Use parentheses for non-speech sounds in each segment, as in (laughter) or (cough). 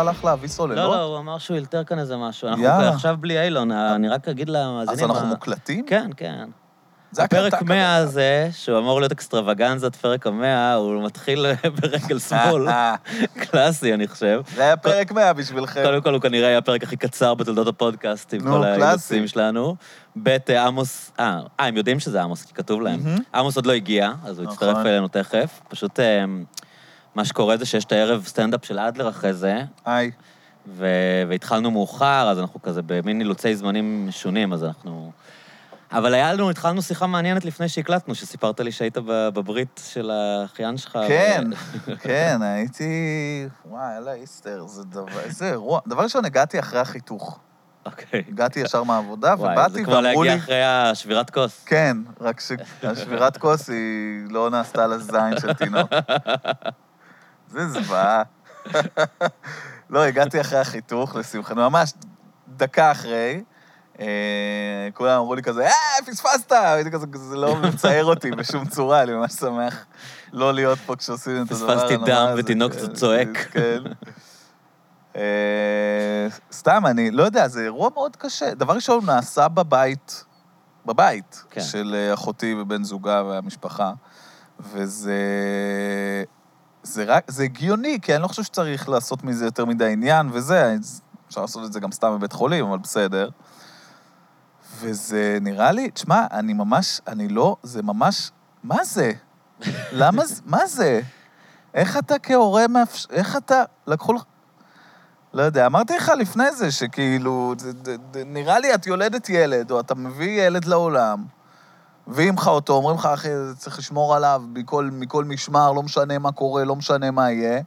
הלך להביא סוללות? לא, לא, הוא אמר שהוא ילתר כאן איזה משהו. אנחנו יאללה. עכשיו בלי אילון, אני רק אגיד למאזינים... אז אנחנו מוקלטים? כן, כן. זה הקלטה 100 כזה. הזה, שהוא אמור להיות אקסטרווגנזת, פרק המאה, הוא מתחיל (laughs) ברגל שמאל. (laughs) קלאסי, אני חושב. זה היה פרק 100 בשבילכם. קודם כל, הוא כנראה היה הפרק הכי קצר בתולדות הפודקאסט, עם כל. האילוצים שלנו. ב', אה, עמוס... אה, אה, הם יודעים שזה עמוס, כי כתוב להם. עמוס עוד לא הגיע, אז הוא יצטרף נכון. אלינו תכף. פשוט אה, מה שקורה זה שיש את הערב סטנדאפ של אדלר אחרי זה, היי. ו- והתחלנו מאוחר, אז אנחנו כזה במין אילוצי זמנים משונים, אז אנחנו... אבל היה לנו, התחלנו שיחה מעניינת לפני שהקלטנו, שסיפרת לי שהיית בברית של האחיין שלך. כן, (laughs) כן, הייתי... וואי, יאללה, איסטר, זה דבר... איזה אירוע. דבר ראשון, הגעתי אחרי החיתוך. אוקיי. הגעתי ישר מהעבודה, וואי, ובאתי זה כבר ואמרו להגיע לי... אחרי השבירת כוס. כן, רק שהשבירת כוס היא לא נעשתה על הזין של תינוק. (laughs) זה זוועה. לא, הגעתי אחרי החיתוך, לשמחנו, ממש דקה אחרי. אה, כולם אמרו לי כזה, אה, פספסת! הייתי כזה, זה לא מצער אותי בשום צורה, אני ממש שמח לא להיות פה כשעושים את הדבר פספסתי הנורא דם הזה. ותינוק כן, קצת צועק. כן. אה, סתם, אני לא יודע, זה אירוע מאוד קשה. דבר ראשון, נעשה בבית, בבית, כן. של אחותי ובן זוגה והמשפחה, וזה... זה רק, זה הגיוני, כי אני לא חושב שצריך לעשות מזה יותר מדי עניין וזה, אפשר לעשות את זה גם סתם בבית חולים, אבל בסדר. וזה נראה לי, תשמע, אני ממש, אני לא, זה ממש, מה זה? למה זה, מה זה? איך אתה כהורה מאפשר, איך אתה, לקחו לך... לא יודע, אמרתי לך לפני זה שכאילו, זה, זה, זה, נראה לי את יולדת ילד, או אתה מביא ילד לעולם, מביאים לך אותו, אומרים לך, אחי, צריך לשמור עליו מכל, מכל משמר, לא משנה מה קורה, לא משנה מה יהיה.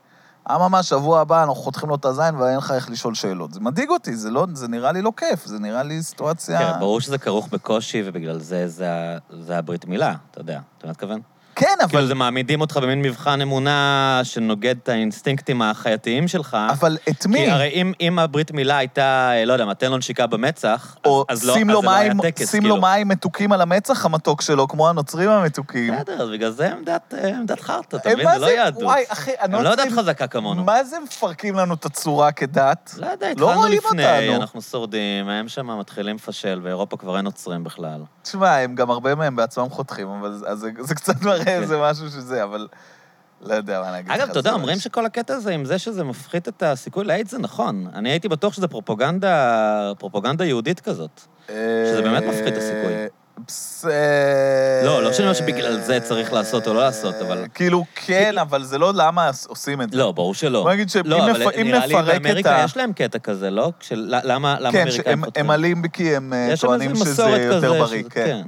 אממה, שבוע הבא אנחנו חותכים לו את הזין ואין לך איך לשאול שאלות. זה מדאיג אותי, זה, לא, זה נראה לי לא כיף, זה נראה לי סיטואציה... כן, ברור שזה כרוך בקושי, ובגלל זה זה ה- זה הברית מילה, אתה יודע. אתה יודע מה אתכוון? כן, כאילו, אבל, זה מעמידים אותך במין מבחן אמונה שנוגד את האינסטינקטים החייתיים שלך. אבל את מי? כי הרי אם, אם הברית מילה הייתה, לא יודע מה, תן לו נשיקה במצח, או אז, אז לא, שים אז לו זה לא היה מים, טקס, שים כאילו. לו מים מתוקים על המצח המתוק שלו, כמו הנוצרים המתוקים. בסדר, אז בגלל זה עמדת, אה, עמדת חרטא, אתה אה, מבין? מה זה לא יהדות. וואי, אחי, לא דת הנוצרים... חזקה כמונו. מה זה מפרקים לנו את הצורה כדת? לא יודע, לא התחלנו רואים לפני. אנחנו שורדים, הם שם מתחילים לפשל, ואירופה כבר אין נוצרים בכלל. תשמע, הם גם הרבה מהם בעצמם חותכים, אבל זה- זה, זה קצת מראה איזה משהו שזה, אבל לא יודע מה להגיד לך. אגב, אתה יודע, אומרים שכל הקטע הזה עם זה שזה מפחית את הסיכוי לאיידס, זה נכון. אני הייתי בטוח שזה פרופוגנדה, פרופוגנדה יהודית כזאת. שזה באמת מפחית את הסיכוי. אה, אה, לא, לא שאני אומר שבגלל זה צריך לעשות או לא לעשות, אבל- כאילו, כן, אבל זה לא למה עושים את זה. לא, ברור שלא. בוא נגיד שאם לא, נפ- אבל אם נראה לי נפרק את באמריקה ה- יש להם קטע כזה, לא? למה כן, אמריקאים חותכים? הם עלים כי הם אה, טוענים שזה יותר בריא, שזה- כן.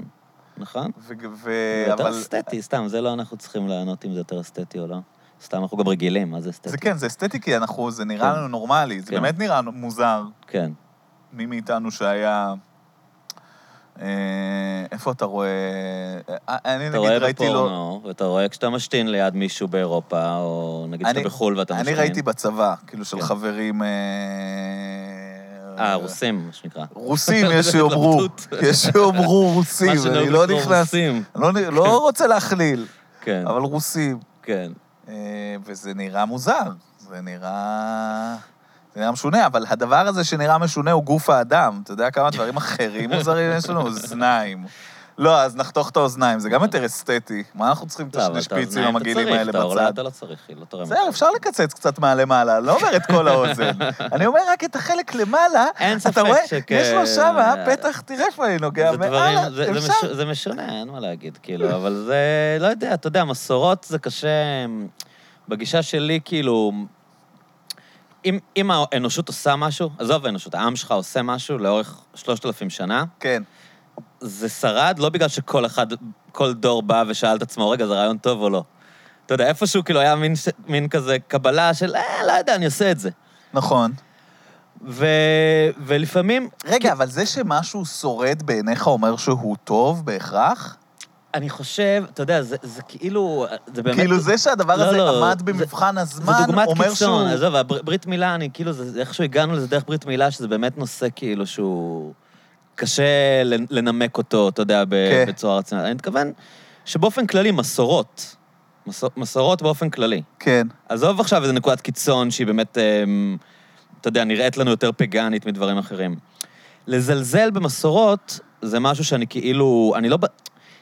נכון? ו- ו- יותר אבל אסתטי, סתם, זה לא אנחנו צריכים לענות אם זה יותר אסתטי או לא. סתם, אנחנו גם רגילים, מה זה אסתטי? זה כן, זה אסתטי כי אנחנו, זה נראה כן. לנו נורמלי, זה כן. באמת נראה מוזר. כן. מי מאיתנו שהיה... אה, איפה אתה רואה... אה, אני אתה נגיד רואה ראיתי לו... בפורנו, ואתה רואה כשאתה משתין ליד מישהו באירופה, או נגיד שאתה אני- בחו"ל ואתה משתין. אני ראיתי בצבא, כאילו של כן. חברים... אה, אה, רוסים, מה שנקרא. רוסים, (laughs) יש שיאמרו. יש שיאמרו (laughs) רוסים, אני לא נכנס... אני לא לא רוצה להכליל, כן, אבל רוסים. כן. אה, וזה נראה מוזר, זה נראה... זה נראה משונה, אבל הדבר הזה שנראה משונה הוא גוף האדם. אתה יודע כמה דברים אחרים מוזרים יש לנו? (laughs) אוזניים. לא, אז נחתוך את האוזניים, זה גם יותר אסתטי. מה אנחנו צריכים את לא, השפיצים האוזניים אתה המגעילים האלה בצד? אתה לא צריך, היא לא תורמת. בסדר, אפשר לקצץ קצת מהלמעלה, לא אומר את כל האוזן. (laughs) אני אומר רק את החלק למעלה, אתה רואה, יש לו שמה פתח, תראה איפה אני נוגע, מעלה, אפשר. זה משונה, אין מה להגיד, כאילו, אבל זה, לא יודע, אתה יודע, מסורות זה קשה, בגישה שלי, כאילו, אם, אם האנושות עושה משהו, עזוב האנושות, העם שלך עושה משהו לאורך שלושת אלפים שנה, כן, זה שרד לא בגלל שכל אחד, כל דור בא ושאל את עצמו, רגע, זה רעיון טוב או לא. אתה יודע, איפשהו כאילו היה מין, ש- מין כזה קבלה של, אה, לא יודע, אני עושה את זה. נכון. ו, ולפעמים, רגע, אבל זה שמשהו שורד בעיניך אומר שהוא טוב בהכרח? אני חושב, אתה יודע, זה, זה כאילו, זה באמת... כאילו זה שהדבר לא, הזה לא, עמד זה- במבחן זה הזמן, דוגמת אומר קיצון, שהוא... עזוב, הבר- ברית מילה, אני כאילו, זה, איכשהו הגענו לזה דרך ברית מילה, שזה באמת נושא כאילו שהוא קשה לנ- לנמק אותו, אתה יודע, ב- כן. בצורה רצינית. אני מתכוון שבאופן כללי, מסורות, מסור, מסורות באופן כללי. כן. עזוב עכשיו איזו נקודת קיצון שהיא באמת, אמ, אתה יודע, נראית לנו יותר פגאנית מדברים אחרים. לזלזל במסורות זה משהו שאני כאילו, אני לא...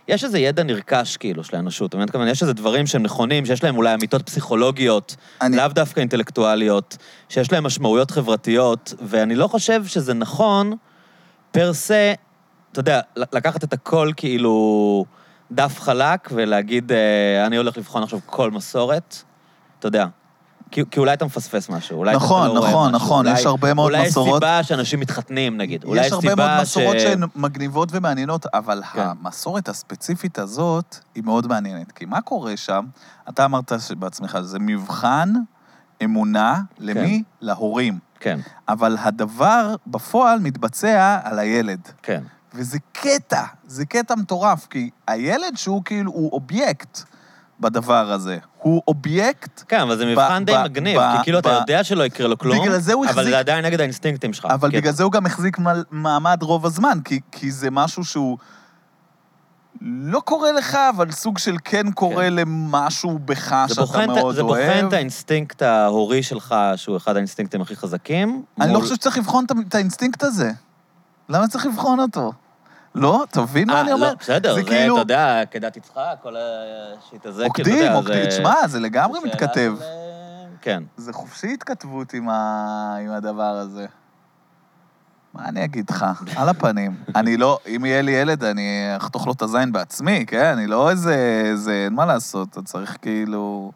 יש איזה ידע נרכש, כאילו, של האנושות. אני מתכוון, יש איזה דברים שהם נכונים, שיש להם אולי אמיתות פסיכולוגיות, אני- לאו דווקא אינטלקטואליות, שיש להם משמעויות חברתיות, ואני לא חושב שזה נכון, פר סה, אתה יודע, לקחת את הכל כאילו דף חלק ולהגיד, אה, אני הולך לבחון עכשיו כל מסורת, אתה יודע. כי, כי אולי אתה מפספס משהו, אולי נכון, אתה לא רואה נכון, משהו, נכון, אולי, יש הרבה מאוד אולי מסורות- אולי יש סיבה שאנשים מתחתנים, נגיד. אולי יש יש הרבה מאוד מסורות ש... שהן מגניבות ומעניינות, אבל כן. המסורת הספציפית הזאת היא מאוד מעניינת. כי מה קורה שם? אתה אמרת בעצמך, זה מבחן אמונה, למי? להורים. כן, אבל הדבר בפועל מתבצע על הילד. כן. וזה קטע, זה קטע מטורף, כי הילד שהוא כאילו, הוא אובייקט בדבר הזה. הוא אובייקט, כן, אבל זה מבחן די מגניב, כי כאילו אתה יודע שלא יקרה לו כלום, בגלל זה הוא אבל החזיק- זה עדיין נגד האינסטינקטים שלך. אבל בגלל זה הוא גם החזיק מעמד רוב הזמן, כי, כי זה משהו שהוא לא קורה לך, אבל סוג של כן קורה כן. למשהו בך זה שאתה בוחן, מאוד זה אוהב. בוחן את האינסטינקט ההורי שלך, שהוא אחד האינסטינקטים הכי חזקים. אני לא מול- חושב שצריך לבחון את האינסטינקט הזה. למה צריך לבחון אותו? לא? תבין מה אה, אני אומר? לא, בסדר, זה זה, כאילו- אתה יודע, כדת יצחק, כל השיט הזה, כאילו, אתה עוקדים, יודע, עוקדים, זה- תשמע, זה לגמרי זה מתכתב. אה, כן. זה חופשי התכתבות עם, ה... עם הדבר הזה. מה אני אגיד לך? על הפנים. אני לא, אם יהיה לי ילד, אני אחתוך לו את הזין בעצמי, כן? אני לא איזה... איזה אין מה לעשות, אתה צריך כאילו...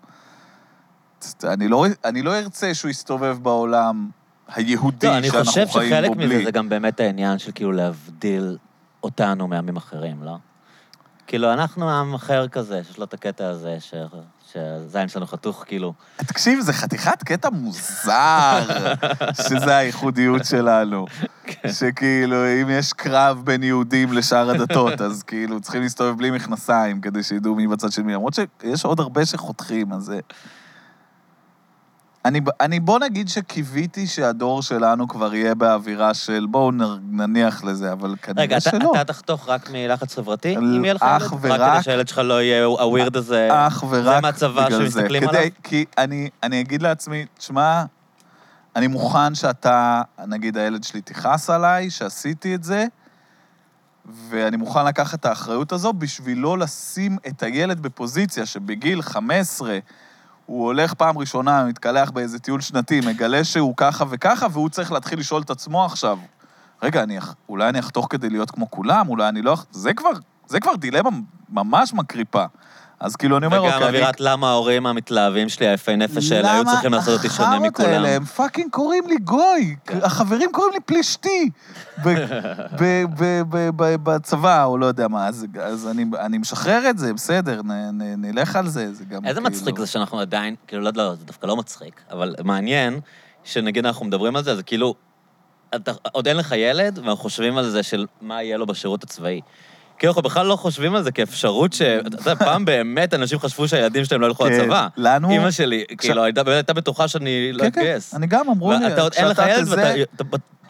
אני לא, אני לא ארצה שהוא יסתובב בעולם היהודי לא, אני שאנחנו חושב חיים שחלק בו מזה בלי. זה גם באמת העניין של כאילו להבדיל אותנו מעמים אחרים, לא? כאילו, אנחנו עם אחר כזה, שיש לו את הקטע הזה, ש- שהזין שלנו חתוך, כאילו. תקשיב, זה חתיכת קטע מוזר, שזה הייחודיות שלנו. כן. שכאילו, אם יש קרב בין יהודים לשאר הדתות, אז כאילו צריכים להסתובב בלי מכנסיים כדי שידעו מי בצד של מי. למרות שיש עוד הרבה שחותכים, אז. אני, אני בוא נגיד שקיוויתי שהדור שלנו כבר יהיה באווירה של בואו נניח לזה, אבל כנראה רגע, אתה, שלא. אתה תחתוך רק מלחץ חברתי, אם יהיה לך ילד? רק ורק- כדי שהילד שלך לא יהיה הווירד הזה. אך ורק מהצבא זה. שמסתכלים כדי, עליו? כי אני, אני אגיד לעצמי, תשמע, אני מוכן שאתה, נגיד הילד שלי תכעס עליי, שעשיתי את זה, ואני מוכן לקחת את האחריות הזו בשביל לא לשים את הילד בפוזיציה שבגיל 15 הוא הולך פעם ראשונה, מתקלח באיזה טיול שנתי, מגלה שהוא ככה וככה, והוא צריך להתחיל לשאול את עצמו עכשיו, רגע, אני, אולי אני אחתוך כדי להיות כמו כולם, אולי אני לא... אח-" זה כבר, זה כבר דילמה ממש מקריפה. אז כאילו, אני אומר, וגם אוקיי, אני... אווירת למה ההורים המתלהבים שלי, היפי נפש האלה, היו צריכים לעשות אותי שונה למה מכולם. החארות האלה, הם fucking קוראים לי גוי. כן. החברים קוראים לי פלישתי. (laughs) בצבא, או לא יודע מה. אז אז אני- משחרר את זה, בסדר, נלך על זה. זה גם איזה כאילו- מצחיק זה שאנחנו עדיין, כאילו, לא, לא, זה דווקא לא מצחיק, אבל מעניין שנגיד אנחנו מדברים על זה, זה כאילו, עוד אין לך ילד, ואנחנו חושבים על זה של מה יהיה לו בשירות הצבאי. כאילו, אנחנו בכלל לא חושבים על זה כאפשרות ש... אתה יודע, פעם (laughs) באמת אנשים חשבו שהילדים שלהם לא ילכו כן, לצבא. לנו... אימא שלי, כאילו, הייתה בטוחה שאני לא כן, כן, אתגייס. אני גם, אמרו לי, כשאתה כזה-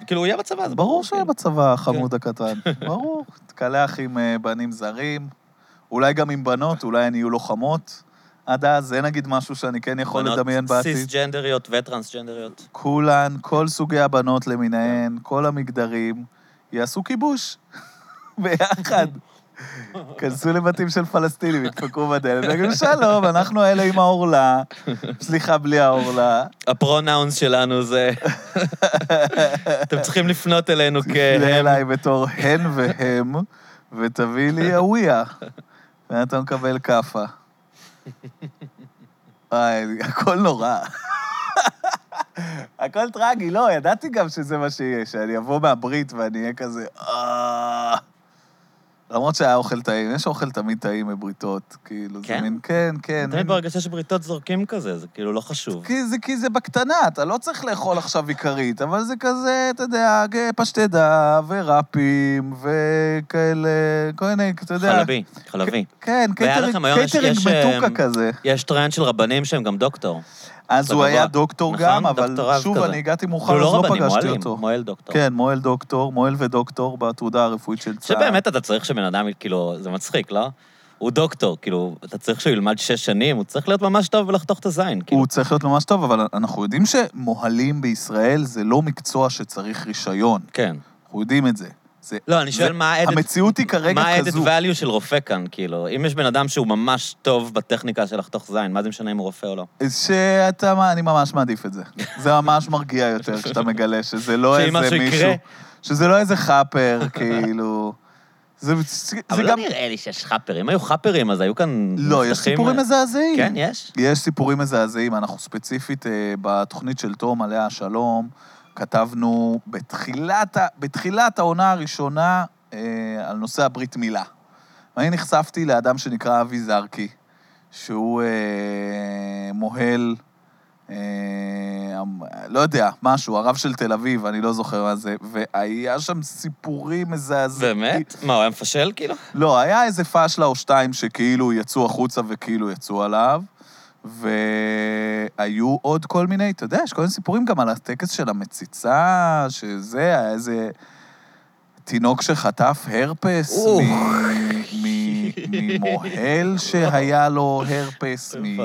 כאילו, הוא יהיה בצבא, ברור שהוא יהיה בצבא, כן. החמוד הקטן. (laughs) ברור. תקלח עם אה, בנים זרים, אולי גם עם בנות, אולי הן יהיו לוחמות. עד אז, זה נגיד משהו שאני כן יכול בנות לדמיין בעתיד. סיסג'נדריות וטרנסג'נדריות. כולן, כל סוגי הבנות למיניהן, כל המגדרים, יעשו כיבוש. ביחד. כנסו לבתים של פלסטינים, ידפקו בדלת, ויגידו, שלום, אנחנו אלה עם העורלה. סליחה, בלי העורלה. הפרונאונס שלנו זה... אתם צריכים לפנות אלינו תפנה כהם. אליי בתור הן והם, ותביא לי הוויה. ואתה מקבל כאפה. וואי, הכל נורא. הכל טרגי, לא, ידעתי גם שזה מה שיהיה, שאני אבוא מהברית ואני אהיה כזה, "אה." למרות שהיה אוכל טעים, יש אוכל תמיד טעים בבריתות, כאילו, זה כן? מין, כן, כן. תמיד ברגע שיש בריתות זורקים כזה, זה כאילו לא חשוב. כי זה, כי זה בקטנה, אתה לא צריך לאכול עכשיו עיקרית, אבל זה כזה, אתה יודע, פשטדה וראפים וכאלה, כל מיני, אתה יודע. חלבי, חלבי. כן, קייטרינג מתוקה אמ, כזה. יש טרנד של רבנים שהם גם דוקטור. אז הוא. היה דוקטור נכון, גם, אבל שוב. אני הגעתי מאוחר, כאילו אז לא לא פגשתי אותו. מוהל דוקטור. כן, מוהל דוקטור, מוהל ודוקטור בתעודה הרפואית של צה"ל. שבאמת אתה צריך שבן אדם, כאילו, זה מצחיק, לא? הוא דוקטור, כאילו, אתה צריך שהוא ילמד שש שנים, הוא צריך להיות ממש טוב ולחתוך את הזין, כאילו. הוא צריך להיות ממש טוב, אבל אנחנו יודעים שמוהלים בישראל זה לא מקצוע שצריך רישיון. כן. אנחנו יודעים את זה. זה לא, אני שואל זה- מה ה-added... המציאות היא כרגע מה ה-added כזו. value של רופא כאן, כאילו? אם יש בן אדם שהוא ממש טוב בטכניקה של לחתוך זין, מה זה משנה אם הוא רופא או לא? שאתה, מה, אני ממש מעדיף את זה. זה ממש מרגיע יותר כשאתה מגלה שזה לא איזה מישהו... יקרה. שזה לא איזה חאפר, כאילו... זה, זה אבל לא גם... נראה לי שיש חאפרים. היו חאפרים, אז היו כאן... לא, יש מבטחים- סיפורים מזעזעים. כן, יש? יש סיפורים מזעזעים. אנחנו ספציפית אה, בתוכנית של תום, עליה השלום, כתבנו בתחילת, בתחילת העונה הראשונה אה, על נושא הברית מילה. ואני נחשפתי לאדם שנקרא אבי זרקי, שהוא אה, מוהל, אה, לא יודע, משהו, הרב של תל אביב, אני לא זוכר מה זה, והיה שם סיפורים מזעזעים. באמת? מה, הוא היה מפשל, כאילו? לא, היה איזה פאשלה או שתיים שכאילו יצאו החוצה וכאילו יצאו עליו, והיו עוד כל מיני, אתה יודע, יש כל מיני סיפורים גם על הטקס של המציצה, שזה, היה איזה תינוק שחטף הרפס או. מ- מ- ממוהל שהיה לו הרפס, מ...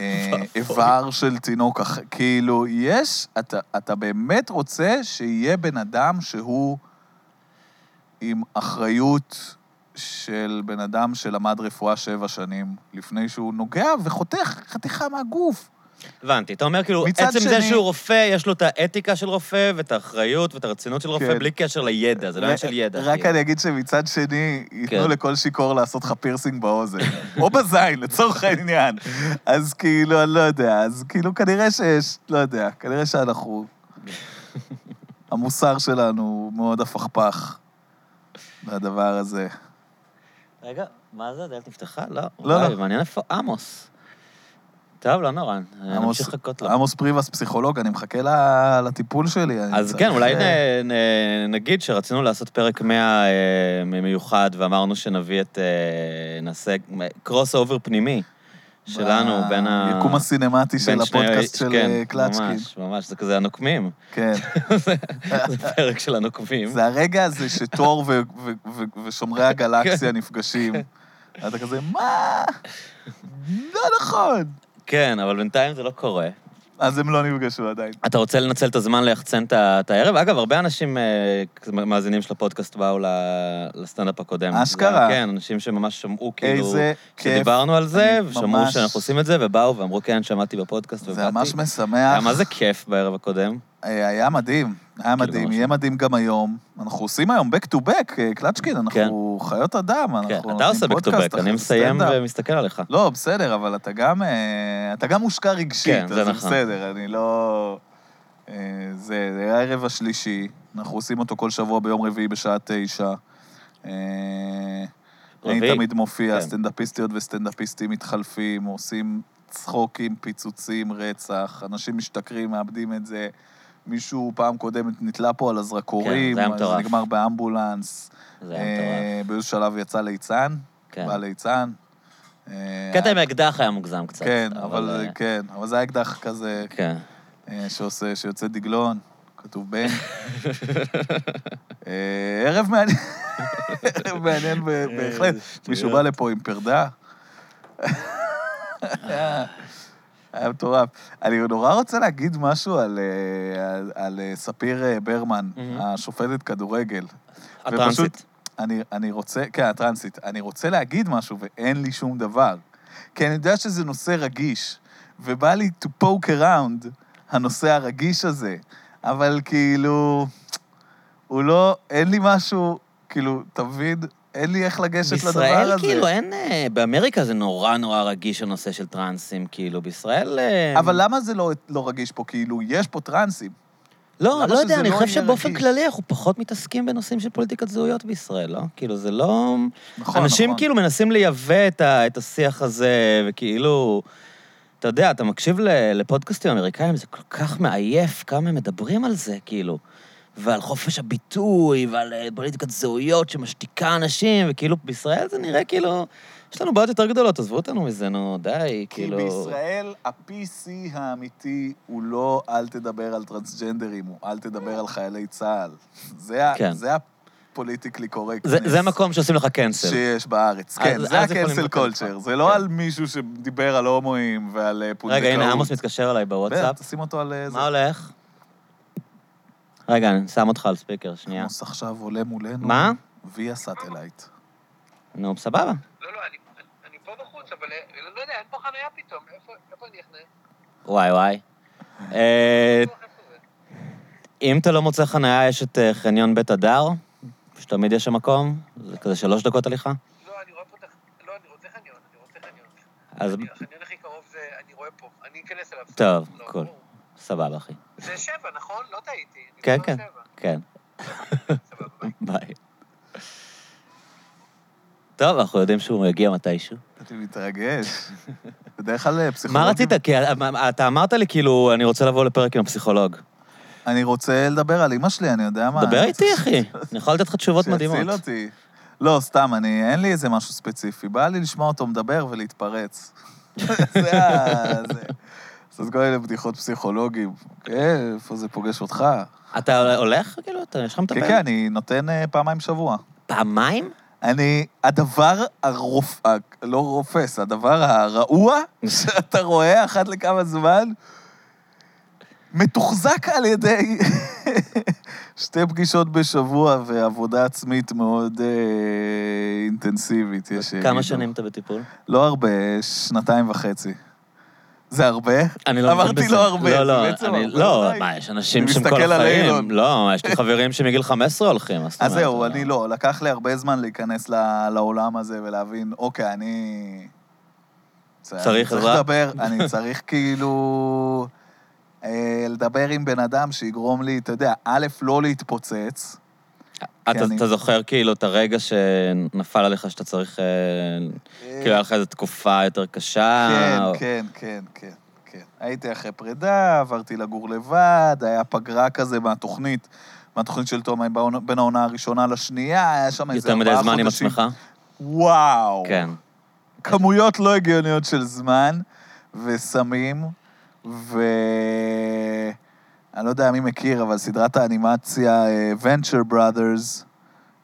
אה. איבר של תינוק אחר. כאילו, יש, אתה, אתה באמת רוצה שיהיה בן אדם שהוא עם אחריות של בן אדם שלמד רפואה שבע שנים, לפני שהוא נוגע וחותך חתיכה מהגוף. הבנתי. אתה אומר, כאילו, עצם זה שני- שהוא רופא, יש לו את האתיקה של רופא ואת האחריות ואת הרצינות של רופא, כן. בלי קשר לידע, זה לא עניין של ידע. רק כאילו. אני אגיד שמצד שני, ייתנו כן. לכל שיכור לעשות לך פירסינג באוזן. או בזין, לצורך העניין. אז כאילו, אני לא יודע, אז כאילו, כנראה שיש, לא יודע, כנראה שאנחנו... (laughs) המוסר שלנו מאוד הפכפך מהדבר הזה. רגע, מה זה? הדלת נפתחה? לא. לא, לא. מעניין איפה עמוס. טוב, לא נורא, נמשיך לחכות לו. עמוס פריבס, פסיכולוג, אני מחכה לטיפול שלי. אז כן, אולי אה, נגיד שרצינו לעשות פרק 100 אה, מיוחד, ואמרנו שנביא את... אה, נעשה crossover פנימי שלנו בין ה... ביקום הסינמטי של בין שני- הפודקאסט של כן, אה, קלצ'קין. ממש, ממש, זה כזה הנוקמים. כן. (laughs) זה פרק של הנוקמים. זה הרגע הזה שתור ו- ו- ו- ושומרי הגלקסיה כן. נפגשים. (laughs) ואתה כזה, מה? לא נכון. כן, אבל בינתיים זה לא קורה. אז הם לא נפגשו עדיין. אתה רוצה לנצל את הזמן ליחצן את הערב? אגב, הרבה אנשים, אה, מאזינים של הפודקאסט, באו לסטנדאפ הקודם. אשכרה. כן, אנשים שממש שמעו, כאילו, איזה כיף. שדיברנו על זה, ושמעו שאנחנו עושים את זה, ובאו ואמרו, כן, שמעתי בפודקאסט ובאתי. זה ממש משמח. מה זה כיף בערב הקודם? אה, היה מדהים, היה מדהים, ממש. יהיה מדהים גם היום. אנחנו עושים היום back to back, אה, קלצ'קין, אנחנו חיות אדם, כן, אנחנו אתה עושה נותנים back to פודקאסט back, אני מסיים. ומסתכל עליך. לא, בסדר, אבל אתה גם, אה, אתה גם מושקע רגשית, כן, אז נכון. בסדר, אני לא... זה, הערב השלישי, אנחנו עושים אותו כל שבוע ביום רביעי בשעה תשע. אני? תמיד מופיע, כן. סטנדאפיסטיות וסטנדאפיסטים מתחלפים, עושים צחוקים, פיצוצים, רצח, אנשים משתכרים, מאבדים את זה. מישהו פעם קודמת נתלה פה על הזרקורים, כן, זה היה מטורף. זה נגמר באמבולנס. זה היה מטורף. אה, באיזשהו שלב יצא ליצן, כן. בא ליצן. אה, קטע עם האקדח היה מוגזם קצת. כן, אבל אה, זה- כן, אבל זה היה אקדח כזה כן. אה, שעושה, שיוצא דגלון, כתוב בן. אה, ערב מעניין, ערב מעניין בהחלט. מישהו בא לפה עם פרדה. היה- מטורף. אני נורא רוצה להגיד משהו על, אה, על, על אה, ספיר אה, ברמן, מהמם. השופטת כדורגל. הטרנסית? ופשוט, אני, אני רוצה, כן, הטרנסית. אני רוצה להגיד משהו ואין לי שום דבר. כי אני יודע שזה נושא רגיש, ובא לי to poke around הנושא הרגיש הזה, אבל כאילו, הוא לא, אין לי משהו, כאילו, אתה מבין? אין לי איך לגשת לדבר הזה. בישראל, כאילו, אין... אה, באמריקה זה נורא נורא רגיש הנושא של טרנסים, כאילו, בישראל... אה, אבל למה זה לא, לא רגיש פה? כאילו, יש פה טרנסים. לא, לא יודע, אני לא חושב שבאופן רגיש? כללי אנחנו פחות מתעסקים בנושאים של פוליטיקת זהויות בישראל, לא? כאילו, זה לא... נכון, אנשים נכון. כאילו מנסים לייבא את, ה, את השיח הזה, וכאילו... אתה יודע, אתה מקשיב לפודקאסטים אמריקאים, זה כל כך מעייף כמה הם מדברים על זה, כאילו. ועל חופש הביטוי, ועל אה, פוליטיקת זהויות שמשתיקה אנשים, וכאילו בישראל זה נראה כאילו... יש לנו בעיות יותר גדולות, עזבו אותנו מזה, נו, די, כי כאילו... בישראל ה-PC האמיתי הוא לא אל תדבר על טרנסג'נדרים, הוא אל תדבר על חיילי צה"ל. זה, כן. זה politically correct. זה- זה מקום שעושים לך cancel. שיש בארץ. כן, זה אז יכולים ה cancel. culture. זה לא כן. על מישהו שדיבר על הומואים ועל אה, פונדקאות. רגע, הנה, עמוס מתקשר אליי בוואטסאפ. בטח, תשים אותו על אה, זה. מה הולך? רגע, אני שם אותך על speaker, שנייה. עמוס עכשיו עולה מולנו. מה? via satellite. נו, סבבה. לא, לא, אני, אני פה בחוץ, אבל אה, לא יודע, אין פה חניה פתאום. איפה, איפה אני אחנה? וואי וואי. אה? אם אתה לא מוצא חניה, יש את אה, חניון בית הדר, שתמיד יש שם מקום, זה כזה שלוש דקות הליכה. לא, אני רואה פה את. לא, אני רוצה חניון, אני רוצה חניון. אז אני- החניון הכי קרוב זה, אני רואה פה. אני אכנס אליו. טוב, לא, cool. סבבה, אחי. זה שבע, נכון? לא טעיתי. כן, כן. כן. סבבה, ביי. טוב, אנחנו יודעים שהוא יגיע מתישהו. אני מתרגש. בדרך כלל אה, פסיכולוגים... מה רצית? כי אה, אתה אמרת לי, כאילו, אני רוצה לבוא לפרק עם הפסיכולוג. אני רוצה לדבר על אימא שלי, אני יודע מה. דבר איתי, (laughs) אחי. אני יכול לתת לך תשובות מדהימות. שיציל אותי. לא, סתם, אני, אין לי איזה משהו ספציפי. בא לי לשמוע אותו מדבר ולהתפרץ. (laughs) זה ה... לעשות כל מיני בדיחות פסיכולוגים. כן, איפה זה פוגש אותך? אתה הולך, כאילו? אתה- יש לך מטפל? כן, כן, אני נותן אה, פעמיים בשבוע. פעמיים? אני, הדבר הרופ... ה- לא רופס, הדבר הרעוע (laughs) שאתה רואה אחת לכמה זמן, מתוחזק על ידי (laughs) שתי פגישות בשבוע ועבודה עצמית מאוד אה, אינטנסיבית, יש. כמה שנים אתה בטיפול? לא הרבה, שנתיים וחצי. זה הרבה? אני לא מבין בזה. אמרתי לא הרבה, לא, לא, בעצם אני- הרבה לא, מדי. מה, יש אנשים שהם כל החיים. לא, יש לי (laughs) חברים שמגיל 15 הולכים, אז אומרת? זהו, אני לא. לקח לי הרבה זמן להיכנס לעולם הזה ולהבין, אוקיי, אני... צריך עזרה? לדבר, אני (laughs) צריך כאילו... אה, לדבר עם בן אדם שיגרום לי, אתה יודע, א', לא להתפוצץ. אתה אני- אתה זוכר כאילו את הרגע שנפל עליך שאתה צריך... אה, כאילו, היה לך איזו תקופה יותר קשה? כן, או- כן, כן, כן, כן. הייתי אחרי פרידה, עברתי לגור לבד, היה פגרה כזה מהתוכנית, מהתוכנית של תום בעונה- בין העונה הראשונה לשנייה, היה שם איזה יותר מדי ארבעה זמן עם חודשים. עצמך? וואו. כן. כמויות לא הגיוניות של זמן וסמים, ו... אני לא יודע מי מכיר, אבל סדרת האנימציה אה, Venture Brothers,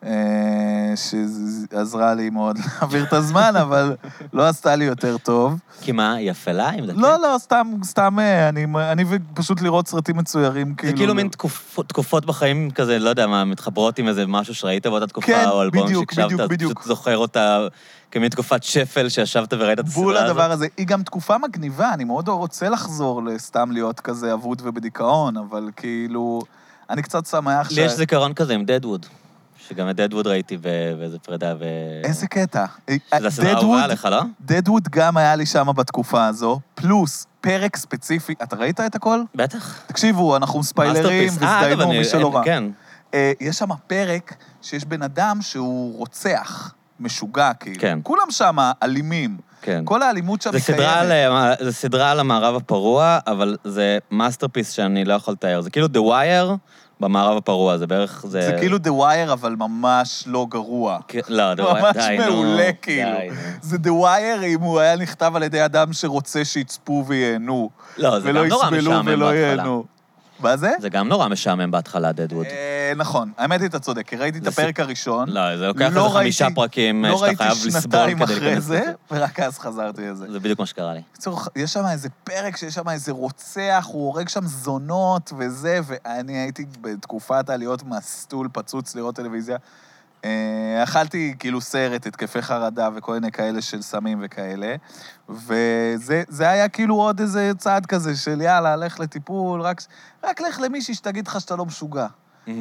אה, שעזרה לי מאוד (laughs) להעביר את הזמן, אבל לא עשתה לי יותר טוב. כי מה, היא אפלה? לא, לא, סתם, סתם, אה, אני, אני פשוט לראות סרטים מצוירים, כאילו... זה כאילו מין תקופ- תקופות בחיים כזה, לא יודע מה, מתחברות עם איזה משהו שראית באותה תקופה, כן, או אלבום בדיוק, שהקשבת, בדיוק, אז בדיוק. פשוט זוכר אותה כמין תקופת שפל שישבת וראית את הסדרה בול הזאת. הדבר הזה. היא גם תקופה מגניבה, אני מאוד רוצה לחזור לסתם להיות כזה אבוד ובדיכאון, אבל כאילו... אני קצת שמח לי יש זיכרון כזה עם דדווד, שגם את דדווד ראיתי באיזה פרידה, ו... איזה קטע. זה הסדרה האהובה עליך, לא? דדווד גם היה לי שם בתקופה הזו, פלוס פרק ספציפי. אתה ראית את הכל? בטח. תקשיבו, אנחנו ספיילרים. אה, אני- מי שלא ראה. כן. אה, יש שם פרק שיש בן אדם שהוא רוצח, משוגע כאילו. כן. כולם שם אלימים. כן. כל האלימות שם קיימת. אה, זה סדרה על המערב הפרוע, אבל זה masterpiece שאני לא יכול לתאר. זה כאילו The Wire במערב הפרוע, זה בערך... זה, זה כאילו The Wire, אבל ממש לא גרוע. כן, לא, The Wire, ממש די, נו. מעולה, כאילו. די. זה The Wire אם הוא היה נכתב על ידי אדם שרוצה שיצפו וייהנו. לא, זה ולא גם נורא יסבלו משעמם ולא בהתחלה. ייהנו. מה זה? זה גם נורא משעמם בהתחלה, דדווד. אה, נכון, האמת היא, אתה צודק, כי ראיתי את זה הפרק הראשון. לא, זה לוקח לא איזה חמישה ראיתי- פרקים לא שאתה ראיתי חייב לסבול שנתיים כדי אחרי להיכנס זה, לזה. ורק אז חזרתי לזה. זה בדיוק מה שקרה לי. בקיצור, יש שם איזה פרק שיש שם איזה רוצח, הוא הורג שם זונות וזה, ואני הייתי בתקופת העליות מהסטול פצוץ לראות טלוויזיה. אה, אכלתי כאילו סרט, התקפי חרדה וכל מיני כאלה של סמים וכאלה, וזה זה היה כאילו עוד איזה צעד כזה של יאללה, לך לטיפול, רק, רק לך למישהי שתגיד לך שאתה לא משוגע.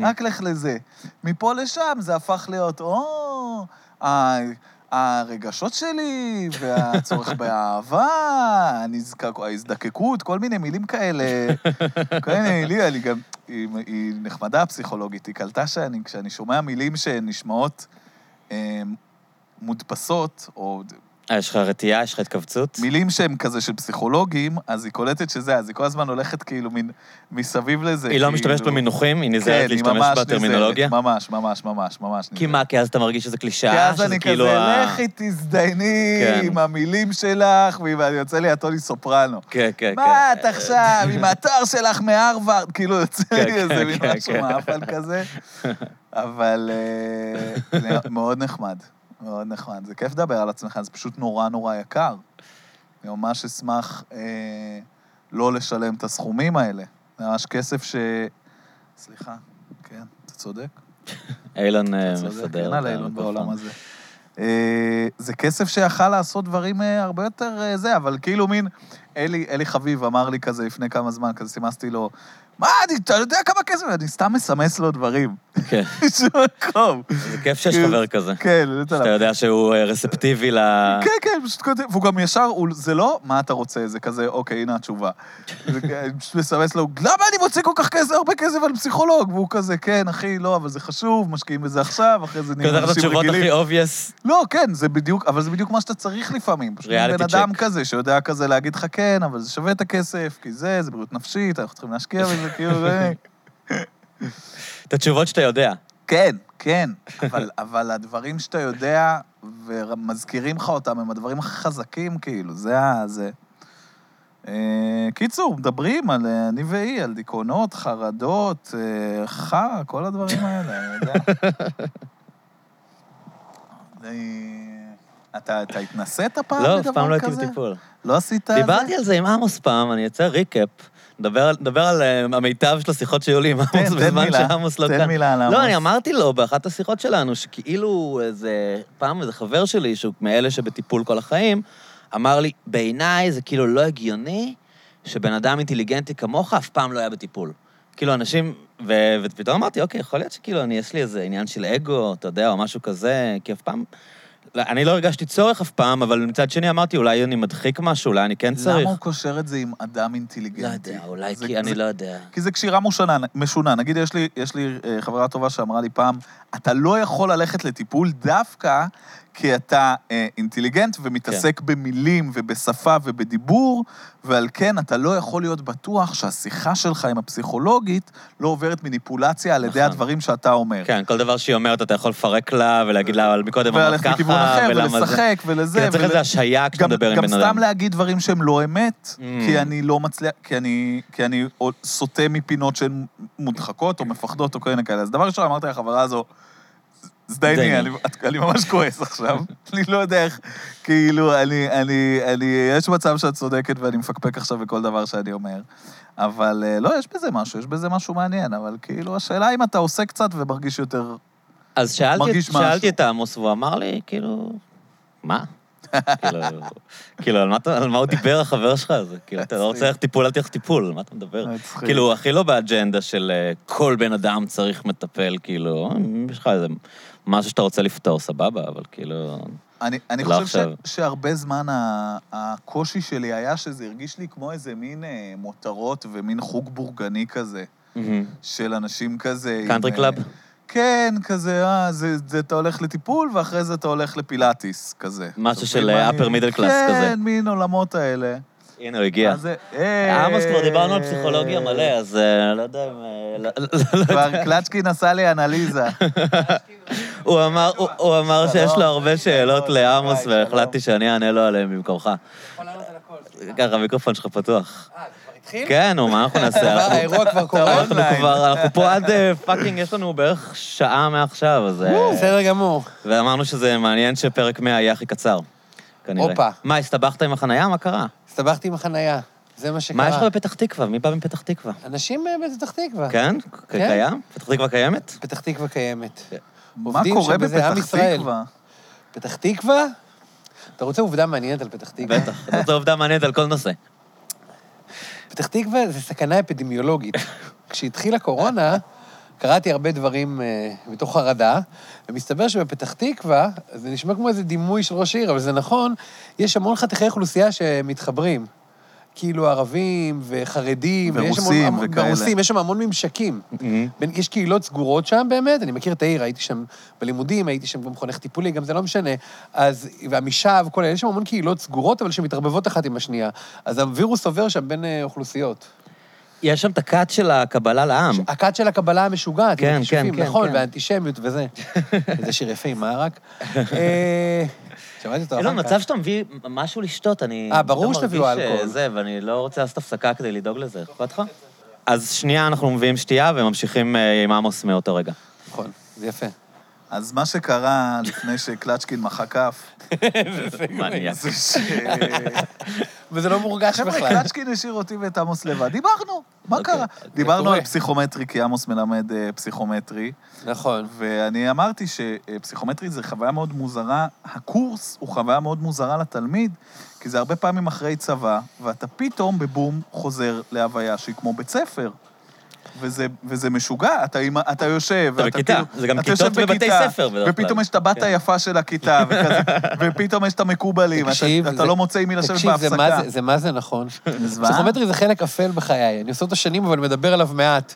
רק לך לזה. מפה לשם זה הפך להיות, או, ה- הרגשות שלי, והצורך (laughs) באהבה, הנזקק- ההזדקקות, כל מיני מילים כאלה. כל מיני מילים, אני גם... היא, היא נחמדה, הפסיכולוגית. היא קלטה שאני, כשאני שומע מילים שנשמעות אה, מודפסות, או... אה, יש לך רתיעה, יש לך התכווצות? מילים שהן כזה של פסיכולוגים, אז היא קולטת שזה, אז היא כל הזמן הולכת כאילו מין, מסביב לזה. היא לא כאילו- משתמשת במינוחים? היא נזהרת כן, היא להשתמש ממש בטרמינולוגיה? נזהרת, ממש, ממש, ממש, ממש כי מה, כי אז אתה מרגיש שזה כי קלישאה? אז שזה אני כאילו כזה, ה- לכי תזדייני כן. עם המילים שלך, ואני יוצא לי הטוני סופרנו. כן, כן, מה כן. את עכשיו, עם התואר שלך מהרווארד? כאילו, יוצא כן, לי כן, איזה מין כן, משהו כן. מאפל כזה. אבל אה, מאוד נחמד, מאוד נחמד. זה כיף לדבר על עצמך, זה פשוט נורא נורא יקר. אני ממש אשמח אה, לא לשלם את הסכומים האלה. זה ממש כסף ש... סליחה, כן, אתה צודק. (laughs) אילון אה, מסדר. אין על אילון. בעולם הזה. אה, זה כסף שיכל לעשות דברים אה, הרבה יותר זה, אבל כאילו מין... אלי, אלי חביב אמר לי כזה לפני כמה זמן, כזה סימסתי לו, מה, אני, אתה יודע כמה כסף? אני סתם מסמס לו דברים. כן, (laughs) בשום מקום. זה כיף שיש כאילו, חבר כזה. כן, שאתה יודע שהוא אה, רספטיבי ל... כן, כן, פשוט כותב, והוא גם ישר, זה לא, מה אתה רוצה, זה כזה, אוקיי, הנה התשובה. אני פשוט מסמס לו, למה אני מוצא כל כך כסף, הרבה כסף על פסיכולוג? והוא כזה, כן, אחי, לא, אבל זה חשוב, משקיעים בזה עכשיו, אחרי זה נהיים כזה את אנשים התשובות רגילים. הכי obvious. לא, כן, זה בדיוק, אבל זה בדיוק מה שאתה צריך לפעמים. פשוט Reality בן אדם. כזה, שיודע כזה להגיד לך, כן, אבל זה שווה את הכסף, כי זה, זה בריאות נפשית, אנחנו צריכים להשקיע (laughs) בזה, כאילו, זה... (laughs) את התשובות שאתה יודע. כן, כן, אבל, (laughs) אבל הדברים שאתה יודע ומזכירים לך אותם הם הדברים הכי חזקים, כאילו, זה ה... זה... אה, קיצור, מדברים על, אה, אני והיא, על דיכאונות, חרדות, אה, חרא, כל הדברים (laughs) האלה, אני יודע. אתה, אתה התנסית פעם לא, בדבר אף פעם לא כזה? הייתי בטיפול. לא עשית את זה? דיברתי על זה עם עמוס פעם, אני אעשה ריקאפ. נדבר על- נדבר על אה, המיטב של השיחות שהיו לי עם עמוס בזמן שעמוס לא כאן. תן מילה על עמוס. לא, אני אמרתי לו באחת השיחות שלנו, שכאילו איזה... פעם איזה חבר שלי, שהוא מאלה שבטיפול כל החיים, אמר לי, בעיניי זה כאילו לא הגיוני שבן אדם אינטליגנטי כמוך אף פעם לא היה בטיפול. כאילו, אנשים... ו- ופתאום אמרתי, אוקיי, יכול להיות שכאילו, אני, יש לי איזה עניין של אגו, אתה יודע, או משהו כזה, כי אף פעם... לא, אני לא הרגשתי צורך אף פעם, אבל מצד שני אמרתי, אולי אני מדחיק משהו, אולי אני כן צריך. למה הוא קושר את זה עם אדם אינטליגנטי? לא יודע, אולי זה- כי אני זה- לא יודע. כי זה קשירה משונה, משונה. נגיד, יש לי, יש לי אה, חברה טובה שאמרה לי פעם, אתה לא יכול ללכת לטיפול דווקא כי אתה אה, אינטליגנט ומתעסק כן. במילים ובשפה ובדיבור, ועל כן אתה לא יכול להיות בטוח שהשיחה שלך עם הפסיכולוגית לא עוברת מניפולציה על ידי נכון. הדברים שאתה אומר. כן, כל דבר שהיא אומרת, אתה יכול לפרק לה ולהגיד לה, אבל מקודם אמרת ככה, אחר, ולמה זה... ולשחק, ולזה. כן, צריך ול- איזה השעיה כשאתה גם, מדבר עם גם בן אדם. סתם להגיד דברים שהם לא אמת, Mm. כי אני לא מצליח, כי אני, כי אני סוטה מפינות שהן מודחקות או מפחדות או מיני כאלה. אז דבר ראשון, אמרתי לחברה הזו, זדייני, זדייני. אני, ממש כועס עכשיו. אני לא יודע איך, כאילו, אני, אני, אני, יש מצב שאת צודקת ואני מפקפק עכשיו בכל דבר שאני אומר. אבל אה, לא, יש בזה משהו, יש בזה משהו מעניין, אבל כאילו, השאלה אם אתה עושה קצת ומרגיש יותר... אז שאלתי, את- שאלתי משהו. את עמוס, והוא אמר לי, כאילו, מה? כאילו, כאילו, על מה אתה- על מה הוא דיבר, החבר שלך הזה? כאילו, אתה לא רוצה ללכת טיפול, אל תלך טיפול, על מה אתה מדבר? כאילו, הכי לא באג'נדה של אה, כל בן אדם צריך מטפל, כאילו, יש לך איזה משהו שאתה רוצה לפתור, סבבה, אבל כאילו... אני, אני לא חושב עכשיו. ש, שהרבה זמן הקושי שלי היה שזה הרגיש לי כמו איזה מין אה, מותרות ומין חוג בורגני כזה, של אנשים כזה... קאנטרי אה, club? כן, כזה, אה, זה, זה אתה הולך לטיפול ואחרי זה אתה הולך לפילאטיס, כזה. משהו של, אני- upper middle class כן, כזה. מין עולמות האלה. הנה, הוא הגיע. אה, עמוס, כבר דיברנו על פסיכולוגיה מלא, אז אה, לא יודע אם... אה, לא- לא- לא- כבר קלצ'קין עשה לי אנליזה. (laughs) הוא אמר, שיש לו הרבה שאלות לעמוס. והחלטתי שאני אענה לו עליהן במקומך. יכול לענות על הכל. ככה, המיקרופון שלך פתוח. אה, זה כבר התחיל? כן, נו, מה אנחנו (laughs) נעשה? האירוע כבר קורה? אנחנו אונליין. כבר, אנחנו פה עד אה, fucking, יש לנו בערך שעה מעכשיו, אז... אה, בסדר גמור. ואמרנו שזה מעניין שפרק 100 יהיה הכי קצר, כנראה. הופה. מה, הסתבכת עם החנייה? מה קרה? הסתבכתי עם החנייה. זה מה שקרה. מה יש לך בפתח תקווה? מי בא מפתח תקווה? אנשים אה, בפתח תקווה. כן? כן. קיים? פתח תקווה קיימת? פתח תקווה קיימת. מה קורה בפתח ישראל. תקווה? פתח תקווה? אתה רוצה עובדה מעניינת על פתח תקווה? בטח. זו עובדה מעניינת על כל נושא. פתח תקווה זה סכנה אפידמיולוגית. (laughs) כשהתחילה קורונה, קראתי הרבה דברים אה, מתוך חרדה, ומסתבר שבפתח תקווה, זה נשמע כמו איזה דימוי של ראש העיר, אבל זה נכון, יש המון חתיכי אוכלוסייה שמתחברים. כאילו ערבים וחרדים. ורוסים המון- וכאלה. ורוסים, יש שם המון ממשקים. בין- יש קהילות סגורות שם באמת, אני מכיר את העיר, הייתי שם בלימודים, הייתי שם גם חונך טיפולי, גם זה לא משנה. אז, ועמישב, כל אלה, יש שם המון קהילות סגורות, אבל שמתערבבות אחת עם השנייה. אז הווירוס עובר שם בין אה, אוכלוסיות. יש שם את הכת של הקבלה לעם. הכת של הקבלה המשוגעת, כן, כן, כן, נכון, כן. והאנטישמיות וזה. (laughs) זה שיר יפה עם מערק. (laughs) אה, שמעתי אותו איזה אחר כך. מצב שאתה מביא משהו לשתות, אני... אה, ברור לא שתביאו אלכוהול. אה, זה, ואני לא רוצה לעשות הפסקה כדי לדאוג לזה. אכפת לך? אז שנייה אנחנו מביאים שתייה וממשיכים אה, עם עמוס מאותו רגע. נכון, זה יפה. אז מה שקרה לפני שקלצ'קין מחא כף, מניאק. זה ש... וזה לא מורגש חבר'ה, בכלל. קלצ'קין השאיר אותי ואת עמוס לבד. דיברנו, מה אוקיי, קרה? זה דיברנו קורה. על פסיכומטרי, כי עמוס מלמד אה, פסיכומטרי, נכון. ואני אמרתי שפסיכומטרי זה חוויה מאוד מוזרה, הקורס הוא חוויה מאוד מוזרה לתלמיד, כי זה הרבה פעמים אחרי צבא, ואתה פתאום בבום חוזר להוויה שהיא כמו בית ספר. וזה, וזה משוגע, אתה, אתה יושב, אתה ואתה בכיתה, כאילו- זה גם אתה יושב כיתות בבתי בכיתה, ספר בדרך כלל. ופתאום יש את הבת כן. היפה של הכיתה, וכזה, (laughs) ופתאום יש את המקובלים, תקשיב, אתה, אתה זה- לא מוצא עם מי לשבת תקשיב, זה בהפסקה. מה זה- מה זה נכון. (laughs) פסיכומטרי זה חלק אפל בחיי. אני עושה אותו שנים, אבל מדבר עליו מעט.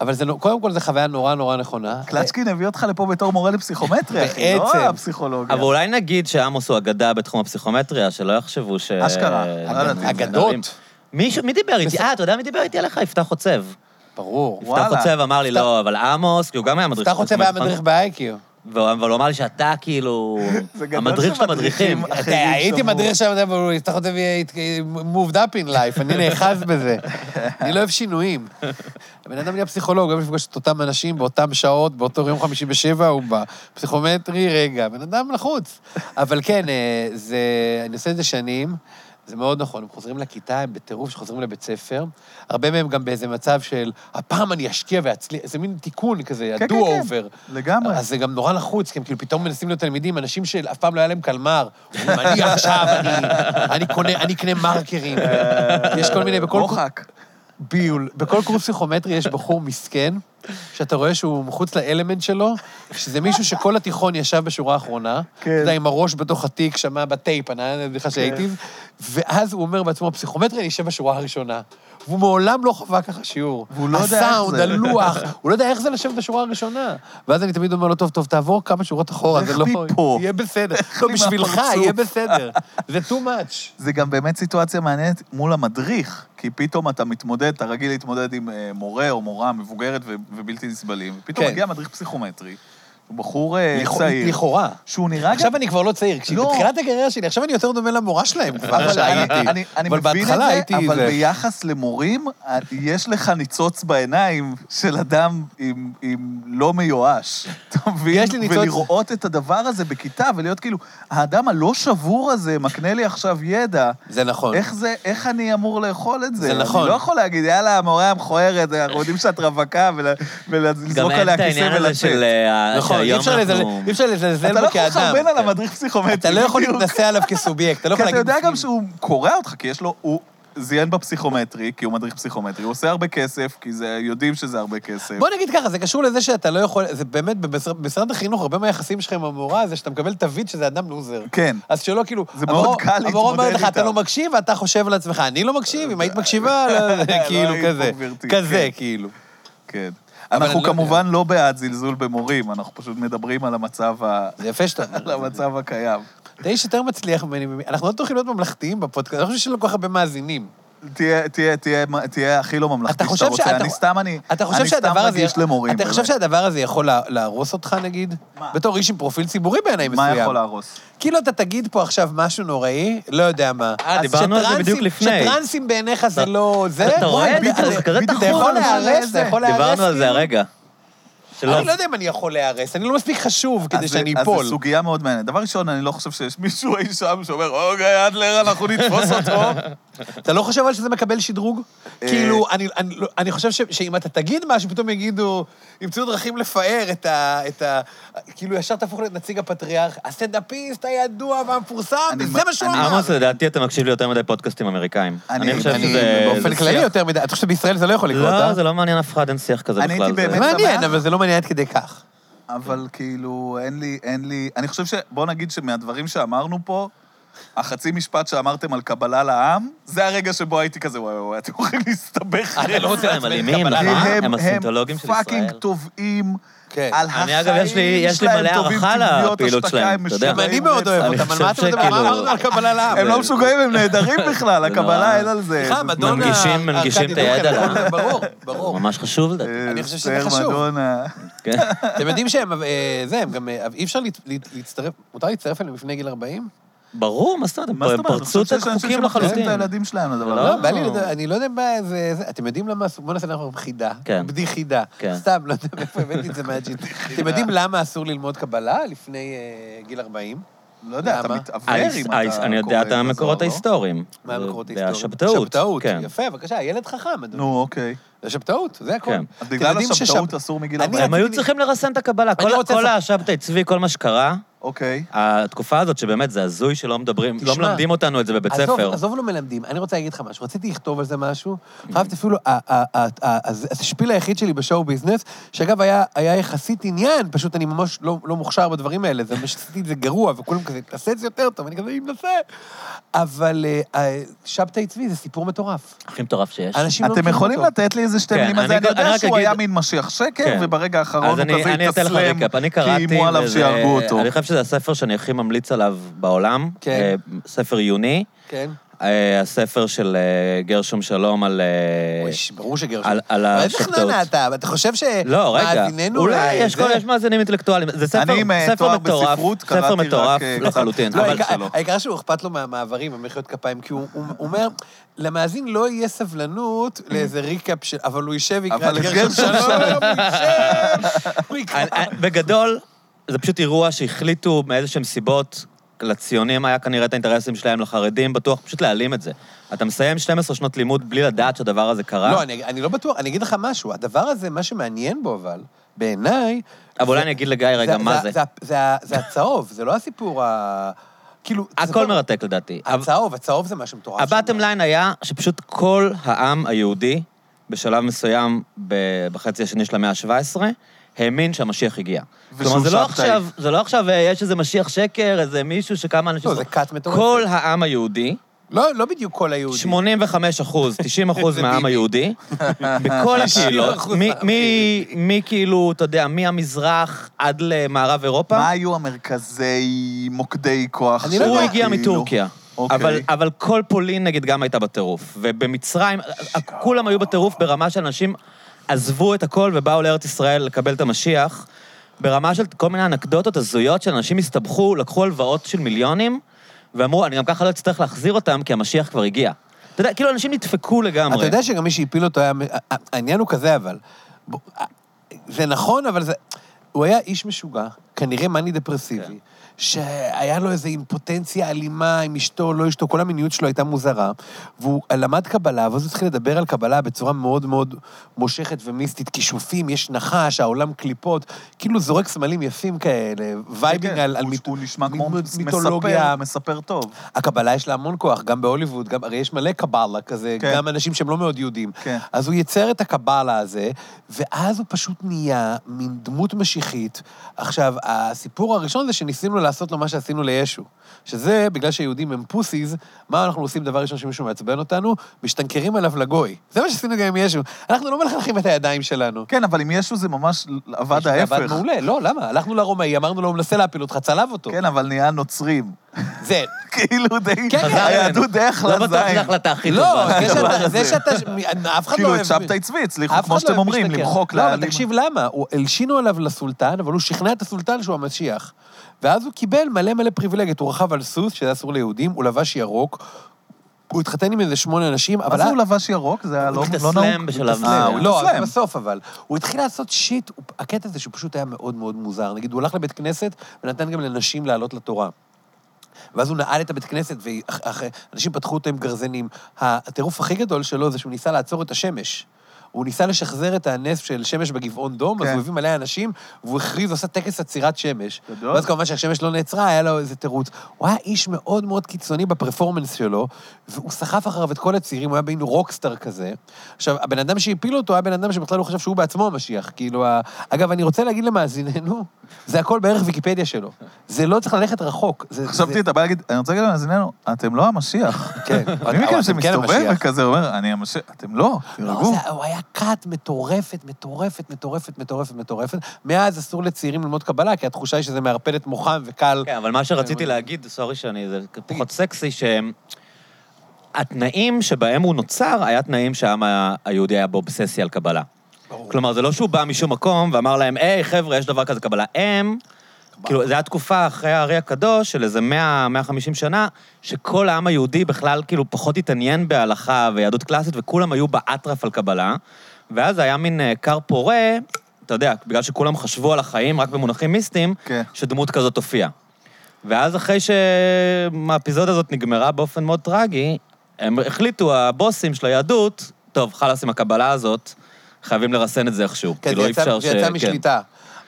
אבל זה, נו- קודם כל, זו חוויה נורא נורא נכונה. קלצ'קין הביא אותך לפה בתור מורה לפסיכומטרי, אחי, לא. הפסיכולוגיה. אבל אולי נגיד שעמוס הוא אגדה בתחום הפסיכומטריה, שלא יחשבו ש... אשכרה, לא. אגדות. מי דיבר איתי? אה, אתה יודע מי דיבר איתי עליך? יפתח חוצב. ברור. וואלה. יפתח חוצב אמר לי, יפתח- לא, אבל עמוס, כי הוא גם היה מדריך. סתם רוצה היה? מדריך באייקיו. אבל הוא אמר לי שאתה כאילו... (laughs) המדריך של המדריכים. הייתי. מדריך שם, אבל הוא יפתח אותי moved up in life, אני נאחז בזה. (laughs) אני לא אוהב שינויים. הבן אדם נהיה פסיכולוג, הוא אוהב לפגוש את אותם אנשים באותם שעות, באותו יום חמישי בשבע, הוא בפסיכומטרי, רגע, הבן אדם לחוץ. אבל כן, אה, זה, אני עושה את זה שנים, זה מאוד נכון, הם חוזרים לכיתה, הם בטירוף שחוזרים לבית ספר. הרבה מהם גם באיזה מצב של, הפעם אני אשקיע ואצליח, איזה מין תיקון כזה, כן, כן, ה-do כן. over. לגמרי. אז זה גם נורא לחוץ, כי הם כאילו פתאום מנסים להיות תלמידים, אנשים שאף פעם לא היה להם קלמר. אני עכשיו, אני, אני קונה, אני אקנה מרקרים. יש כל מיני, בכל... רוחק. ביול. בכל קורס פסיכומטרי יש בחור מסכן, שאתה רואה שהוא מחוץ לאלמנט שלו, שזה מישהו שכל התיכון ישב בשורה האחרונה, כן. אתה יודע, עם הראש בתוך התיק, שמע בטייפ, אני היה בדיחה שהייתי, ואז הוא אומר בעצמו, פסיכומטרי, אני אשב בשורה הראשונה. והוא מעולם לא חווה ככה שיעור. והוא לא יודע איך הסאונד, זה. הלוח, הוא לא יודע איך זה לשבת בשורה הראשונה. ואז אני תמיד אומר לו, טוב, טוב, תעבור כמה שורות אחורה, זה לא... מפה. יהיה בסדר. לא, בשבילך. יהיה בסדר. זה too much. זה גם באמת סיטואציה מעניינת מול המדריך, כי פתאום אתה מתמודד, אתה רגיל להתמודד עם אה, מורה או מורה מבוגרת ובלתי נסבלים, ופתאום כן. מגיע מדריך פסיכומטרי, הוא בחור אה, צעיר, לכאורה. שהוא נראה גם... עכשיו אני כבר לא צעיר, לא. בתחילת הקריירה שלי, עכשיו אני יותר דומה למורה שלהם כבר אבל שהייתי. אני, מבין את בהתחלה זה, הייתי אבל זה. ביחס למורים, אה, יש לך ניצוץ בעיניים של אדם עם, עם לא מיואש. (laughs) אתה מבין? יש לי ניצוץ- ולראות את הדבר הזה בכיתה, ולהיות כאילו, האדם הלא שבור הזה מקנה לי עכשיו ידע. זה נכון. איך זה, איך אני אמור לאכול את זה? זה נכון. אני לא יכול להגיד, יאללה, המורה המכוערת, אנחנו יודעים שאת רווקה, ולזרוק עליה כיסא העניין הזה ולצאת. נכון, אי אפשר לזלזל- אפשר לזלזל אתה בו לא יכול כאדם. לחרבן על המדריך פסיכומטרי. אתה לא יכול. להתנסה עליו כסובייקט, אתה לא כי יכול אתה להגיד... יודע גם. שהוא קורע אותך, כי יש לו, הוא זיין בפסיכומטרי, כי הוא מדריך פסיכומטרי, הוא עושה הרבה כסף, כי זה, יודעים שזה הרבה כסף. בוא נגיד ככה, זה קשור לזה שאתה לא יכול, זה באמת, במשרד- החינוך, הרבה מהיחסים שלך עם המורה זה שאתה מקבל תווית שזה אדם לוזר. כן. אז שלא כאילו... זה מאוד קל המורה אומרת להתמודד לך, אתה. לא מקשיב, ואתה חושב לעצמך, אני לא מקשיב, אם היית מקשיבה, (laughs) לא- כאילו פה, כזה. כזה, כן. כאילו. כן. אנחנו לא כמובן לא בעד זלזול במורים, אנחנו פשוט מדברים על המצב, ה... זה יפה שאתה... על המצב הקיים. אתה איש יותר מצליח ממני, אנחנו לא צריכים להיות ממלכתיים בפודקאסט, אני חושב שיש לנו כל כך הרבה מאזינים. תהיה, תהיה, תהיה, תהיה הכי לא ממלכתי אתה שאתה רוצה. שאתה- אני סתם, אני, אתה חושב אני סתם שהדבר הזה... למורים. אתה חושב. שהדבר הזה יכול לה- להרוס אותך, נגיד? מה? בתור איש עם פרופיל ציבורי בעיניי מסוים. מה יכול להרוס? כאילו אתה תגיד פה עכשיו משהו נוראי, לא יודע מה. אה, דיברנו על זה בדיוק לפני. שטרנסים בעיניך זה אתה- לא... זה? אתה רואה? אתה. יכול להיהרס, איזה. אתה יכול להיהרס. דיברנו על זה כאילו? הרגע. שלא... אני לא יודע אם אני יכול להיהרס, אני לא מספיק חשוב כדי שאני אפול. אז זו סוגיה מאוד מעניינת. דבר ראשון, אני לא חושב שיש מישהו (laughs) אי שם שאומר, אוקיי, אדלר, אנחנו נתפוס אותו. (laughs) אתה לא חושב אבל שזה מקבל שדרוג? אה, כאילו, אני- אני לא- אני חושב ש- שאם אתה תגיד משהו, פתאום יגידו, ימצאו דרכים לפאר את ה... את ה- כאילו, ישר תהפוך להיות נציג הפטריארך, הסטנדאפיסט הידוע והמפורסם, אני- וזה מה שהוא אני- אמר. עמוס, לדעתי אתה מקשיב לי יותר מדי פודקאסטים אמריקאים. אני- אני חושב אני שזה... באופן זה כללי שיח- יותר מדי, אתה חושב שבישראל זה לא יכול לקרות, אה? לא, זה לא מעניין אף אחד, אין שיח כזה אני בכלל. הייתי זה- באמת- זה מעניין, שמח. אבל זה לא מעניין עד כדי כך. אבל כאילו, אין לי, אין לי... אני חושב ש... בוא נגיד שמהדברים שאמרנו פה, החצי משפט שאמרתם על קבלה לעם, זה הרגע שבו הייתי כזה, וואי וואי אתם הולכים להסתבך. אתה לא רוצה הם לעצמך אלימים? הם הסינטולוגים של פאקינג ישראל. תובעים כן. על אני, החיים אגב, יש לי- יש לי שלהם, מלא טובים הערכה לפעילות שלהם, הם אתה יודע. אני מאוד אוהב. אני אותם, על מה אתה חושב מדבר? שכאילו- מה אמרנו על קבלה לעם? הם לא משוגעים, הם נהדרים בכלל, זה הקבלה נורא. אין על זה. סליחה, מדונה... מנגישים- מנגישים את הידע לעם. ברור, ברור. ממש חשוב לדעתי. אה, אני חושב שזה חשוב. כן. אתם יודעים שהם, אה, זה, הם גם, אה, אי אפשר להצטרף, מותר להצטרף אליהם לפני גיל 40? ברור, מה זאת אומרת? מה זאת הם אומרת? אני פרצו חושב את החוקים לחלוטין. את הילדים שלהם לדבר לא. הזה. לא, לדעת, אני לא יודע מה זה, אתם יודעים למה, אסור- בואו נעשה לכם חידה. כן. בדיחידה. כן. סתם, לא יודע מאיפה הבאתי את זה מהג'יט. (laughs) אתם יודעים למה אסור ללמוד קבלה לפני אה, גיל 40? לא יודע, אתה? מתעוור אם אתה אני יודע את המקורות לא? ההיסטוריים. מה המקורות זה ההיסטוריים? השבתאות. שבתאות, כן. יפה, בבקשה, ילד חכם, אדוני. נו, אוקיי. זה שבתאות, זה הכול. כן. אז בגלל השבתאות אסור מגיל 40. הם היו צריכים לרסן את הקבלה. כל- השבתאי צבי, כל מה שקרה, אוקיי. התקופה הזאת שבאמת זה הזוי שלא מדברים, לא תשמע, מלמדים אותנו את זה בבית עזוב, ספר. עזוב לא מלמדים, אני רוצה להגיד לך משהו. רציתי לכתוב על זה משהו, חייבתי אפילו, השפיל היחיד שלי בשואו ביזנס, שאגב היה היה יחסית עניין, פשוט אני ממש לא לא מוכשר בדברים האלה, זה ממש עשיתי את זה גרוע, וכולם כזה, תעשה את זה יותר טוב, אני כזה, אני מנסה. אבל אה, אה, שבתאי צבי זה סיפור מטורף. הכי מטורף שיש. אנשים לא אתם יכולים אותו. לתת לי איזה שתי כן, מילים על אני זה? אני יודע שהוא היה מין משיח שקר, כן. וברגע האחרון הוא כזה התאסלם, כי. איימו עליו שיהרגו אותו. אני חושב שזה הספר שאני הכי ממליץ עליו בעולם. כן. אה, ספר עיוני. כן. אה, הספר של אה, גרשום שלום על... אוי, ברור שגרשון. על- על איזה השבתאות. חננה אתה? אתה חושב לא, רגע. אולי יש זה- כל- יש מאזינים אינטלקטואלים. זה ספר אני עם, ספר תואר מטורף, בספרות, ספר קראתי רק, מטורף לחלוטין. לא, העיקר- שהוא אכפת לו מהמעברים, המחיאות כפיים, כי הוא אומר, למאזין לא יהיה סבלנות לאיזה ריקאפ של... אבל הוא יישב ויקרא גרשון שלום. הוא יישב, הוא יקרא. בגדול, זה פשוט אירוע שהחליטו מאיזשהם סיבות, לציונים היה כנראה את האינטרסים שלהם, לחרדים בטוח, פשוט להעלים את זה. אתה מסיים 12 שנות לימוד בלי לדעת שהדבר הזה קרה, לא, אני אני לא בטוח, אני אגיד לך משהו, הדבר הזה, מה שמעניין בו, אבל, בעיניי... אבל אולי זה- אני אגיד לגיא רגע מה זה. זה- זה ה- זה הצהוב, זה לא הסיפור ה... כאילו... זה הכל כל- מרתק לדעתי. הצהוב, הצהוב זה מה שמטורף. הבטם. ליין היה שפשוט כל העם היהודי, בשלב מסוים בחצי השני של המאה ה-17, האמין שהמשיח הגיע. כלומר, זה לא. עכשיו, זה לא עכשיו, אה, יש איזה משיח שקר, איזה מישהו שכמה אנשים... לא, זה כת מטורפת. כל העם היהודי, לא, לא בדיוק כל היהודים. 85 אחוז, (laughs) 90 אחוז זה מהעם ביבי. היהודי, בכל (laughs) 90% הקהילות, מי- מהעם מי- מי כאילו, אתה יודע, מהמזרח עד למערב אירופה, מה היו המרכזי מוקדי כוח אני לא שלו, הוא יודע, הגיע כאילו? מטורקיה. אוקיי. אבל, אבל כל פולין נגיד גם הייתה בטירוף. ובמצרים, כולם היו בטירוף ברמה שאנשים עזבו את הכל ובאו לארץ ישראל לקבל את המשיח, ברמה של כל מיני אנקדוטות הזויות שאנשים הסתבכו, לקחו הלוואות של מיליונים, ואמרו, אני גם ככה לא אצטרך להחזיר אותם, כי המשיח כבר הגיע. אתה יודע, כאילו אנשים נדפקו לגמרי. אתה יודע שגם מי שהפיל אותו היה... העניין הוא כזה, אבל... זה נכון, אבל זה... הוא היה איש משוגע, כנראה מאני דפרסיבי, כן. שהיה לו איזו אימפוטנציה אלימה עם אשתו, לא אשתו, כל המיניות שלו הייתה מוזרה, והוא למד קבלה, ואז הוא התחיל לדבר על קבלה בצורה מאוד מאוד מושכת ומיסטית, כישופים, יש נחש, העולם קליפות, כאילו זורק סמלים יפים כאלה, vibing כן, על, על הוא- מיט- הוא נשמע כמו מספר, מספר טוב. הקבלה יש לה המון כוח, גם בהוליווד, גם, הרי יש מלא קבלה כזה, כן. גם אנשים שהם לא מאוד יהודים. כן. אז הוא ייצר את הקבלה הזה, ואז הוא פשוט נהיה מין דמות משיחית. עכשיו, הסיפור הראשון זה שניסינו לעשות לו מה שעשינו לישו. שזה, בגלל שהיהודים הם פוסיז, מה אנחנו עושים דבר ראשון שמישהו מעצבן אותנו? משתנקרים עליו לגוי. זה מה שעשינו גם עם ישו. אנחנו לא מלכלכים את הידיים שלנו. כן, אבל עם ישו זה ממש עבד ההפך. עבד מעולה, לא, למה? הלכנו לרומאי, אמרנו לו, הוא מנסה להפיל אותך, צלב אותו. כן, אבל נהיה נוצרים. זה, (laughs) כאילו די, כן, כן. היהדות די אכלה לא בטוח שזו זין. ההחלטה הכי לא, טובה. שאתה, (laughs) זה. שאתה, אף אחד לא כאילו אוהב... את שבתאי הצליחו, כמו לא שאתם אומרים. למחוק לא, אבל. תקשיב למה, הוא- הלשינו עליו לסולטן, אבל הוא שכנע את הסולטן שהוא המשיח. ואז הוא קיבל מלא מלא פריבילגיות, הוא רכב על סוס, שזה אסור ליהודים, הוא לבש ירוק, הוא התחתן עם איזה שמונה אנשים, מה אבל... זה הוא לבש ירוק? זה היה הוא לא התאסלם לא נהוג? בשלב אה, מסוים. הוא לא, התאסלם. אז בסוף אבל. הוא התחיל לעשות שיט, הוא- הקטע הזה שהוא פשוט היה מאוד מאוד מוזר. נגיד, הוא הלך לבית כנסת ונתן גם לנשים לעלות לתורה. ואז הוא נעל את הבית כנסת, ואנשים פתחו אותו עם גרזנים. הטירוף הכי גדול שלו זה שהוא ניסה לעצור את השמש. הוא ניסה לשחזר את הנס של שמש בגבעון דום, אז כן. הוא הביא מלא אנשים, והוא הכריז, עשה טקס עצירת שמש. גדול. ואז כמובן שהשמש לא נעצרה, היה לו איזה תירוץ. הוא היה איש מאוד מאוד קיצוני בפרפורמנס שלו, והוא סחף אחריו את כל הצעירים, הוא היה בין רוקסטאר כזה. עכשיו, הבן אדם שהפיל אותו היה בן אדם שבכלל לא חשב שהוא בעצמו המשיח. כאילו, ה... אגב, אני רוצה להגיד למאזיננו, זה הכל בערך ויקיפדיה שלו. זה לא צריך ללכת רחוק. זה- חשבתי, זה- אתה בא להגיד, אני רוצה להגיד למאזיננו, אתם לא המשיח. כן. (laughs) מי מכם כן שמסתובב. וכזה אומר, אני המשיח, אתם לא, לא, תירגעו. הוא היה כת מטורפת, מטורפת, מטורפת, מטורפת, מטורפת. מאז אסור לצעירים ללמוד קבלה, כי התחושה היא שזה מערפל את מוחם וקל. כן, אבל מה שרציתי להגיד, סורי שאני, זה פחות סקסי, שהתנאים שבהם הוא נוצר, היה תנאים שהעם היהודי היה באובססיה על קבלה. כלומר, זה לא שהוא בא משום מקום ואמר להם, היי, חבר'ה, יש דבר כזה קבלה. הם, כאילו, זו הייתה תקופה אחרי הארי הקדוש, של איזה 100, 150 שנה, שכל העם היהודי בכלל כאילו פחות התעניין בהלכה ויהדות קלאסית, וכולם היו באטרף על קבלה. ואז היה מין אה, כר פורה, אתה יודע, בגלל שכולם חשבו על החיים רק במונחים מיסטיים, כן. שדמות כזאת תופיע. ואז אחרי שהאפיזודה הזאת נגמרה באופן מאוד טרגי, הם החליטו, הבוסים של היהדות, טוב, חלאס עם הקבלה הזאת, חייבים לרסן את זה איכשהו. כן, כאילו, זה יצא, אפשר זה יצא כן.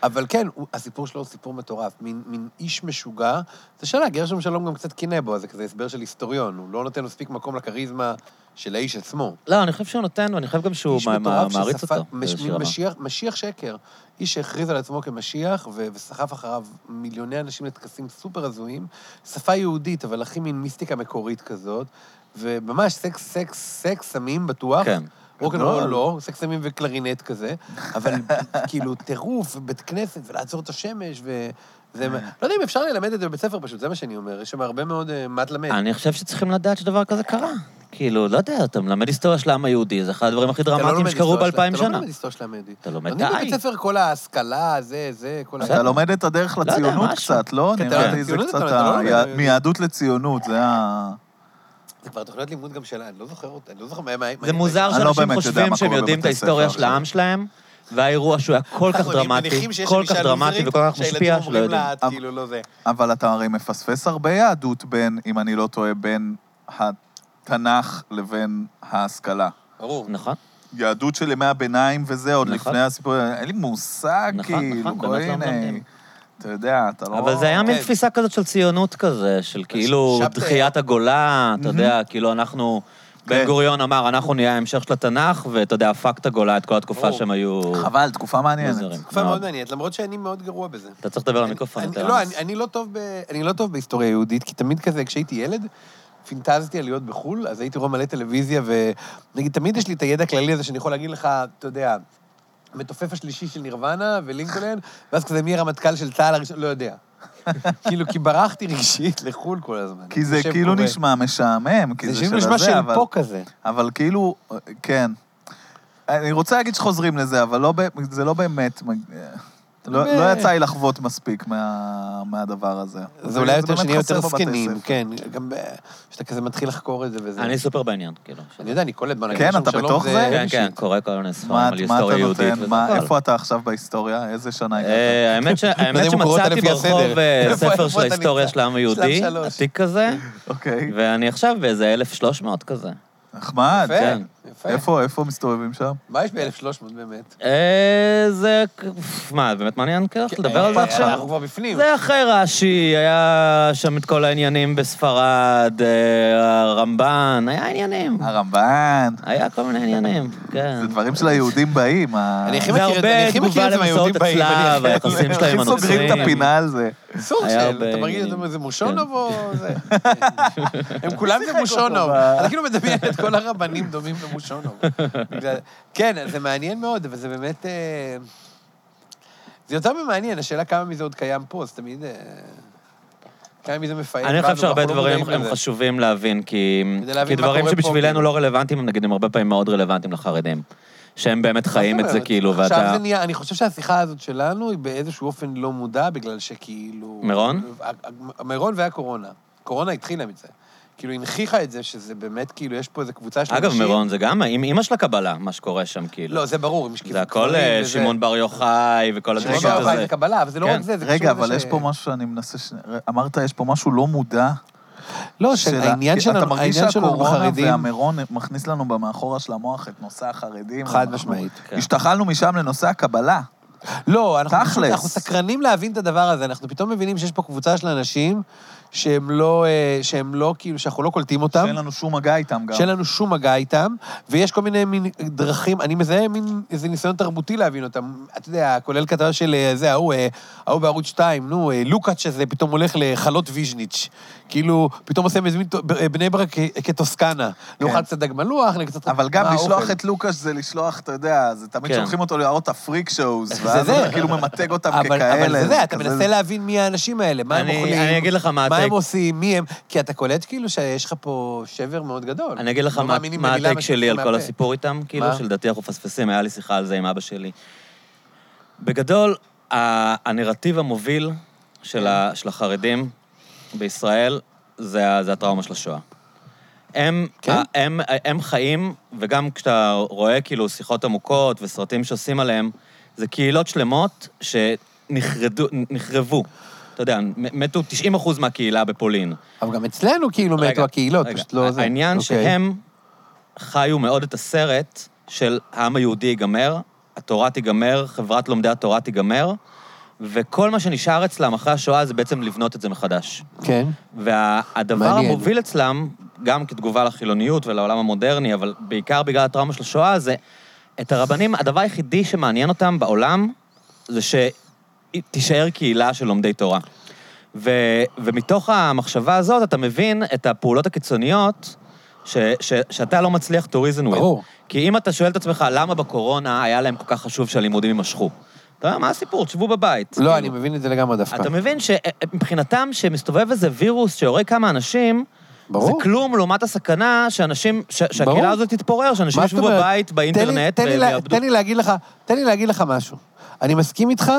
אבל כן, הוא- הסיפור שלו הוא סיפור מטורף. מין, מין איש משוגע. זה שאלה, גרשום שלום גם קצת קינא בו, זה כזה הסבר של היסטוריון. הוא לא נותן מספיק מקום לכריזמה של האיש עצמו. לא, אני חושב שהוא נותן, ואני חושב גם שהוא מטורף מעריץ שספג- אותו. מש. משיח, משיח שקר. איש שהכריז על עצמו כמשיח, ו- וסחף אחריו מיליוני אנשים לטקסים סופר הזויים. שפה יהודית, אבל הכי מין מיסטיקה מקורית כזאת. וממש סקס, סקס, סקס, סמים בטוח. כן. רוקנרול. לא, סקס סמים וקלרינט כזה, אבל (laughs) כאילו טירוף, ובית כנסת, ולעצור את השמש, ו... זה... אה. לא יודע אם אפשר ללמד את זה בבית ספר פשוט, זה מה שאני אומר, יש שם הרבה מאוד אה, מה תלמד. אני חושב שצריכים לדעת שדבר כזה קרה. כאילו, לא יודע, אתה מלמד היסטוריה של העם היהודי, זה אחד הדברים הכי לא דרמטיים שקרו באלפיים אתה לא שנה. לומד היסטוריה של המדי. אתה לומד לומדים די. בבית ספר כל ההשכלה, זה, זה, כל ה... אתה לומד את הדרך יודע, לציונות. קצת, לא? נראה לי זה קצת לא. מיהדות לציונות, זה ה... זה כבר תוכניות לימוד גם שלה, אני לא זוכר אותה, אני לא זוכר מה... זה מוזר לא שאנשים חושבים שהם יודעים את ההיסטוריה של העם שלהם, והאירוע שהוא היה כל כך דרמטי, כל כך דרמטי וכל כך משפיע, שלא יודעים. כאילו, לא. אבל אתה הרי מפספס הרבה יהדות בין, אם אני לא טועה, בין התנ"ך לבין ההשכלה. ברור. נכון? יהדות של ימי הביניים וזה, עוד נכון. לפני הסיפור, אין לי מושג, נכון, כאילו, נכון, אתה יודע, אתה לא... אבל זה היה מין כן. תפיסה כזאת של ציונות כזה, של כאילו. דחיית הגולה, אתה יודע, כאילו אנחנו... בן כן. גוריון אמר, אנחנו נהיה ההמשך של התנ"ך, ואתה יודע, הפק את הגולה את כל התקופה. שהם היו... חבל, תקופה מעניינת. תקופה מאוד. מעניינת, למרות שאני מאוד גרוע בזה. אתה צריך לדבר למיקרופון יותר. לא, לא טוב ב- אני לא טוב בהיסטוריה יהודית, כי תמיד כזה, כשהייתי ילד, פינטזתי על להיות בחו"ל, אז הייתי רואה מלא טלוויזיה, ונגיד, תמיד יש לי את הידע הכללי הזה שאני יכול להגיד לך, אתה יודע, המתופף השלישי של נירוונה ולינקולן, ואז כזה מי הרמטכ"ל של צה"ל הראשון, לא יודע. (laughs) כאילו, כי ברחתי רגשית לחו"ל כל הזמן. כי זה כאילו. נשמע משעמם, כי זה זה כאילו של נשמע הזה, של אבל... פה כזה. אבל כאילו, כן. אני רוצה להגיד שחוזרים לזה, אבל לא, זה לא באמת... לא, לא יצא לי לחוות מספיק מה, מהדבר הזה. זה אולי יותר שנהיה יותר זקנים. כן. גם ב- שאתה כזה מתחיל לחקור את זה וזה. אני סופר בעניין, כאילו. אני יודע, אני קולט, בוא נגיד, כן, אתה בתוך זה? כן, כן, קורא כל מיני ספרים מה, על מה היסטוריה יהודית. איפה אתה עכשיו בהיסטוריה? איזה שנה הגעת? אה, האמת ש- (laughs) האמת שמצאתי. ברחוב אה, ספר של ההיסטוריה? של העם היהודי. עתיק כזה, (laughs) אוקיי, ואני עכשיו באיזה 1,300 כזה. נחמד. יפה, כן. יפה. איפה, איפה מסתובבים שם? מה יש ב-1300 באמת? אה, זה... מה, באמת מעניין כאילו לדבר על זה עכשיו? אנחנו כבר בפנים. זה אחרי רש"י, היה שם את כל העניינים בספרד, אה, הרמב"ן, היה עניינים. הרמב"ן. היה כל מיני עניינים, כן. זה דברים של היהודים באים. אני הכי זה מכיר את זה, אני הרבה הכי מכיר תגובה את זה מהיהודים באים. אני- הצלב, היחסים שלהם עם הכי סוגרים את הנוצרים. הפינה על זה. סוג של, הרבה אתה מרגיש. את זה מושונוב או זה? כן. (laughs) הם כולם זה מושונוב. אתה כאילו מדמיין את כל הרבנים דומים למושונוב. בגלל- כן, זה מעניין מאוד, אבל זה באמת... אה, זה יותר ממעניין, השאלה כמה מזה עוד קיים פה, אז תמיד... אה, כמה מזה מפעל אני חושב שהרבה דברים הם. חשובים להבין, כי כי דברים שבשבילנו כאילו. לא רלוונטיים, הם נגיד הם הרבה פעמים מאוד רלוונטיים לחרדים. שהם באמת חיים את זה? כאילו, עכשיו ואתה... זה נהיה, אני חושב שהשיחה הזאת שלנו היא באיזשהו אופן לא מודע, בגלל שכאילו... מירון? מירון והקורונה. קורונה התחילה מזה. כאילו, הנכיחה את זה שזה באמת, כאילו, יש פה איזו קבוצה של אגב, אנשים... מירון זה גם אימא של הקבלה, מה שקורה שם, כאילו. לא, זה ברור, עם שקיפות זה הכל אה, שמעון בר יוחאי וכל הדברים שמעון בר יוחאי. זה קבלה, אבל זה לא כן. רק זה, זה רגע, קשור אבל יש ש- פה משהו שאני מנסה... ש- אמרת, יש פה משהו לא מודע. לא, של ה- העניין כי שלנו, אתה מרגיש שהקורונה. והמירון מכניס לנו במאחורה של המוח את נושא החרדים. חד משמעית. כן. השתחלנו משם לנושא הקבלה. לא, אנחנו סקרנים להבין את הדבר הזה. אנחנו פתאום מבינים שיש פה קבוצה של אנשים שהם לא, אה, שהם לא, כאילו, שאנחנו לא קולטים אותם. שאין לנו שום מגע איתם גם. שאין לנו שום מגע איתם, ויש כל מיני מין דרכים, אני מזהה מין איזה ניסיון תרבותי להבין אותם. אתה יודע, כולל כתבה של אה, זה, ההוא, אה, ההוא בערוץ 2, נו, לוקאץ' הזה פתאום הולך לחלות ויז'ניץ'. כאילו, פתאום עושה מזמין בני ברק כטוסקנה. נאכל קצת דג מלוח, קצת... אבל גם לשלוח? את לוקאש זה לשלוח, אתה יודע, זה תמיד כן. שולחים אותו להראות את ה freak shows, זה ואז זה. אתה כאילו ממתג אותם ככאלה. אבל זה זה, אתה מנסה להבין מי האנשים האלה, מה הם אני- אוכלים, אני אגיד לך מה. הם עושים, מי הם, כי אתה קולט כאילו שיש לך פה שבר מאוד גדול. אני אגיד לך לא מה ה take שלי על. כל הסיפור איתם, כאילו? שלדעתי אנחנו מפספסים, היה לי שיחה על זה עם אבא שלי. בגדול, הנרטיב המוביל של של החרדים בישראל זה זה הטראומה של השואה. הם, כן? ה- הם, הם חיים, וגם כשאתה רואה כאילו שיחות עמוקות וסרטים שעושים עליהם, זה קהילות שלמות שנחרבו. אתה יודע, מתו 90 אחוז מהקהילה בפולין. אבל גם אצלנו כאילו מתו רגע, הקהילות, רגע. פשוט לא זה. העניין אוקיי. שהם חיו מאוד את הסרט של העם היהודי ייגמר, התורה תיגמר, חברת לומדי התורה תיגמר, וכל מה שנשאר אצלם אחרי השואה זה בעצם לבנות את זה מחדש. כן. והדבר מעניין. המוביל אצלם, גם כתגובה לחילוניות ולעולם המודרני, אבל בעיקר בגלל הטראומה של השואה, זה את הרבנים, הדבר היחידי שמעניין אותם בעולם, זה שתישאר קהילה של לומדי תורה. ו, ומתוך המחשבה הזאת, אתה מבין את הפעולות הקיצוניות ש, ש, שאתה לא מצליח to reason with. ברור. כי אם אתה שואל את עצמך, למה בקורונה היה להם כל כך חשוב שהלימודים יימשכו? אתה יודע, מה הסיפור? תשבו בבית. לא. אני מבין את זה לגמרי דווקא. אתה מבין שמבחינתם, שמסתובב איזה וירוס שהורג כמה אנשים, ברור. זה כלום לעומת הסכנה שאנשים, ש-. שהקהילה הזאת תתפורר, שאנשים ישבו? בבית, תן לי- באינטרנט, תן לי. תן לי להגיד לך, תן לי להגיד לך משהו. אני מסכים איתך,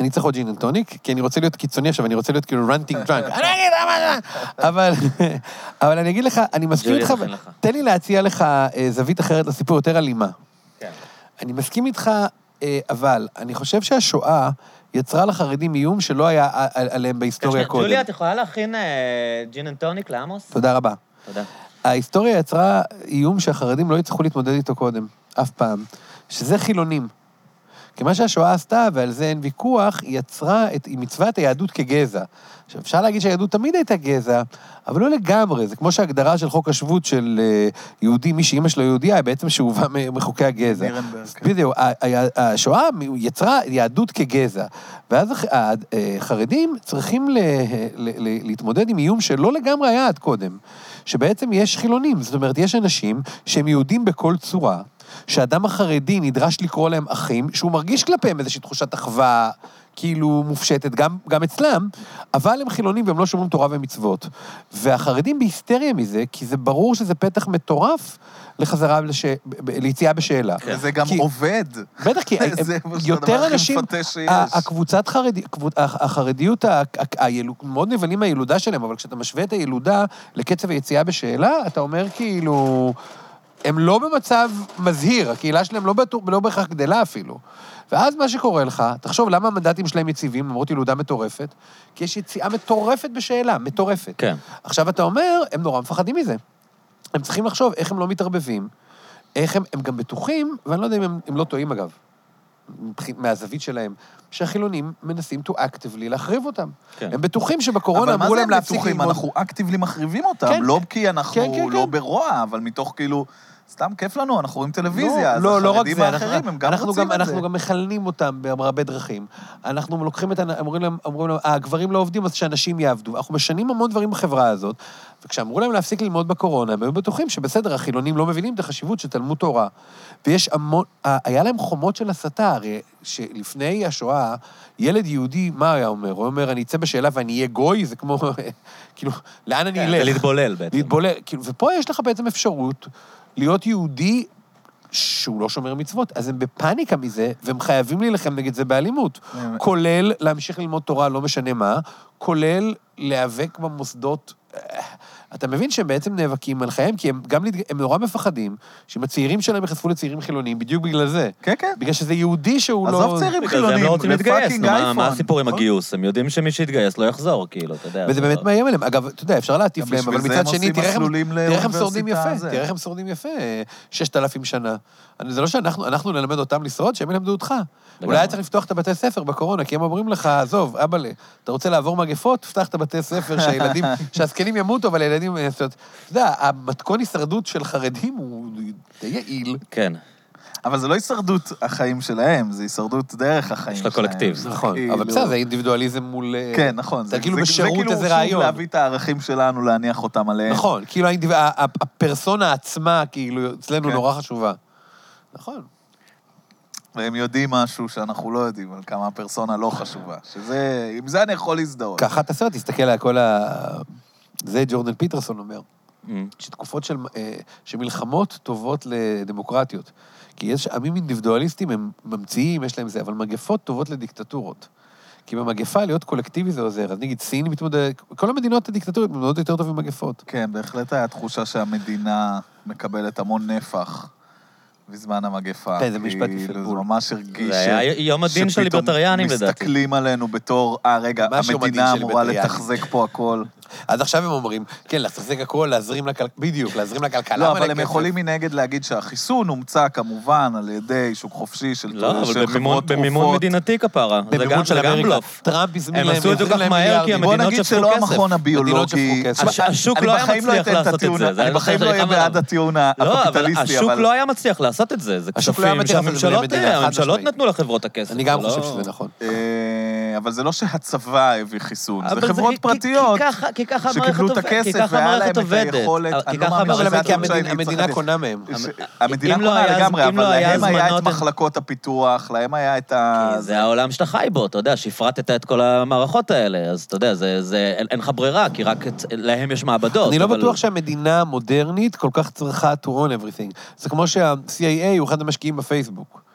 אני צריך עוד gin and tonic, כי אני רוצה להיות קיצוני עכשיו, אני רוצה להיות כאילו ranting drunk. אני אגיד למה... אבל אבל אני אגיד לך, אני מסכים איתך. תן לי להציע לך אה, זווית אחרת לסיפור, יותר אלימה. כן. אני מסכים איתך, אה, אבל אני חושב שהשואה יצרה לחרדים איום שלא היה עליהם בהיסטוריה קודם. ג'וליה, את יכולה להכין אה, gin and tonic לעמוס? תודה רבה. תודה. ההיסטוריה יצרה איום שהחרדים לא יצטרכו להתמודד איתו קודם, אף פעם, שזה חילונים. כי מה שהשואה עשתה, ועל זה אין ויכוח, היא יצרה את, את היהדות כגזע. עכשיו, אפשר להגיד שהיהדות תמיד הייתה גזע, אבל לא לגמרי. זה כמו שההגדרה של חוק השבות של אה, יהודי, מי שאימא שלו יהודייה, היא בעצם שאובה מחוקי הגזע. כן. בדיוק, השואה יצרה יהדות כגזע. ואז הח- החרדים צריכים ל- ל- להתמודד עם איום שלא לגמרי היה עד קודם. שבעצם יש חילונים, זאת אומרת, יש אנשים שהם יהודים בכל צורה, שהאדם החרדי נדרש לקרוא להם אחים, שהוא מרגיש כלפיהם איזושהי תחושת אחווה, כאילו מופשטת, גם, גם אצלם, אבל הם חילונים והם לא שומרים תורה ומצוות. והחרדים בהיסטריה מזה, כי זה ברור שזה פתח מטורף לחזרה, לש... ליציאה בשאלה. וזה גם כי- עובד. בטח, כי (laughs) זה יותר אנשים, הקבוצת חרדי, החרדיות, היל- מאוד נבהלים מהילודה שלהם, אבל כשאתה משווה את הילודה לקצב היציאה בשאלה, אתה אומר כאילו, הם לא במצב מזהיר, הקהילה שלהם לא, בטוח, לא בהכרח גדלה אפילו. ואז מה שקורה לך, תחשוב, למה המנדטים שלהם יציבים, למרות ילודה מטורפת? כי יש יציאה מטורפת בשאלה, מטורפת. כן. עכשיו, אתה אומר, הם נורא מפחדים מזה. הם צריכים לחשוב איך הם לא מתערבבים, איך הם, הם גם בטוחים, ואני לא יודע אם הם, הם לא טועים אגב, מהזווית שלהם, שהחילונים מנסים to actively להחריב אותם. כן. הם בטוחים שבקורונה אבל מה אמרו זה להם הם להפסיק בטוחים? ללמוד. אנחנו אקטיבלי מחריבים אותם, כן. לא כי אנחנו כן, כן, לא כן. ברוע, אבל מתוך כאילו, סתם כיף לנו, אנחנו רואים טלוויזיה, אז לא, לא החרדים זה, האחרים, אנחנו, הם גם אנחנו רוצים גם, את אנחנו זה. גם מכלנים אותם בהרבה דרכים. אנחנו לוקחים את, אומרים להם, אומרים להם, "אה, הגברים לא עובדים, אז שהנשים יעבדו. אנחנו משנים המון דברים בחברה הזאת, וכשאמרו להם להפסיק ללמוד בקורונה, הם היו בטוחים שבסדר, החילונים לא מבינים את החשיבות של תלמוד תורה. ויש המון, היה להם חומות של הסתה, הרי שלפני השואה, ילד יהודי, מה היה אומר? הוא אומר, אני אצא בשאלה ואני אהיה גוי, זה כמו, (laughs) כאילו, לאן אני כן, אלך? להתבולל בעצם. להתבולל, כאילו, ופה יש לך בעצם אפשרות להיות יהודי שהוא לא שומר מצוות, אז הם בפאניקה מזה, והם חייבים להילחם נגד זה באלימות. כולל להמשיך ללמוד תורה, לא משנה מה, כולל להיאבק במוסדות, אה, אתה מבין שהם בעצם נאבקים על חייהם, כי הם גם, הם נורא מפחדים שאם הצעירים שלהם ייחשפו לצעירים חילונים, בדיוק בגלל זה. כן, כן. בגלל שזה יהודי שהוא לא... עזוב צעירים זה הם חילונים, לא רוצים להתגייס, מה- הסיפור עם נכון. הגיוס? הם יודעים שמי שיתגייס לא יחזור, כאילו, אתה יודע. וזה זה באמת לא- מאיים עליהם. אגב, אתה יודע, אפשר להטיף להם, אבל מצד שני, תראה איך הם- שורדים יפה. תראה איך הם שורדים יפה, ששת אלפים שנה. אני- זה לא שאנחנו אנחנו נלמד אותם לשרוד, שהם ילמדו אותך. אולי היה צריך לפתוח את הבתי ספר בקורונה, כי הם אומרים לך, עזוב, אבאלה, אתה רוצה לעבור מגפות? פתח את הבתי ספר, שהילדים, (laughs) שהזקנים ימותו, אבל הילדים... אומרת, אתה יודע, המתכון הישרדות של חרדים הוא די יעיל. כן. אבל זה לא הישרדות החיים שלהם, זה הישרדות דרך החיים של שלהם. הקולקטיב. זה נכון, כאילו- אבל בסדר, זה אינדיבידואליזם מול... אה, כן, נכון. זה כאילו זה בשירות כאילו איזה רעיון. להביא את הערכים שלנו, להניח אותם עליהם. נכון, כאילו האינדיב- ה- ה- הפרסונה עצמה, כאילו, אצלנו כן. נורא חשובה. נכון. והם יודעים משהו שאנחנו לא יודעים, על כמה הפרסונה לא חשובה. שזה, עם זה אני יכול להזדהות. קח את הסרט, תסתכל על כל ה... זה ג'ורדן פיטרסון אומר, Mm. שתקופות של, אה, שמלחמות טובות לדמוקרטיות. כי יש עמים אינדיבידואליסטים, הם ממציאים, יש להם זה, אבל מגפות טובות לדיקטטורות. כי במגפה להיות קולקטיבי זה עוזר. אז נגיד, סין מתמודדת, כל המדינות הדיקטטוריות מתמודדות יותר טוב עם מגפות. כן, בהחלט היה תחושה שהמדינה מקבלת המון נפח בזמן המגפה. כן, זה משפט יפה כאילו, זה. ממש הרגיש זה היה יום הדין של שפתאום ליברטריאנים, לדעתי. מסתכלים עלינו בתור, אה, רגע, המדינה אמורה. לתחזק פה הכל. אז עכשיו הם אומרים, כן, לתחזק הכל, להזרים לכלכלה, בדיוק, להזרים לכלכלה. לא, אבל הם כסף. יכולים מנגד להגיד שהחיסון הומצא כמובן על ידי שוק חופשי של לא, אבל במימון- חברות תרופות. מדינתי כפרה. במימון של אמריקה. טראמפ הזמין הם להם, עשו את זה כל כך להם מהר, כי מיליארדים. המדינות בוא נגיד שפכו שלא כסף. המכון הביולוגי... שפכו כסף. השוק אני לא היה בחיים מצליח לעשות את זה, אני בחיים לא אהיה בעד. הטיעון לא, אבל הקפיטליסטי, השוק אבל... לא היה מצליח לעשות את זה. זה השוק לא כספים שהממשלות משמעית. נתנו לחברות הכסף. אני גם זה חושב לא- שזה נכון. אבל זה לא שהצבא הביא חיסון, זה חברות כי- פרטיות. כי ככה- כי ככה שקיבלו את הכסף והיה להם את. היכולת, כי אני לא מאמין שזה הטיעון שאני המדינה- צריך המדינה לחדש. קונה מהם. המדינה לא קונה היה- לגמרי, לא אבל היה להם היה את מחלקות הפיתוח, להם היה את ה... זה העולם שאתה חי בו, אתה יודע, שהפרטת את כל המערכות האלה, אז אתה יודע, זה, זה, אין, אין לך ברירה, כי רק את, להם יש מעבדות. אני לא בטוח שהמדינה המודרנית כל כך צריכה to own everything. זה כמו שה-CIA הוא אחד המשקיעים בפייסבוק.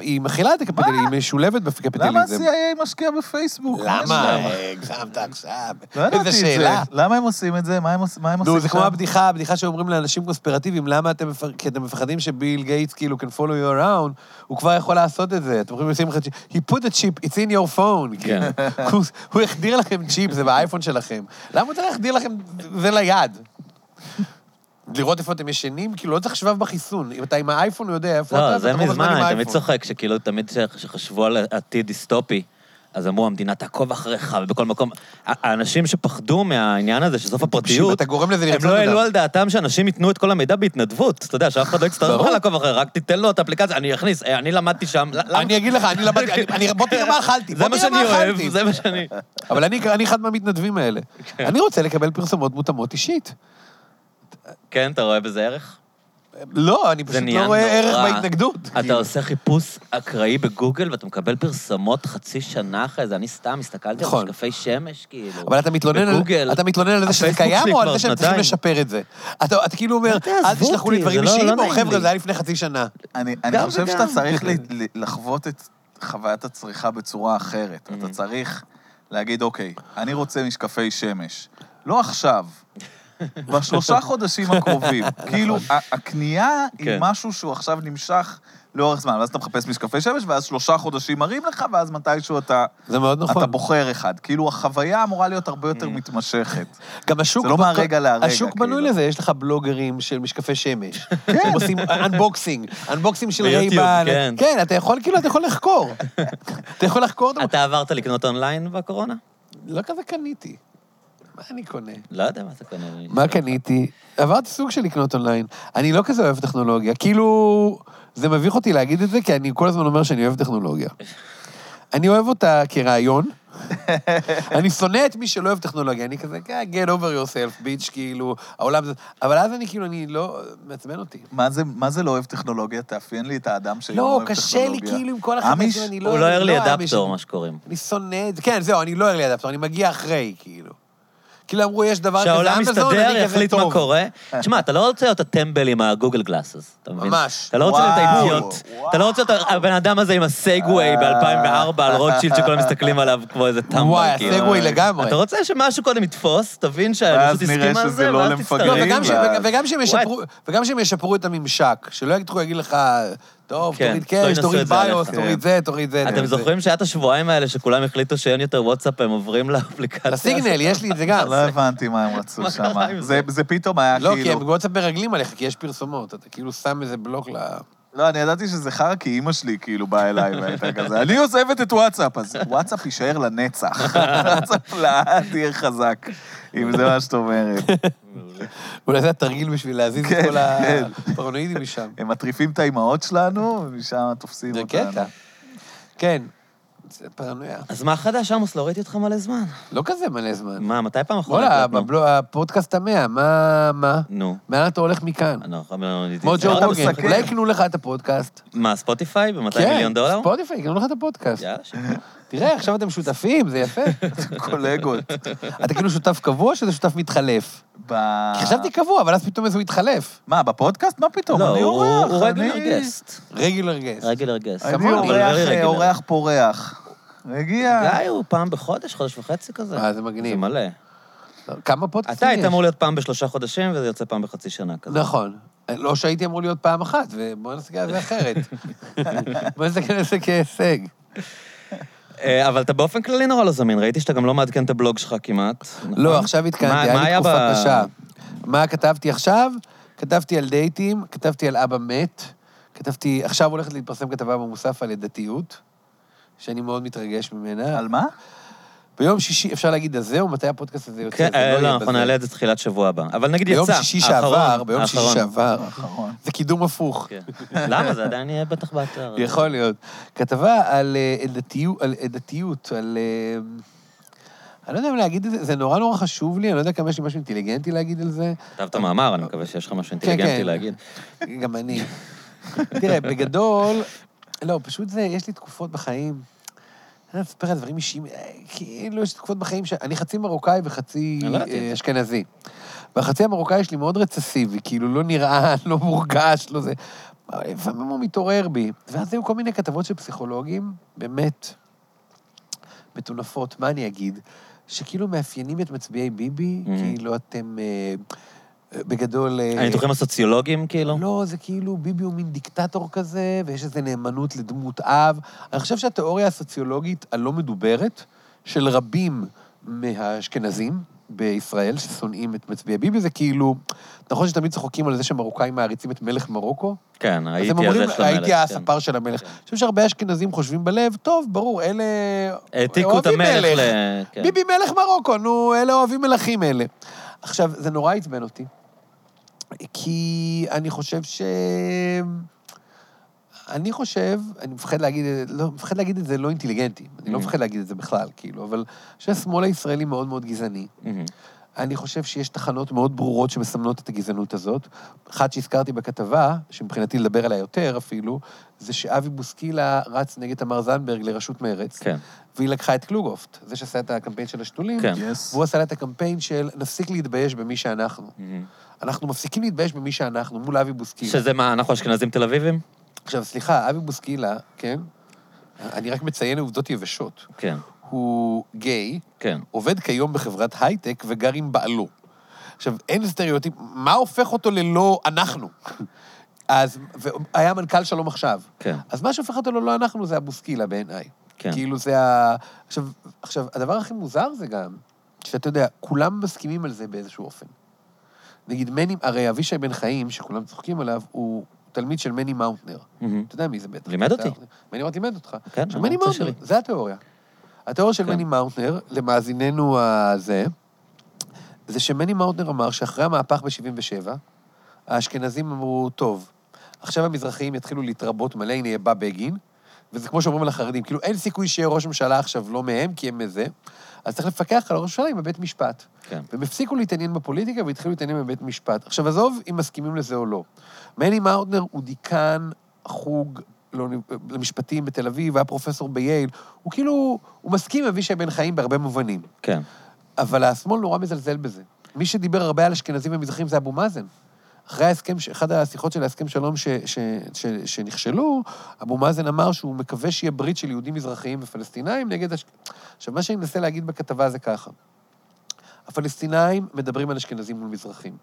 היא מכילה את הקפיטליזם, היא משולבת בקפיטליזם. למה ה-CIA משקיע בפייסבוק? למה? הגזמת עכשיו. לא ידעתי איזה את זה. שאלה. למה הם עושים את זה? מה הם עוש- מה הם עושים נו, זה כמו? הבדיחה, הבדיחה שאומרים לאנשים קונספירטיביים, למה אתם מפחדים, כי אתם מפחדים שביל גייטס כאילו can follow you around, הוא כבר יכול לעשות את זה. אתם יכולים לשים לך צ'יפ, he put a chip, it's in your phone. כן. (laughs) הוא- הוא החדיר לכם צ'יפ, זה באייפון שלכם. למה הוא צריך להחדיר לכם זה ליד? לראות איפה אתם ישנים? כאילו, לא צריך שבב בחיסון. אם אתה עם האייפון, הוא יודע איפה אתה, לא, זה ואתה רוב הזמן מזמן, עם אני תמיד האייפון. צוחק, שכאילו, תמיד כשחשבו על עתיד דיסטופי, אז אמרו, המדינה תעקוב אחריך, ובכל מקום... האנשים שפחדו מהעניין הזה, של סוף תקשיב, הפרטיות, אתה גורם לזה הם לרצות לא. העלו על דעתם שאנשים ייתנו את כל המידע בהתנדבות. אתה יודע, שאף אחד לא יצטרך ברור. לך לעקוב אחריך, רק תיתן לו את האפליקציה, אני אכניס, אה, אני למדתי שם. למה- אני אגיד לך, אני למדתי, אני- אני- בוא תראה מה אכלתי, זה מה תראה שאני מה אוהב, אכלתי. זה מה שאני... אבל אני אני אחד מהמתנדבים האלה. אני רוצה לקבל פרסומות מותאמות אישית. כן, אתה רואה בזה ערך? לא, אני פשוט לא רואה ערך נורא. בהתנגדות. אתה כאילו. עושה חיפוש אקראי בגוגל ואתה מקבל פרסומות חצי שנה אחרי זה. אני סתם הסתכלתי על נכון. משקפי שמש, כאילו. אבל אתה מתלונן, על, בגוגל. אתה מתלונן על זה שזה קיים, או על זה שהם צריכים. לשפר את זה? אתה, אתה כאילו אומר, אל תשלחו לי דברים לא- אישיים, לא או נעים חבר'ה, לי." זה היה לפני חצי שנה. אני אני חושב וגם. שאתה צריך ל- ל- לחוות את חוויית הצריכה בצורה אחרת. אתה צריך להגיד, אוקיי, אני רוצה משקפי שמש. לא עכשיו, בשלושה חודשים הקרובים. (laughs) כאילו, ה- הקנייה היא כן. משהו שהוא עכשיו נמשך לאורך זמן. ואז אתה מחפש משקפי שמש, ואז שלושה חודשים מראים לך, ואז מתישהו אתה... זה מאוד נכון. אתה בוחר אחד. כאילו, החוויה אמורה להיות הרבה יותר מתמשכת. (laughs) גם השוק... זה לא מהרגע להרגע, השוק כאילו. בנוי לזה, יש לך בלוגרים של משקפי שמש. (laughs) הם עושים unboxing, unboxing של ביוטיוב, Ray-Ban. כן. כן, אתה יכול, כאילו, אתה יכול לחקור. אתה יכול לחקור. אתה עברת לקנות אונליין בקורונה? לא כזה קניתי. מה אני קונה? לא יודע מה אתה קונה. מה קניתי? עברתי סוג של לקנות אונליין. אני לא כזה אוהב טכנולוגיה. כאילו, זה מביך אותי להגיד את זה, כי אני כל הזמן אומר שאני אוהב טכנולוגיה. אני אוהב אותה כרעיון. (laughs) אני שונא את מי שלא אוהב טכנולוגיה. אני כזה, כן, get over yourself, ביץ', כאילו, העולם זה... אבל אז אני כאילו, אני לא... מעצבן אותי. מה זה, מה זה לא אוהב טכנולוגיה? תאפיין לי את האדם שאינו לא, אוהב קשה לי טכנולוגיה. כאילו עם כל אמיש? החמש, אני לא... הוא לא ער לי אמיש. אדפטור, מה שקוראים. אני שונא את זה. כן, זהו, אני לא ארלי אדפטור, אני מגיע אחרי, כאילו. כאילו אמרו, יש דבר כזה שהעולם מסתדר, יחליט מה. קורה. תשמע, אתה לא רוצה להיות הטמבל עם הגוגל גלאסס, אתה מבין? ממש. אתה לא רוצה להיות האידיוט. אתה לא רוצה להיות הבן אדם הזה עם הסגווי ב-2004 על רוטשילד שכולם מסתכלים עליו כמו איזה טמבל. וואי, כאילו. הסגווי לגמרי. אתה רוצה שמשהו קודם יתפוס, תבין שהאנושות הסכימה על זה, לא ואז. לא, תצטרף. וגם, שהם ישפרו, את הממשק, שלא להגיד לך, טוב, כן, תוריד שלא קאש, תוריד ביוס, עליך. תוריד זה, תוריד זה. אתם. זוכרים שהיה את השבועיים האלה שכולם החליטו שאין יותר וואטסאפ, הם עוברים (laughs) לאפליקציה? לסיגנל, יש לי את זה גם. לא הבנתי מה הם רצו שם. זה- פתאום היה לא, כי כאילו... הם בוואטסאפ מרגלים עליך, כי יש פרסומות, אתה כאילו שם איזה בלוק ל... לא, אני ידעתי שזה חרא כי אימא שלי כאילו באה אליי והייתה כזה, אני עוזבת את וואטסאפ, אז וואטסאפ יישאר לנצח. וואטסאפ לעד יהיה חזק, אם זה מה שאת אומרת. אולי זה התרגיל בשביל להזיז את כן, כל כן. הפרנואידים משם. הם מטריפים את האימהות שלנו, ומשם תופסים זה אותנו. קטע. כן, זה פרנויה. אז מה חדש, עמוס? לא ראיתי אותך מלא זמן. לא כזה מלא זמן. מה, מתי פעם אחרונה וואלה? בבלו- הפודקאסט המאה, מה... מה? נו. לאן אתה הולך מכאן? אנחנו- כמו זה ג'ו רוגן. אולי יקנו לך את הפודקאסט. מה, ספוטיפיי? ב-200 כן, מיליון דולר? ספוטיפיי, יקנו לך את הפודקאסט. יאללה. תראה, עכשיו אתם שותפים, זה יפה. (laughs) קולגות. אתה כאילו שותף קבוע או שאתה שותף מתחלף? ב- כי חשבתי קבוע, אבל אז פתאום איזה הוא התחלף. מה, בפודקאסט? מה פתאום? לא, אני הוא אורח. הוא אני- regular guest. רגילר גייס. רגולר גסט. אני. אורח. אורח פורח. הגיע. גיא הוא פעם בחודש, חודש וחצי כזה. אה, זה זה מגניב. מלא. כמה פודקאסטים אתה יש? היית אמור להיות פעם בשלושה חודשים, וזה יוצא פעם בחצי שנה כזה. נכון. לא שהייתי אמור להיות פעם אחת, ובואו נסתכל על זה אחרת. (laughs) בואו נסתכל על זה כהישג. אה, אבל אתה באופן כללי נורא לא זמין, ראיתי שאתה גם לא מעדכן את הבלוג שלך כמעט. נכון? לא, עכשיו התקנתי, מה היה לי תקופה קשה. מה כתבתי עכשיו? כתבתי על דייטים, כתבתי על אבא מת, כתבתי, עכשיו הולכת להתפרסם כתבה במוסף על לידתיות, שאני מאוד מתרגש ממנה. על מה? ביום שישי, אפשר להגיד הזה, או מתי הפודקאסט הזה יוצא? כן, זה אה, לא, אנחנו. נעלה את זה תחילת שבוע הבא. אבל נגיד ביום יצא, שישי שעבר, האחרון, ביום שישי האחרון. שעבר. האחרון. זה קידום הפוך. כן. למה? זה עדיין יהיה בטח באתר. יכול להיות. כתבה על אה, עדתיות, על עדתיות, על... אה, אני לא יודע אם להגיד את זה, זה נורא נורא חשוב לי, אני לא יודע כמה יש לי משהו אינטליגנטי להגיד על זה. כתבת מאמר, אני מקווה שיש לך משהו כן, אינטליגנטי כן. להגיד. גם אני. תראה, בגדול, לא, פשוט זה, יש לי תקופות בחיים, אני אספר על דברים אישיים, אה, כאילו, יש תקופות בחיים ש... אני חצי מרוקאי וחצי לא אה. אשכנזי. והחצי המרוקאי שלי מאוד רצסיבי, כאילו, לא נראה, (laughs) לא מורגש, לא זה. לפעמים הוא מתעורר בי. ואז היו כל מיני כתבות של פסיכולוגים, באמת, מטונפות, מה אני אגיד? שכאילו מאפיינים את מצביעי ביבי, Mhm. כאילו אתם אה, בגדול... אה, הניתוחים הסוציולוגיים, כאילו? לא, זה כאילו ביבי הוא מין דיקטטור כזה, ויש איזו נאמנות לדמות אב. אני חושב שהתיאוריה הסוציולוגית הלא מדוברת של רבים מהאשכנזים בישראל, ששונאים את מצביעי ביבי, זה כאילו, נכון שתמיד צוחקים על זה שמרוקאים מעריצים את מלך מרוקו? כן, הייתי הזה של המלך. הייתי כן. הספר של המלך. אני חושב שהרבה אשכנזים חושבים בלב, טוב, ברור, אלה... העתיקו את המלך מלך. ל... כן. ביבי מלך מרוקו, נו, אלה אוהבים מלכים אלה. עכשיו, זה נורא עצבן אותי, כי אני חושב ש... אני חושב, אני מפחד להגיד, לא, מפחד להגיד את זה לא אינטליגנטי, אני לא. מפחד להגיד את זה בכלל, כאילו, אבל אני חושב שהשמאל הישראלי מאוד מאוד גזעני. מהמם. אני חושב שיש תחנות מאוד ברורות שמסמנות את הגזענות הזאת. אחת שהזכרתי בכתבה, שמבחינתי לדבר עליה יותר אפילו, זה שאבי בוסקילה רץ נגד תמר זנדברג לראשות מרצ, כן, והיא לקחה את קלוגופט, זה שעשה את הקמפיין של השתולים, כן. יס. והוא עשה לה את הקמפיין של נפסיק להתבייש במי שאנחנו. מהמם. אנחנו מפסיקים להתבייש במי שאנחנו, מול אבי בוסקילה. שזה מה, אנחנו אשכנזים תל אביבים? עכשיו, סליחה, אבי בוסקילה, כן? אני רק מציין עובדות יבשות. כן, הוא גיי, כן. עובד כיום בחברת הייטק וגר עם בעלו. עכשיו, אין סטריאוטיפ, מה הופך אותו ללא אנחנו? אז, והיה מנכ"ל שלום עכשיו. כן. אז מה שהופך אותו ללא אנחנו זה הבוסקילה בעיניי. כן. כאילו זה ה... עכשיו, עכשיו, הדבר הכי מוזר זה גם, שאתה יודע, כולם מסכימים על זה באיזשהו אופן. נגיד, מני, הרי אבישי בן חיים, שכולם צוחקים עליו, הוא תלמיד של מני מאוטנר. מהמם. אתה יודע מי זה בטח. לימד אותי. מני מאוטנר לימד אותך. כן, עכשיו, מני מאוטנר. זה התיאוריה. התיאוריה של כן. מני מאוטנר, למאזיננו הזה, זה שמני מאוטנר אמר שאחרי המהפך ב-77, האשכנזים אמרו, טוב, עכשיו המזרחיים יתחילו להתרבות מלא, הנה יהיה בא בגין, וזה כמו שאומרים על החרדים, כאילו אין סיכוי שיהיה ראש ממשלה עכשיו לא מהם, כי הם מזה, אז צריך לפקח על ראש ממשלה עם הבית משפט. כן. והם הפסיקו להתעניין בפוליטיקה והתחילו להתעניין בבית משפט. עכשיו, עזוב אם מסכימים לזה או לא. מני מאוטנר הוא דיקן חוג לאוניב- למשפטים בתל אביב, היה פרופסור בייל, הוא כאילו, הוא מסכים עם אבישי בן חיים בהרבה מובנים. כן. אבל השמאל נורא מזלזל בזה. מי שדיבר הרבה על אשכנזים ומזרחים זה אבו מאזן. אחרי ההסכם, ש- אחת השיחות של ההסכם שלום ש, ש, ש, שנכשלו, אבו מאזן אמר שהוא מקווה שיהיה ברית של יהודים מזרחיים ופלסטינאים נגד... אש... עכשיו, מה שאני מנסה להגיד בכתבה זה ככה. הפלסטינאים מדברים על אשכנזים מול מזרחים.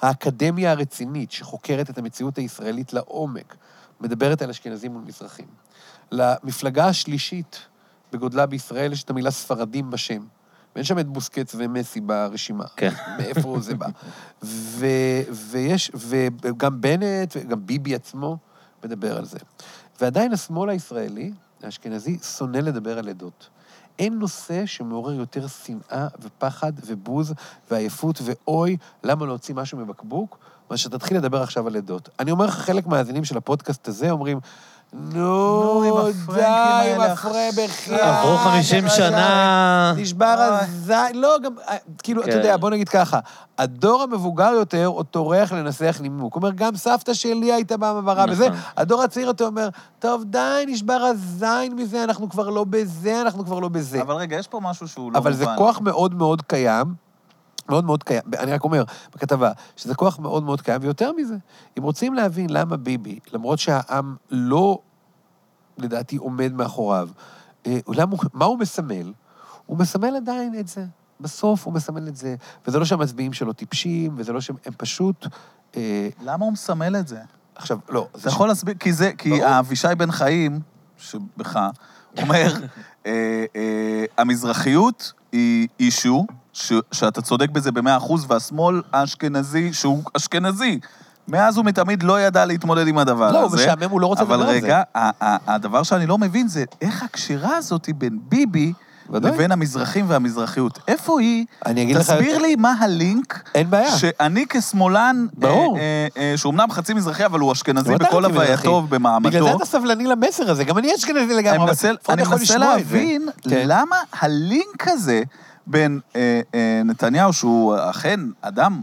האקדמיה הרצינית שחוקרת את המציאות הישראלית לעומק, מדברת על אשכנזים מול מזרחים. למפלגה השלישית בגודלה בישראל יש את המילה ספרדים בשם. ואין שם את בוסקץ ומסי ברשימה. כן. מאיפה זה בא. ו, ויש, וגם בנט, וגם ביבי עצמו מדבר על זה. ועדיין השמאל הישראלי, האשכנזי, שונא לדבר על עדות. אין נושא שמעורר יותר שנאה ופחד ובוז ועייפות ואוי, למה להוציא משהו מבקבוק, מאשר תתחיל לדבר עכשיו על עדות. אני אומר לך, חלק מהמאזינים של הפודקאסט הזה אומרים, נו, די עם הפרה עכשיו. בחייאת. עברו 50 שנה. נשבר. הזין, לא, גם, אה, כאילו, אתה כן. יודע, בוא נגיד ככה, הדור המבוגר יותר עוד טורח לנסח נימוק. הוא אומר, גם סבתא שלי הייתה במעברה בזה. נכון. הדור הצעיר יותר אומר, טוב, די, נשבר הזין מזה, אנחנו כבר לא בזה, אנחנו כבר לא בזה. אבל רגע, יש פה משהו שהוא לא אבל מובן. זה כוח מאוד מאוד קיים, מאוד מאוד קיים. אני רק אומר, בכתבה, שזה כוח מאוד מאוד קיים, ויותר מזה, אם רוצים להבין למה ביבי, למרות שהעם לא, לדעתי, עומד מאחוריו, אה, למה, הוא- מה הוא מסמל? הוא מסמל עדיין את זה. בסוף הוא מסמל את זה, וזה לא שהמצביעים שלו טיפשים, וזה לא שהם הם פשוט... אה, למה הוא מסמל את זה? עכשיו, לא, אתה יכול להסביר? כי זה, כי ברור. האבישי בן חיים, שבך, אומר, (laughs) אה, אה, המזרחיות היא אישו, ש- שאתה צודק בזה במאה אחוז, והשמאל האשכנזי, שהוא אשכנזי, מאז ומתמיד לא ידע להתמודד עם הדבר לא, הוא הזה. משעמם, הוא לא רוצה לדבר אבל על זה. רגע, ה- ה- הדבר שאני לא מבין זה איך הקשירה הזאת בין ביבי ודאי. לבין המזרחים והמזרחיות. איפה היא? אני אגיד לך... תסביר לי מה הלינק אין בעיה. שאני כשמאלן, ברור. אה, אה, אה, שהוא אמנם חצי מזרחי, אבל הוא אשכנזי בכל. הווייתו ובמעמדו. בגלל זה אתה סבלני למסר הזה, גם אני אשכנזי לגמרי. אני אבל מנסה. להבין כן. למה הלינק הזה בין אה, אה, נתניהו, שהוא אכן אדם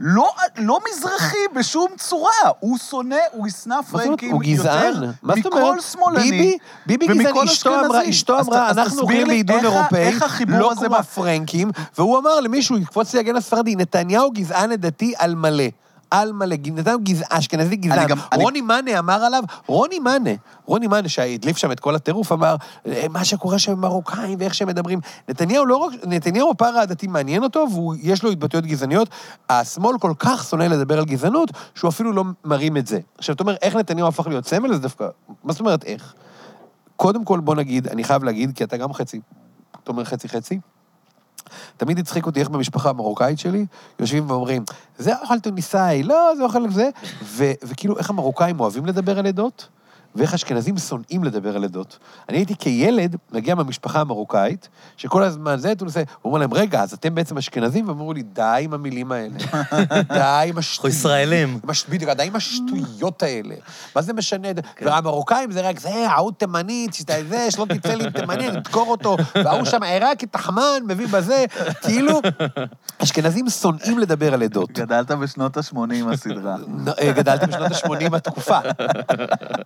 לא, לא מזרחי בשום צורה, הוא שונא, הוא ישנא? פרנקים הוא גזען. יותר מה זאת מכל אומרת? שמאלני. ביבי, ביבי גזען, אשתו אמרה. אשתו אמרה, אנחנו אוכלים לי בעידון איך ה- אירופאי, איך החיבור לא הזה כמו הפרנקים, והוא אמר למישהו, יקפוץ לי להגן הספרדי, נתניהו גזען לדתי על מלא. על מלא, אשכנזי גזען. גם- אני- רוני מאנה אמר עליו, רוני מאנה, רוני מאנה שהדליף שם את כל הטירוף, אמר, "אה, מה שקורה שם עם מרוקאים ואיך שהם מדברים. נתניהו לא רק, נתניהו הפער העדתי מעניין אותו, ויש לו התבטאויות גזעניות. השמאל כל כך שונא לדבר על גזענות, שהוא אפילו לא מרים את זה. עכשיו, אתה אומר, איך נתניהו הפך להיות סמל? זה דווקא, מה זאת אומרת איך? קודם כל, בוא נגיד, אני חייב להגיד, כי אתה גם חצי, אתה אומר חצי-חצי, תמיד הצחיק אותי איך במשפחה המרוקאית שלי יושבים ואומרים, זה אוכל טוניסאי, לא, זה אוכל זה, וכאילו איך המרוקאים אוהבים לדבר על עדות, ואיך אשכנזים שונאים לדבר על עדות. אני הייתי כילד מגיע מהמשפחה המרוקאית, שכל הזמן זה הוא אומר להם, רגע, אז אתם בעצם אשכנזים? ואמרו לי, די עם המילים האלה. (laughs) די עם השטויות. אנחנו ישראלים. בדיוק, די עם השטויות האלה. מה זה משנה? והמרוקאים זה רק זה, ההוא תימנית, שאתה זה, שלא תצא לי תימני, אני אדקור אותו, וההוא שם עיראקי, תחמן, מביא בזה. כאילו, אשכנזים שונאים לדבר על עדות. גדלת בשנות ה-80 הסדרה. אה, גדלתי בשנות ה-80 התקופה.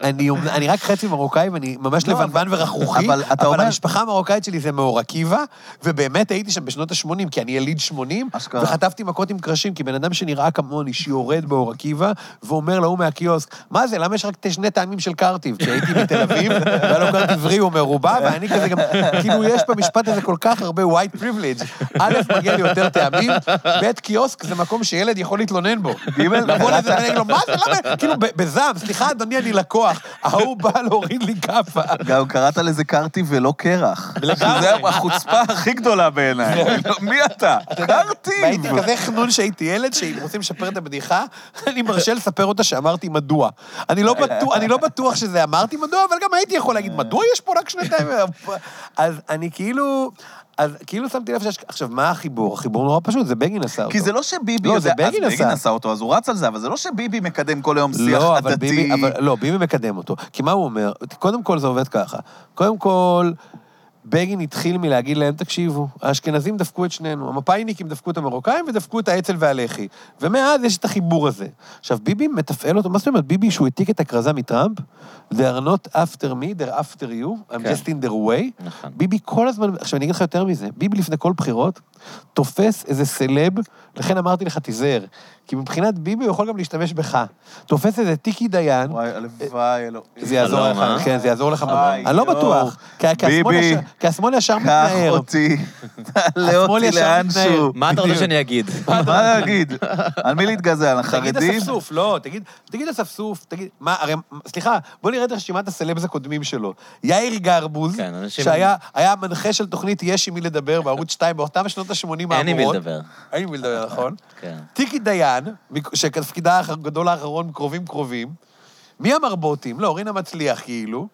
אני אני רק חצי מרוקאי ואני ממש לא, לבנוון ורכרוכי, אבל אתה אבל אומר- המשפחה המרוקאית שלי זה מאור עקיבא, ובאמת הייתי שם בשנות ה-80, כי אני יליד 80, אשכרה. וחטפתי מכות עם קרשים, כי בן אדם שנראה כמוני, שיורד באור עקיבא, ואומר להוא מהקיוסק, מה זה, למה יש רק שני טעמים של קרטיב? כי הייתי בתל אביב, (laughs) והיה לו קרטיב ריו מרובע, ואני כזה גם, כאילו, יש במשפט הזה כל כך הרבה white privilege. א', מגיע לי יותר טעמים, ב', קיוסק זה מקום שילד יכול להתלונן בו. ג', לבוא לזה ולהגיד לו, מה זה, למה, כאילו, ב- בזעם, סליחה, אדוני, אני לקוח, ההוא בא להוריד לי כאפה. גם קראת לזה קרטיב ולא קרח. לגמרי. שזה החוצפה הכי גדולה בעיניי. מי אתה? קרטיב. והייתי כזה חנון שהייתי ילד, שאם רוצים לשפר את הבדיחה, אני מרשה לספר אותה שאמרתי מדוע. אני לא בטוח, אני לא בטוח שזה אמרתי מדוע, אבל גם הייתי יכול להגיד, מדוע יש פה רק שנתיים? (laughs) אז אני כאילו... אז כאילו שמתי לב שיש... עכשיו, מה החיבור? החיבור נורא פשוט, זה בגין עשה אותו. כי זה לא שביבי... לא, יודע- זה בגין אז בגין עשה. עשה אותו, אז הוא רץ על זה, אבל זה לא שביבי מקדם כל היום שיח לא, אבל עדתי. ביבי, אבל, לא, ביבי מקדם אותו. כי מה הוא אומר? קודם כל זה עובד ככה. קודם כל, בגין התחיל מלהגיד להם, תקשיבו, האשכנזים דפקו את שנינו, המפאיניקים דפקו את המרוקאים ודפקו את האצ"ל והלח"י. ומאז יש את החיבור הזה. עכשיו, ביבי מתפעל אותו, מה זאת אומרת, ביבי, שהוא העתיק את הכרזה מטראמפ, they are not after me, they're after you, I'm כן. just in their way. נכון. ביבי כל הזמן, עכשיו אני אגיד לך יותר מזה, ביבי לפני כל בחירות תופס איזה סלב, לכן אמרתי לך, תיזהר, כי מבחינת ביבי הוא יכול גם להשתמש בך. תופס איזה טיקי דיין, וואי, הלוואי, אלוהים. זה יעזור לך, אה? כן, זה יעזור לך. אני לא. בטוח, כי- כי השמאל ביבי, קח. אותי, (laughs) תעלה אותי לאנשהו. מה אתה רוצה. שאני אגיד? (laughs) מה להגיד? על מי להתגזע? על תגיד החרדים? אספסוף, לא, תגיד, תגיד אספסוף, תגיד, מה, הרי, סליחה, בוא נראה את רשימת הסלבס הקודמים שלו. יאיר גרבוז, כן, שהיה היה המנחה של תוכנית יש עם מי לדבר בערוץ 2 באותם שנות ה-80 האמורות. אין עם מי לדבר. אין עם מי לדבר, נכון? (laughs) כן. טיקי דיין, שתפקידה הגדול האחרון קרובים קרובים. מי המרבוטים? לא, רינה מצליח כאילו.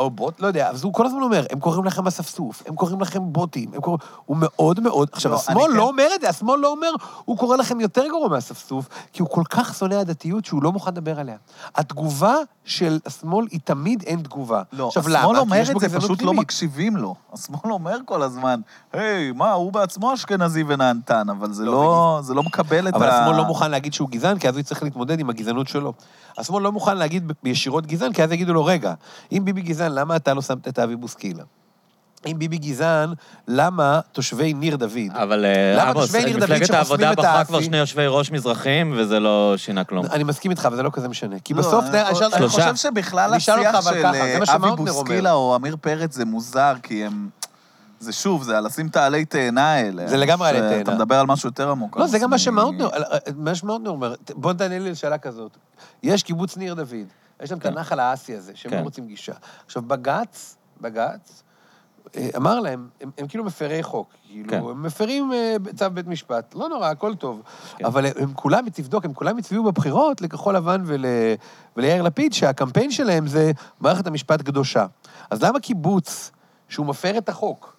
או בוט, לא יודע, אז הוא כל הזמן אומר, הם קוראים לכם אספסוף, הם קוראים לכם בוטים, הם קוראים... הוא מאוד מאוד... עכשיו, לא, השמאל לא כן- אומר את זה, השמאל לא אומר, הוא קורא לכם יותר גרוע מאספסוף, כי הוא כל כך שונא הדתיות שהוא לא מוכן לדבר עליה. התגובה של השמאל היא תמיד אין תגובה. לא, עכשיו? השמאל אומר את זה, פשוט לא. מקשיבים לו. השמאל אומר כל הזמן, היי, מה, הוא בעצמו אשכנזי ונהנתן, אבל זה לא, לא, זה לא מקבל את ה... אבל השמאל לא מוכן להגיד שהוא גזען, כי אז הוא יצטרך להתמודד עם הגזענות שלו. השמאל לא מוכן להגיד ישירות גזען, כי אז יגידו לו, רגע, אם ביבי גזען, למה אתה לא שמת את אבי בוסקילה? אם ביבי גזען, למה תושבי ניר דוד? אבל אה, עמוס, מפלגת העבודה בחרה? כבר שני יושבי ראש מזרחים, וזה לא שינה כלום. אני מסכים איתך, אבל זה לא כזה משנה. כי לא, בסוף, אני חושב- שבכלל השיח של אה, אבי בוסקילה. או עמיר פרץ זה מוזר, כי הם... זה שוב, זה על לשים את העלי תאנה האלה. זה לגמרי עלי תאנה. מדבר על משהו יותר עמוק. לא, זה גם מה אני- שמאוטנר, מה שמאוטנר אומר. בוא תענה לי לשאלה כזאת. יש קיבוץ ניר דוד, יש להם את כן. הנחל האסי הזה, שהם כן. לא רוצים גישה. עכשיו, בג"ץ, בג"ץ, אה, אמר להם, הם, הם כאילו מפרי חוק. כאילו, כן. הם מפרים אה, צו בית משפט. לא נורא, הכל טוב. כן. אבל הם, הם כולם, תבדוק, הם כולם הצביעו בבחירות לכחול לבן ול, וליאיר לפיד, שהקמפיין שלהם זה מערכת המשפט קדושה. אז למה קיבוץ, שהוא מפר את החוק,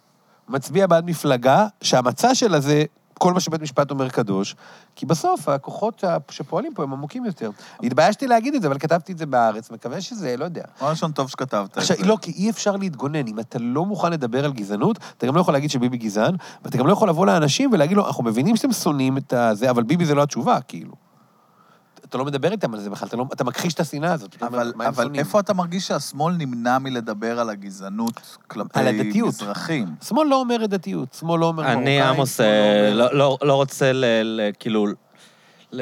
מצביע בעד מפלגה שהמצע שלה זה כל מה שבית משפט אומר קדוש, כי בסוף הכוחות שפועלים פה הם עמוקים יותר. התביישתי להגיד את זה, אבל כתבתי את זה בהארץ, מקווה שזה, לא יודע. דבר ראשון, טוב שכתבת עכשיו, זה. לא, כי אי אפשר להתגונן. אם אתה לא מוכן לדבר על גזענות, אתה גם לא יכול להגיד שביבי גזען, ואתה גם לא יכול לבוא לאנשים ולהגיד לו, אנחנו מבינים שאתם שונאים את הזה, אבל ביבי זה לא התשובה, כאילו. אתה לא מדבר איתם על זה בכלל, אתה, לא, אתה מכחיש את השנאה הזאת. אתה אומר, אבל, אבל? איפה אתה מרגיש שהשמאל נמנע מלדבר על הגזענות כלפי על הדתיות. מזרחים? שמאל לא אומר דתיות, שמאל לא אומר. אני, עמוס, שמאל אה, אומר- לא- לא לא רוצה ל- ל- כאילו... ל-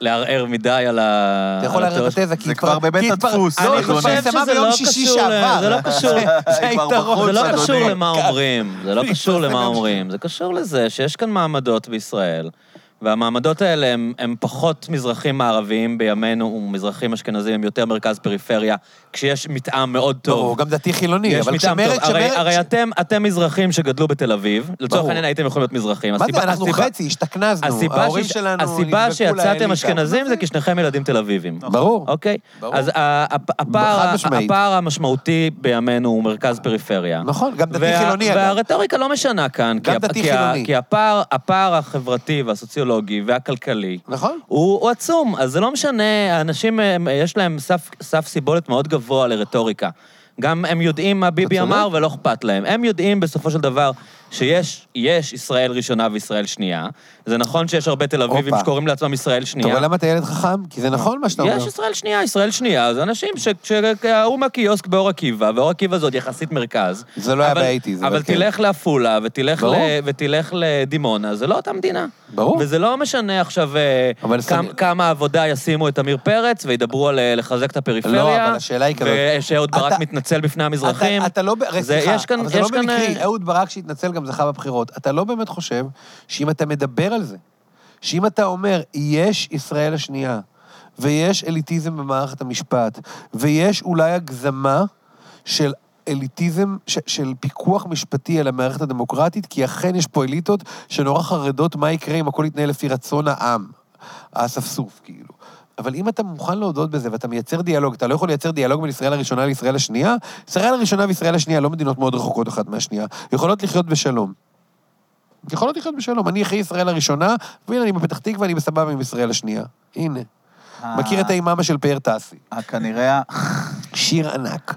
לערער מדי על ה... אתה יכול על לערער את התזה, כי זה כבר בבית הדפוס, לא, אני חושב שזה לא קשור ל- שעבר. זה לא קשור- (laughs) זה לא. קשור למה. אומרים, זה לא (laughs) קשור התפרסם למה אומרים, זה קשור לזה שיש כאן מעמדות בישראל, והמעמדות האלה הם, הם פחות מזרחים מערביים בימינו, ומזרחים אשכנזים הם יותר מרכז פריפריה, כשיש מתאם מאוד טוב. ברור, גם דתי חילוני, אבל כשמרד... טוב. הרי, כשמרד- הרי אתם, אתם מזרחים שגדלו בתל אביב, לצורך. העניין הייתם יכולים להיות מזרחים. מה זה, הסיבה- אנחנו הסיבה- חצי, השתכנזנו. הסיבה, ההורים ש... שלנו הסיבה שיצאתם. אשכנזים זה כי שניכם ילדים תל אביבים. ברור. אוקיי? ברור. אז ה- הפ- הפער. הפער המשמעותי בימינו הוא מרכז פריפריה. נכון, גם דתי חילוני, אגב. והרטוריקה לא משנה כאן. כי, הפער החברתי והסוציולוגי והכלכלי נכון. הוא, הוא עצום, אז זה לא משנה, האנשים, הם- יש להם סף, סף סיבולת מאוד גבוה לרטוריקה. גם הם יודעים מה ביבי אתה צודק. אמר ולא אכפת להם. הם יודעים בסופו של דבר שיש יש ישראל ראשונה וישראל שנייה. זה נכון שיש הרבה תל אביבים הופה. שקוראים לעצמם ישראל אתה שנייה. רואה למה אתה ילד חכם? כי זה נכון מה שאתה אומר. יש ישראל שנייה, ישראל שנייה, זה אנשים שההוא מהקיוסק באור עקיבא, ואור עקיבא עוד יחסית מרכז. זה לא היה באייטיז, אבל כן. תלך לעפולה ותלך, ברור. ל, ותלך לדימונה, זה לא אותה מדינה. ברור. וזה לא משנה עכשיו אה, כמה, עבודה ישימו את עמיר פרץ וידברו על אה, לחזק את הפריפריה. לא, אבל השאלה היא כזאת. ושאהוד ברק אתה- מתנצל בפני המזרחים. אתה, אתה לא... סליחה, אבל זה לא במקרי. אה, אהוד ברק שהתנצל גם זכה בבחירות. אתה לא באמת חושב שאם אתה מדבר על זה, שאם אתה אומר, יש ישראל השנייה, ויש אליטיזם במערכת המשפט, ויש אולי הגזמה של אליטיזם, ש, של פיקוח משפטי על המערכת הדמוקרטית, כי אכן יש פה אליטות שנורא חרדות מה יקרה אם הכל יתנהל לפי רצון העם, האספסוף, כאילו. אבל אם אתה מוכן להודות בזה ואתה מייצר דיאלוג, אתה לא יכול לייצר דיאלוג בין ישראל הראשונה לישראל השנייה, ישראל הראשונה וישראל השנייה לא מדינות מאוד רחוקות אחת מהשנייה, יכולות לחיות בשלום. יכולות לחיות בשלום. אני אחי ישראל הראשונה, והנה, אני בפתח תקווה, אני בסבבה עם ישראל השנייה. הנה. מכיר את האימאמה של פאר טאסי. אה, כנראה... שיר ענק.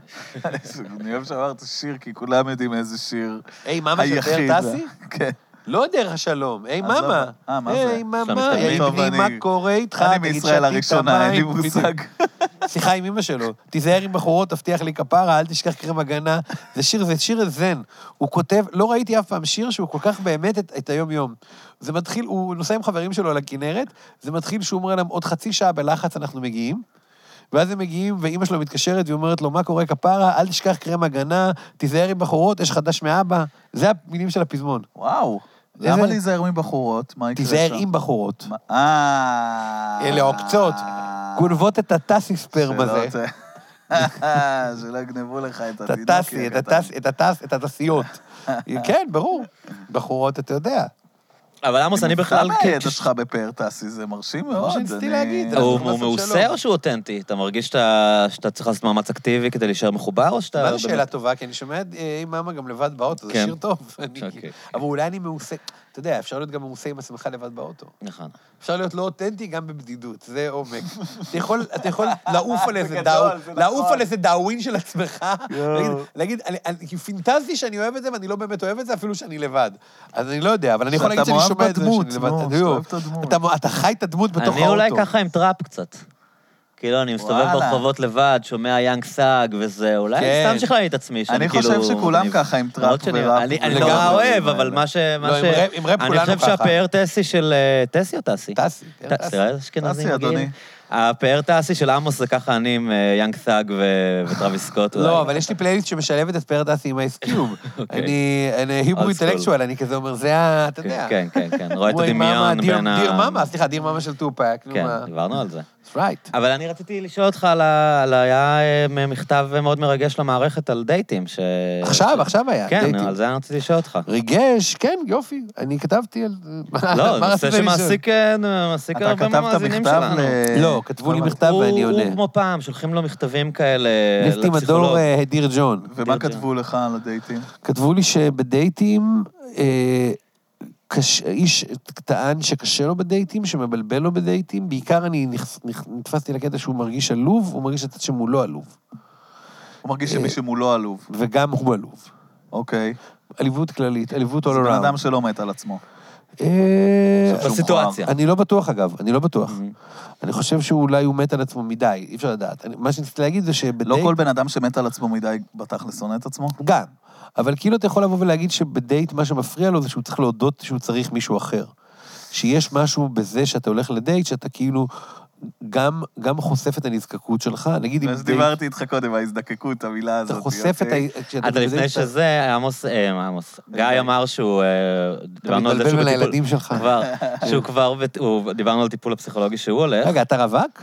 אני אוהב שאמרת שיר, כי כולם יודעים איזה שיר היי, מאמה של היחיד. פאר טסי? כן. לא דרך השלום, היי מאמה. אה, מה זה? היי מתקדמים. היי בני, מה קורה איתך? אני מישראל הראשונה, אין לי? מושג. (laughs) שיחה עם אמא שלו. תיזהר עם בחורות, תבטיח לי כפרה, אל תשכח קרם הגנה. זה שיר, זה שיר זן. הוא כותב, לא ראיתי אף פעם שיר שהוא כל כך באמת את, את היום-יום. זה מתחיל, הוא נוסע עם חברים שלו על הכנרת, זה מתחיל שהוא אומר להם, עוד חצי שעה בלחץ אנחנו מגיעים. ואז הם מגיעים, ואימא שלו מתקשרת והיא אומרת לו, מה קורה כפרה? אל תשכח קרם הגנה, תיזהר עם בחורות, יש חדש מאבא. זה המילים של הפזמון. וואו. למה להיזהר מבחורות? מה יקרה שם? תיזהר עם בחורות. אה... אלה עוקצות. גונבות את הטסי ספרם שלא הזה. (laughs) שלא יגנבו לך את את התינוק. הטסי, את הטס, את הטס, את התסיות. (laughs) כן, ברור. בחורות, אתה יודע. אבל עמוס, אני בכלל... כמה הידע כש- שלך בפאר טסי? זה מרשים מאוד. שניסיתי אני- להגיד. הוא מעושה. או שהוא אותנטי? אתה מרגיש שאתה צריך לעשות מאמץ אקטיבי כדי להישאר מחובר, או שאתה... מה באמת- שאלה טובה? כי אני שומע את אה, עם מאמה גם לבד באוטו, זה כן. שיר טוב. (laughs) אני- אוקיי. אבל אולי אני מעושה... אתה יודע, אפשר להיות גם מעושה עם עצמך לבד באוטו. נכון. אפשר להיות לא אותנטי גם בבדידות, זה עומק. אתה יכול, אתה יכול לעוף על איזה דאו, לעוף נכון. על איזה דאווין של עצמך. להגיד, כי פינטזתי שאני אוהב את זה, ואני לא באמת אוהב את זה, אפילו שאני לבד. אז אני לא יודע, אבל אני יכול להגיד שאני שומע את זה שאני לבד. נו, אתה- שאתה אוהב את הדמות. אתה- אתה חי את הדמות בתוך האוטו. אני אולי ככה עם טראפ קצת. כאילו, אני מסתובב וואלה. ברחובות לבד, שומע יאנג סאג וזה, אולי כן. סתם שכנעתי את עצמי, שאני אני כאילו... חושב שכולם אני- ככה עם טראפ וראפ. אני אני. נורא אוהב, אבל. מה ש... מה לא, עם ש- ראפ- עם ראפ אני כולנו חושב ככה. שהפאר טסי של... אה, טסי או טסי? טסי, כן, טסי, תראה איזה אשכנזים מגיעים. הפאר טסי של עמוס זה ככה אני עם אה, יאנג סאג ו- וטרוויס סקוט. לא, אבל יש לי פלייליסט שמשלבת את פאר דסי עם (laughs) אייסקיוב. אני אני היברו. אינטלקטואל, אני כזה אומר, זה ה... אתה יודע. כן, כן, כן, רואה את הדמיון בין ה... דיר מאמה, סליחה, דיר מאמה של טופק. כן. דיברנו על זה. Right. אבל אני רציתי לשאול אותך על ה... על- היה אה, מכתב מאוד מרגש למערכת על דייטים, ש... עכשיו, ש- עכשיו היה, כן, דייטים. על זה אני רציתי לשאול אותך. ריגש, כן, יופי. אני כתבתי על... (laughs) לא, מה נושא? שמעסיק אה, אתה הרבה כתבת מהמאזינים מכתב שלנו. ל... לא, כתבו לי אבל- מכתב ואני עונה. הוא כמו פעם, שולחים לו מכתבים כאלה ליפטי מדור לפסיכולוג. אה, הדיר ג'ון. ומה כתבו לך על הדייטים? כתבו לי שבדייטים, אה, קש- איש טען שקשה לו בדייטים, שמבלבל לו בדייטים. בעיקר אני נכ- נכ- נתפסתי לקטע שהוא מרגיש עלוב, הוא מרגיש הצד שמולו עלוב. הוא מרגיש אה, שמישהו מולו עלוב. וגם הוא עלוב. אוקיי. עליבות כללית, עליבות all זה בן אדם around. שלא מת על עצמו. אה, בסיטואציה. אני לא בטוח, אגב, אני לא בטוח. אני חושב שאולי הוא מת על עצמו מדי, אי אפשר לדעת. מה שניסיתי להגיד זה שבדייט... לא כל בן אדם שמת על עצמו מדי בתכלס שונא את עצמו? גם. אבל כאילו אתה יכול לבוא ולהגיד שבדייט מה שמפריע לו זה שהוא צריך להודות שהוא צריך מישהו אחר. שיש משהו בזה שאתה הולך לדייט, שאתה כאילו גם, גם חושף את הנזקקות שלך, נגיד אם אז דיברתי איתך קודם, ההזדקקות, המילה הזאת. אתה חושף את? ה... אתה לפני שזה, עמוס, אה, עמוס, גיא אמר שהוא, אה, אתה דיברנו על זה מתבלבל שהוא בין בטיפול, הילדים שלך. כבר, (laughs) שהוא כבר, דיברנו על טיפול הפסיכולוגי שהוא הולך. רגע, אתה רווק?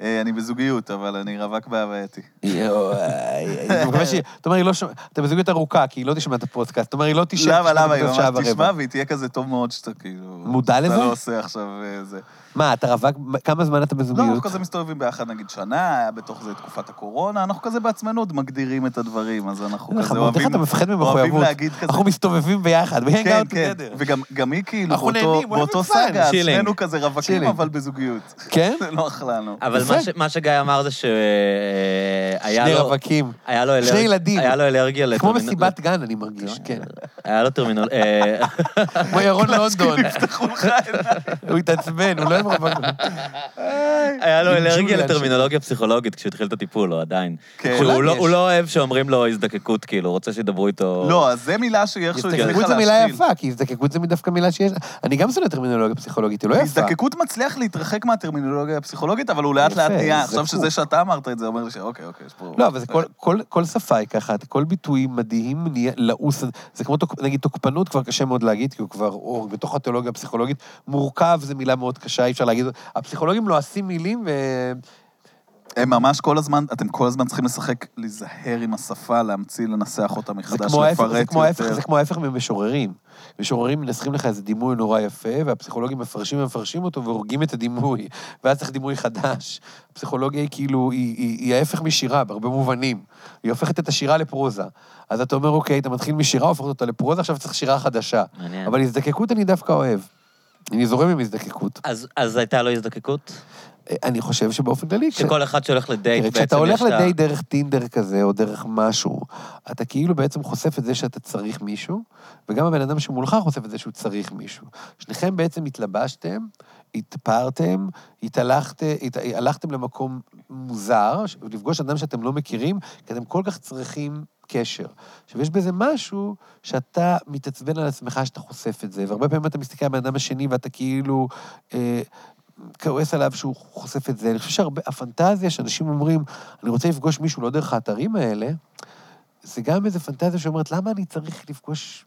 אה, אני בזוגיות, אבל אני רווק בהווייתי. יואי, (laughs) אני מקווה. אתה אומר, היא לא שומעת, אתה בזוגיות ארוכה, כי היא לא תשמע את הפודקאסט. אתה אומר, היא לא למה, תשמע למה? את היא ממש תשמע. והיא תהיה כזה טוב מאוד שאתה כאילו... מודע לזה? אתה לא עושה עכשיו אה, זה. מה, אתה רווק? כמה זמן אתה לא, בזוגיות? אנחנו כזה מסתובבים ביחד נגיד שנה, היה בתוך זה תקופת הקורונה, אנחנו כזה בעצמנו עוד מגדירים את הדברים, אז אנחנו איך כזה אוהבים... אתה מפחד ממחויבות. אנחנו מסתובבים ביחד, כן, כן. וגם גם היא כאילו אנחנו באותו-. סאגה. שנינו כזה רווקים. אבל בזוגיות. כן? (laughs) זה נוח לנו. אבל יפה. מה ש- מה שגיא אמר זה שהיה שני לו... רווקים. היה לו אלרגיה... שני ילדים. היה לו אלרגיה זה כמו מסיבת גן, אני מרגיש, כן. היה לו טרמינול... אה, כמו ירון לונדון. הוא התעצבן, הוא לא עם רווק. היה לו אלרגיה לטרמינולוגיה פסיכולוגית כשהוא התחיל את הטיפול, או עדיין. כן. לא-. הוא לא אוהב שאומרים לו הזדקקות, כאילו, הוא רוצה שידברו איתו... לא, אז זה מילה שהיא איכשהו הצליחה הזדקקות להשחיל. זה מילה יפה, כי הזדקקות זה דווקא מילה שיש... אני גם שונא טרמינולוגיה פסיכולוגית, היא לא יפה. הזדקקות מצליח להתרחק מהטרמינולוגיה הפסיכולוגית, אבל הוא לאט לאט נהיה. עכשיו. שזה שאתה אמרת את זה, אומר לי שאוקיי, אוקיי, יש פה... לא, אבל זה כל, כל, כל שפה היא ככה, כל ביטוי מדהים נהיה לעוס, זה כמו, נגיד, תוקפנות כבר קשה מאוד להגיד, כי הוא כבר, או בתוך התיאולוגיה הפסיכולוגית, מורכב זה מילה מאוד קשה, אי אפשר להגיד, הפסיכולוגים לועסים מילים, ו... הם ממש כל הזמן, אתם כל הזמן צריכים לשחק, להיזהר עם השפה, להמציא, לנסח אותה מחדש, לפרט יותר. זה כמו ההפך ממשוררים. משוררים מנסחים לך איזה דימוי נורא יפה, והפסיכולוגים מפרשים ומפרשים אותו והורגים את הדימוי, ואז צריך דימוי חדש. הפסיכולוגיה היא כאילו, היא, היא, היא ההפך משירה בהרבה מובנים. היא הופכת את השירה לפרוזה. אז אתה אומר, אוקיי, אתה מתחיל משירה, הופכת אותה לפרוזה, עכשיו צריך שירה חדשה. מעניין. אבל הזדקקות אני דווקא אוהב. אני זורם עם הזדקקות. אז אז הייתה לו הזדקקות? אני חושב שבאופן כללי... שכל אחד שהולך לדייט בעצם כשאתה הולך יש את ה- לדייט דרך טינדר כזה, או דרך משהו, אתה כאילו בעצם חושף את זה שאתה צריך מישהו, וגם הבן אדם שמולך חושף את זה שהוא צריך מישהו. שניכם בעצם התלבשתם, התפארתם, התהלכת, הת, הלכתם למקום מוזר, לפגוש אדם שאתם לא מכירים, כי אתם כל כך צריכים קשר. עכשיו, יש בזה משהו שאתה מתעצבן על עצמך שאתה חושף את זה, והרבה פעמים אתה מסתכל על הבן אדם השני ואתה כאילו... אה, כועס עליו שהוא חושף את זה. אני חושב שהפנטזיה שאנשים אומרים, אני רוצה לפגוש מישהו לא דרך האתרים האלה, זה גם איזו פנטזיה שאומרת, למה אני צריך לפגוש,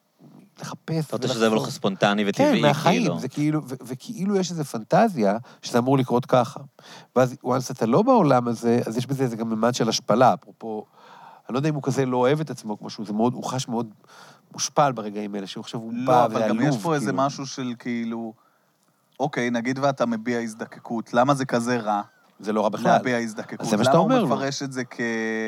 לחפש אתה רוצה שזה יבוא לך ספונטני כן, וטבעי, מהחיים, כאילו. זה כאילו, וכאילו יש איזו פנטזיה שזה אמור לקרות ככה. ואז, once אתה לא בעולם הזה, אז יש בזה איזה גם ממד של השפלה. אפרופו, אני לא יודע אם הוא כזה לא אוהב את עצמו כמו שהוא, זה מאוד, הוא חש מאוד מושפל ברגעים האלה, שהוא עכשיו הוא בא לא, אבל ועלוב. גם יש פה איזה כאילו. משהו של כאילו... אוקיי, נגיד ואתה מביע הזדקקות, למה זה כזה רע? זה לא רע בכלל. להביע הזדקקות. זה מה שאתה אומר. למה הוא מפרש את זה כ...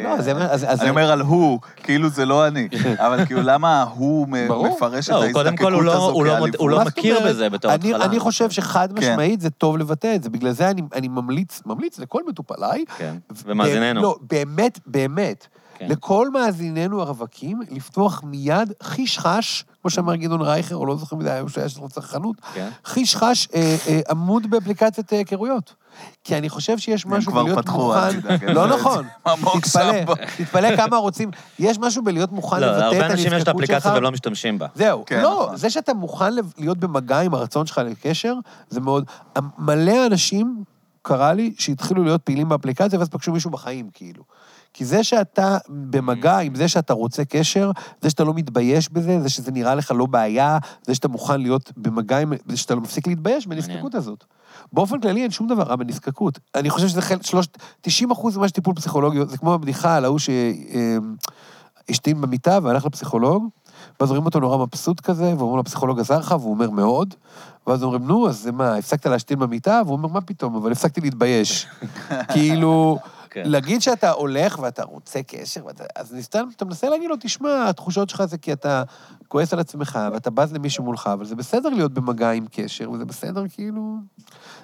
לא, זה מה- אז- אז- אני אומר על הוא, כאילו זה לא אני. (laughs) אבל כאילו, למה הוא. מפרש את לא, ההזדקקות לא- הזו לא? מוד- הוא לא זאת מכיר? בזה בתור אני, התחלה. אני חושב שחד כן. משמעית זה טוב לבטא את זה. בגלל זה אני, אני ממליץ, ממליץ לכל מטופליי. כן, ומאזיננו. לא, באמת, באמת. כן. לכל מאזיננו הרווקים, לפתוח מיד חיש חש, כמו שאמר גדעון רייכר, או לא זוכר מדי, היום שהיה שרוצה חנות, כן. חיש חש אה, אה, עמוד באפליקציית אה, היכרויות. כי אני חושב שיש הם משהו כבר בלהיות פתחו, מוכן... אל תדאג, לא נכון. עמוק תתפלא, שם. תתפלא כמה רוצים. יש משהו בלהיות מוכן לא, לבטא את הנזקקות שלך. אנשים יש את האפליקציה והם לא משתמשים בה. זהו. כן, לא, נכון. זה שאתה מוכן להיות במגע עם הרצון שלך לקשר, זה מאוד... מלא אנשים, קרה לי, שהתחילו להיות פעילים באפליקציה, ואז פגשו מישהו בחיים, כאילו. כי זה שאתה במגע עם זה שאתה רוצה קשר, זה שאתה לא מתבייש בזה, זה שזה נראה לך לא בעיה, זה שאתה מוכן להיות במגע עם... זה שאתה לא מפסיק להתבייש בנזקקות הזאת. באופן כללי אין שום דבר רע בנזקקות. אני חושב שזה חלק, שלושת... 90 אחוז ממה שטיפול פסיכולוגי, זה כמו הבדיחה על ההוא שהשתין במיטה והלך לפסיכולוג, ואז רואים אותו נורא מבסוט כזה, ואומרים לו, הפסיכולוג עזר לך? והוא אומר, מאוד. ואז אומרים, נו, אז מה, הפסקת להשתין במיטה? והוא אומר, מה פתאום, אבל הפסקתי להתבייש. (laughs) כאילו, כן. להגיד שאתה הולך ואתה רוצה קשר, ואתה, אז סתם, אתה מנסה להגיד לו, תשמע, התחושות שלך זה כי אתה כועס על עצמך, ואתה בז למישהו מולך, אבל זה בסדר להיות במגע עם קשר, וזה בסדר, כאילו...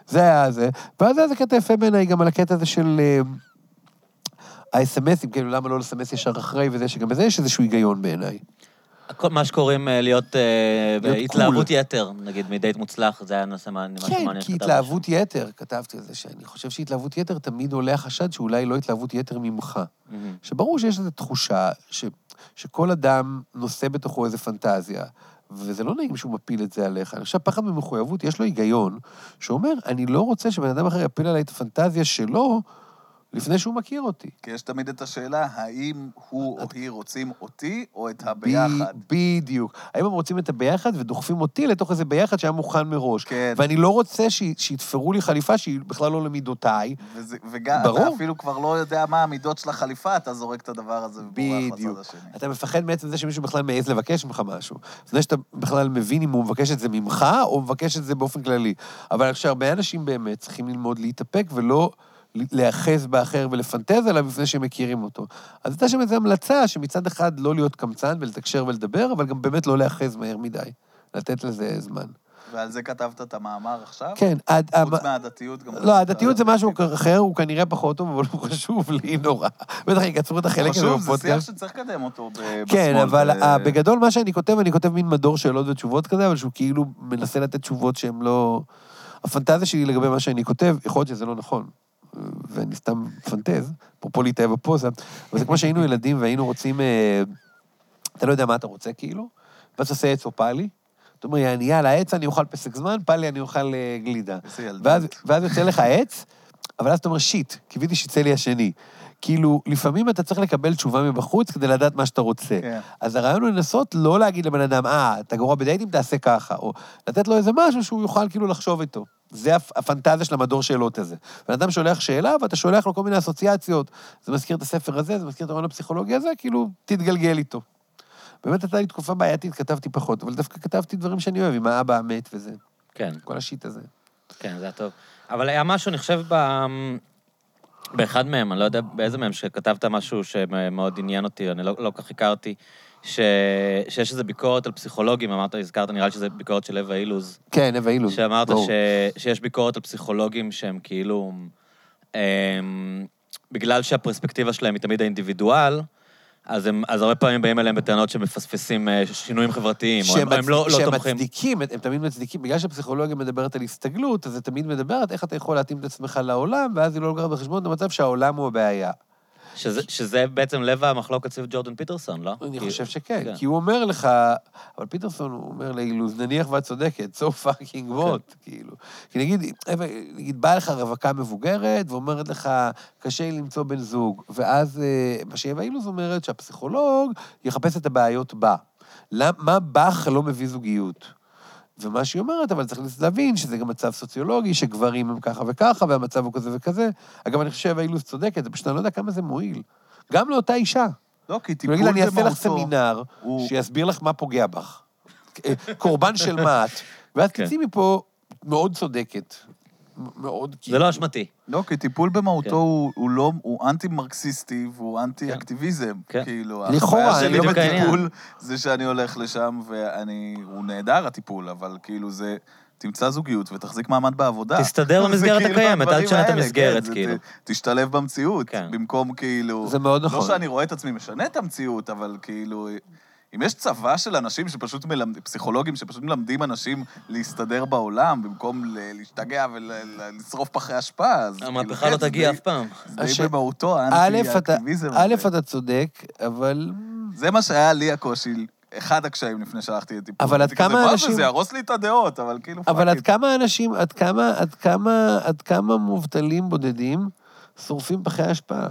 זה היה זה. ואז היה זה קטע יפה בעיניי גם על הקטע הזה של... אה, ה-SMSים, כאילו, למה לא לסמס ישר אחרי וזה, שגם בזה יש איזשהו היגיון בעיניי. הכל- מה שקוראים אה, להיות אה, בהתלהבות. יתר, נגיד מדייט מוצלח, זה היה נושא מעניין, כן, כי התלהבות יתר, כתבתי על זה, שאני חושב שהתלהבות יתר תמיד עולה החשד שאולי לא התלהבות יתר ממך. שם. מהמם. שברור שיש איזו תחושה ש, שכל אדם נושא בתוכו איזו פנטזיה, וזה לא נעים שהוא מפיל את זה עליך. אני חושב, פחד ממחויבות, יש לו היגיון, שאומר, אני לא רוצה שבן אדם אחר יפיל עליי את הפנטזיה שלו לפני שהוא מכיר אותי. כי יש תמיד את השאלה, האם הוא או היא רוצים אותי או את הביחד? בדיוק. האם הם רוצים את הביחד ודוחפים אותי לתוך איזה ביחד שהיה מוכן מראש. כן. ואני לא רוצה. שיתפרו לי חליפה שהיא בכלל לא למידותיי. וגם, ברור. אתה אפילו כבר לא יודע מה המידות של החליפה, אתה זורק את הדבר הזה ובורח בדיוק. לצד השני. אתה מפחד מעצם זה שמישהו בכלל מעז לבקש ממך משהו. זה שאתה בכלל מבין אם הוא מבקש את זה ממך, או מבקש את זה באופן כללי. אבל אני חושב שהרבה אנשים באמת צריכים ללמוד להתאפק ולא להיאחז באחר ולפנטז עליו לפני שהם מכירים אותו. אז הייתה שם איזו המלצה שמצד אחד לא להיות קמצן ולתקשר ולדבר, אבל גם באמת לא להיאחז מהר מדי. לתת לזה זמן. ועל זה כתבת את המאמר עכשיו? כן, עד... חוץ מהדתיות גם... לא, הדתיות זה משהו אחר, הוא כנראה פחות טוב, אבל הוא חשוב לי נורא. בטח יקצרו את החלק הזה חשוב, זה שיח בפודקאסט. שצריך לקדם אותו ב- בשמאל. כן, אבל ו- אה, בגדול מה שאני כותב, אני כותב מין מדור שאלות ותשובות כזה, אבל שהוא כאילו מנסה לתת תשובות שהן לא... הפנטזיה שלי לגבי מה שאני כותב, יכול להיות שזה לא נכון. ואני סתם מפנטז, אפרופו להתאהב בפוזה, אבל זה כמו שהיינו ילדים והיינו רוצים... אה, אתה לא יודע מה אתה רוצה, כאילו, ואז אתה עושה עץ או פאלי, אתה אומר, יאללה, עץ אני אוכל פסק זמן, פאלי אני אוכל אה, גלידה. ואז יוצא לך עץ, אבל אז אתה אומר, שיט, קיוויתי שיצא לי השני. כאילו, לפעמים אתה צריך לקבל תשובה מבחוץ כדי לדעת מה שאתה רוצה. כן. אז הרעיון הוא לנסות לא להגיד לבן אדם, אה, אתה גרוע בדייטים, תעשה ככה, או לתת לו איזה משהו שהוא יוכל כאילו לחשוב איתו. זה הפ- הפנטזיה של המדור שאלות הזה. בן אדם שולח שאלה, ואתה שולח לו כל מיני אסוציאציות. זה מזכיר את הספר הזה, זה מזכיר את הרעיון הפסיכולוגי הזה, כאילו, תתגלגל איתו. באמת הייתה לי תקופה בעייתית, כתבתי פחות, אבל דווקא כתבתי דברים שאני אוהב, עם האבא המת וזה, כן, כל השיט הזה. כן, זה היה טוב. אבל היה משהו, אני חושב, ב... באחד מהם, אני לא יודע באיזה מהם, שכתבת משהו שמאוד עניין אותי, אני לא, לא כל כך הכרתי, ש... שיש איזו ביקורת על פסיכולוגים, אמרת, הזכרת, נראה לי שזו ביקורת של לבה אילוז, כן, אווה אילוז. שאמרת. ש... שיש ביקורת על פסיכולוגים שהם כאילו... אמ... בגלל שהפרספקטיבה שלהם היא תמיד האינדיבידואל, אז, הם, אז הרבה פעמים באים אליהם בטענות שמפספסים אה, שינויים חברתיים, או הם, שהם הם לא, מצ- לא שהם תומכים. מצדיקים, הם תמיד מצדיקים, בגלל שהפסיכולוגיה מדברת על הסתגלות, אז זה תמיד מדברת איך אתה יכול להתאים את עצמך לעולם, ואז היא לא לוקחת בחשבון את המצב שהעולם הוא הבעיה. שזה, שזה בעצם לב המחלוקת סביב ג'ורדן פיטרסון, לא? אני כי- חושב שכן, כן. כי הוא אומר לך, אבל פיטרסון, הוא אומר לאילוז, נניח ואת צודקת, so fucking what, כאילו. כי נגיד, נגיד, באה לך רווקה מבוגרת, ואומרת לך, קשה לי למצוא בן זוג, ואז אה, מה שאווה אילוז אומרת, שהפסיכולוג יחפש את הבעיות בה. למ- מה בך לא מביא זוגיות? ומה שהיא אומרת, אבל צריך להבין שזה גם מצב סוציולוגי, שגברים הם ככה וככה, והמצב הוא כזה וכזה. אגב, אני חושב שאווה אילוז צודקת, זה פשוט אני לא יודע כמה זה מועיל. גם לאותה אישה. לא, כי טיפול נגיד, אני אעשה לך. סמינר, הוא- שיסביר לך מה פוגע בך. אה, קורבן של מה את. ואז כן. תצאי מפה מאוד צודקת. מאוד כאילו... זה לא אשמתי. לא, כי טיפול במהותו כן. הוא, הוא לא, הוא אנטי-מרקסיסטי והוא אנטי-אקטיביזם. כן. כאילו, לכאורה, החוויה אני שלי לא בדיוק העניין. בטיפול זה שאני הולך לשם ואני... הוא נהדר, הטיפול, אבל כאילו זה... תמצא זוגיות ותחזיק מעמד בעבודה. תסתדר (laughs) זה במסגרת כאילו הקיימת, אל הדברים תשנה את האלה, המסגרת, כן, זה- כאילו. ת- תשתלב במציאות, כן. במקום כאילו... זה מאוד לא נכון. שאני רואה את עצמי משנה את המציאות, אבל כאילו... אם יש צבא של אנשים שפשוט מלמדים, פסיכולוגים שפשוט מלמדים אנשים להסתדר בעולם, במקום ל- להשתגע ולשרוף פחי אשפה, אז... כאילו, המהפכה כן, לא תגיע אף פעם. זה במהותו א', אתה, האנטי-אקטיביזם. א'. אתה צודק, אבל... זה מה שהיה לי הקושי, אחד הקשיים לפני שהלכתי לטיפול. אבל עד כמה "מה אנשים- זה, יהרוס לי את הדעות, אבל כאילו... אבל עד it." כמה אנשים, עד כמה, עד כמה, עד כמה מובטלים בודדים שורפים פחי השפעה?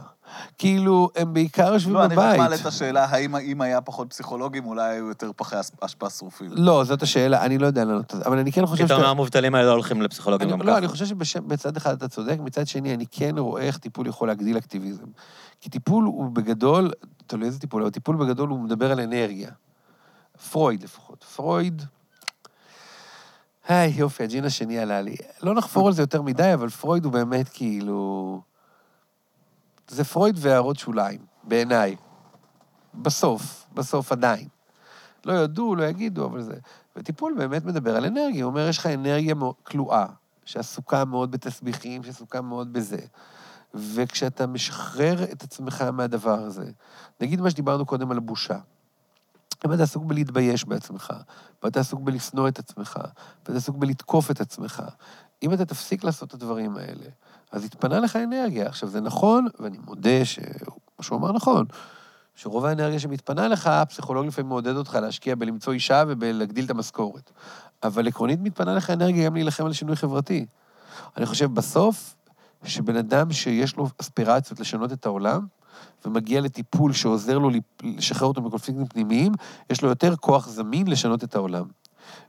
כאילו, הם בעיקר יושבים לא, אני רק בבית. מעלה את השאלה, האם אם היה פחות פסיכולוגים, אולי היו יותר פחי אשפה שרופים. לא, זאת השאלה, אני לא יודע לענות על זה, אבל אני כן חושב אתה אומר, המובטלים האלה לא הולכים לפסיכולוגים אני, גם לא, ככה. אני חושב שבצד אחד אתה צודק, מצד שני, אני כן רואה איך טיפול יכול להגדיל אקטיביזם. כי טיפול הוא בגדול, תלוי איזה טיפול, אבל טיפול בגדול הוא מדבר על אנרגיה. פרויד לפחות. פרויד... היי, יופי, הג'ין השני עלה לי. לא נחפור על זה יותר מדי, אבל פרויד הוא באמת כאילו... זה פרויד והערות שוליים, בעיניי. בסוף, בסוף עדיין. לא יודו, לא יגידו, אבל זה... וטיפול באמת מדבר על אנרגיה. הוא אומר, יש לך אנרגיה כלואה, שעסוקה מאוד בתסביכים, שעסוקה מאוד בזה. וכשאתה משחרר את עצמך מהדבר הזה, נגיד מה שדיברנו קודם על בושה. אם אתה עסוק בלהתבייש בעצמך, ואתה עסוק בלשנוא את עצמך, ואתה עסוק בלתקוף את עצמך, אם אתה תפסיק לעשות את הדברים האלה, אז יתפנה לך אנרגיה. עכשיו, זה נכון, ואני מודה שמה שהוא אמר נכון, שרוב האנרגיה שמתפנה לך, הפסיכולוג לפעמים מעודד אותך להשקיע בלמצוא אישה ובלהגדיל את המשכורת. אבל עקרונית מתפנה לך אנרגיה גם להילחם על שינוי חברתי. אני חושב בסוף, שבן אדם שיש לו אספירציות לשנות את העולם, ומגיע לטיפול שעוזר לו לשחרר אותו מקונפליקטים פנימיים, יש לו יותר כוח זמין לשנות את העולם.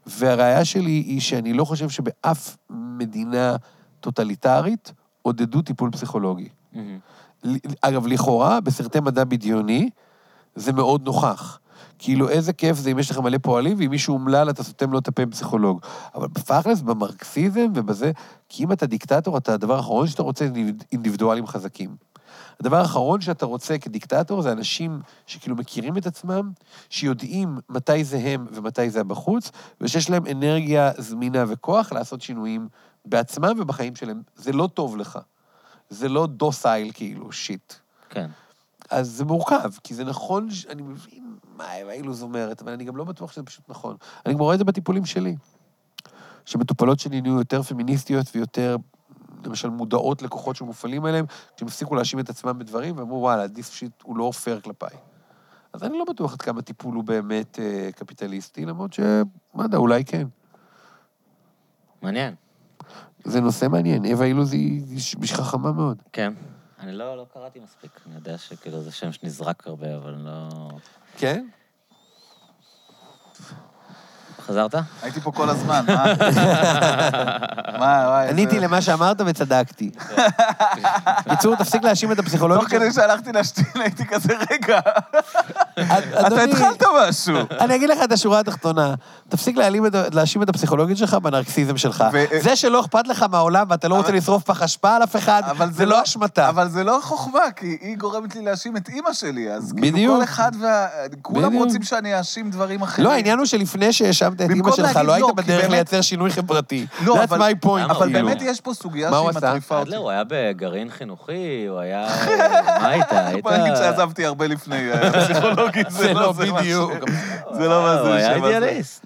והראיה שלי היא שאני לא חושב שבאף מדינה טוטליטרית עודדו טיפול פסיכולוגי. אגב, לכאורה, בסרטי מדע בדיוני, זה מאוד נוכח. כאילו, איזה כיף זה אם יש לך מלא פועלים, ואם מישהו אומלל, אתה סותם לו את הפה עם פסיכולוג. אבל בפאכלס, במרקסיזם ובזה, כי אם אתה דיקטטור, אתה, הדבר האחרון שאתה רוצה אינדיבידואלים חזקים. הדבר האחרון שאתה רוצה כדיקטטור זה אנשים שכאילו מכירים את עצמם, שיודעים מתי זה הם ומתי זה הבחוץ, ושיש להם אנרגיה זמינה וכוח לעשות שינויים בעצמם ובחיים שלהם. זה לא טוב לך. זה לא דוסייל כאילו, שיט. כן. אז זה מורכב, כי זה נכון, ש- אני מבין מה אילוז אומרת, אבל אני גם לא בטוח שזה פשוט נכון. אני גם רואה את זה בטיפולים שלי. שמטופלות שלי נהיו יותר פמיניסטיות ויותר, למשל, מודעות לכוחות שמופעלים עליהם, כשהם הפסיקו להאשים את עצמם בדברים, ואמרו, וואלה, דיס שיט הוא לא פייר כלפיי. אז אני לא בטוח עד כמה טיפול הוא באמת אה, קפיטליסטי, למרות ש... מה יודע, אולי כן. מעניין. זה נושא מעניין. אווה אילוז היא היא חכמה מאוד. כן. אני לא, לא קראתי מספיק. אני יודע שכאילו זה שם שנזרק הרבה, אבל לא... כן? חזרת? הייתי פה כל הזמן, מה? מה, וואי, עניתי למה שאמרת וצדקתי. (laughs) בקיצור, תפסיק להאשים את הפסיכולוגים. תוך כדי שהלכתי להשתין, הייתי כזה, רגע. אתה התחלת משהו. אני אגיד לך את השורה התחתונה. תפסיק להאשים את הפסיכולוגית שלך בנרקסיזם שלך. זה שלא אכפת לך מהעולם ואתה לא רוצה לשרוף פח אשפה על אף אחד, אבל זה לא אשמתה. אבל זה לא חוכמה, כי היא גורמת לי להאשים את אימא שלי, אז כאילו. כל אחד וה... כולם. רוצים שאני אאשים דברים אחרים. לא, העניין הוא שלפני שהאשמת את אימא שלך, לא היית לא, בדרך לייצר שינוי חברתי. לא, That's אבל- my point, אבל כאילו. באמת יש פה סוגיה שהיא? מטריפה אותי. אדלר, הוא היה בגרעין חינוכי, הוא היה... (laughs) מה היית? היית... בוא נגיד שעזבתי הרבה לפני (laughs) הפסיכולוגית, זה לא מה בדיוק. ש- זה לא מה זה הוא היה. אידיאליסט.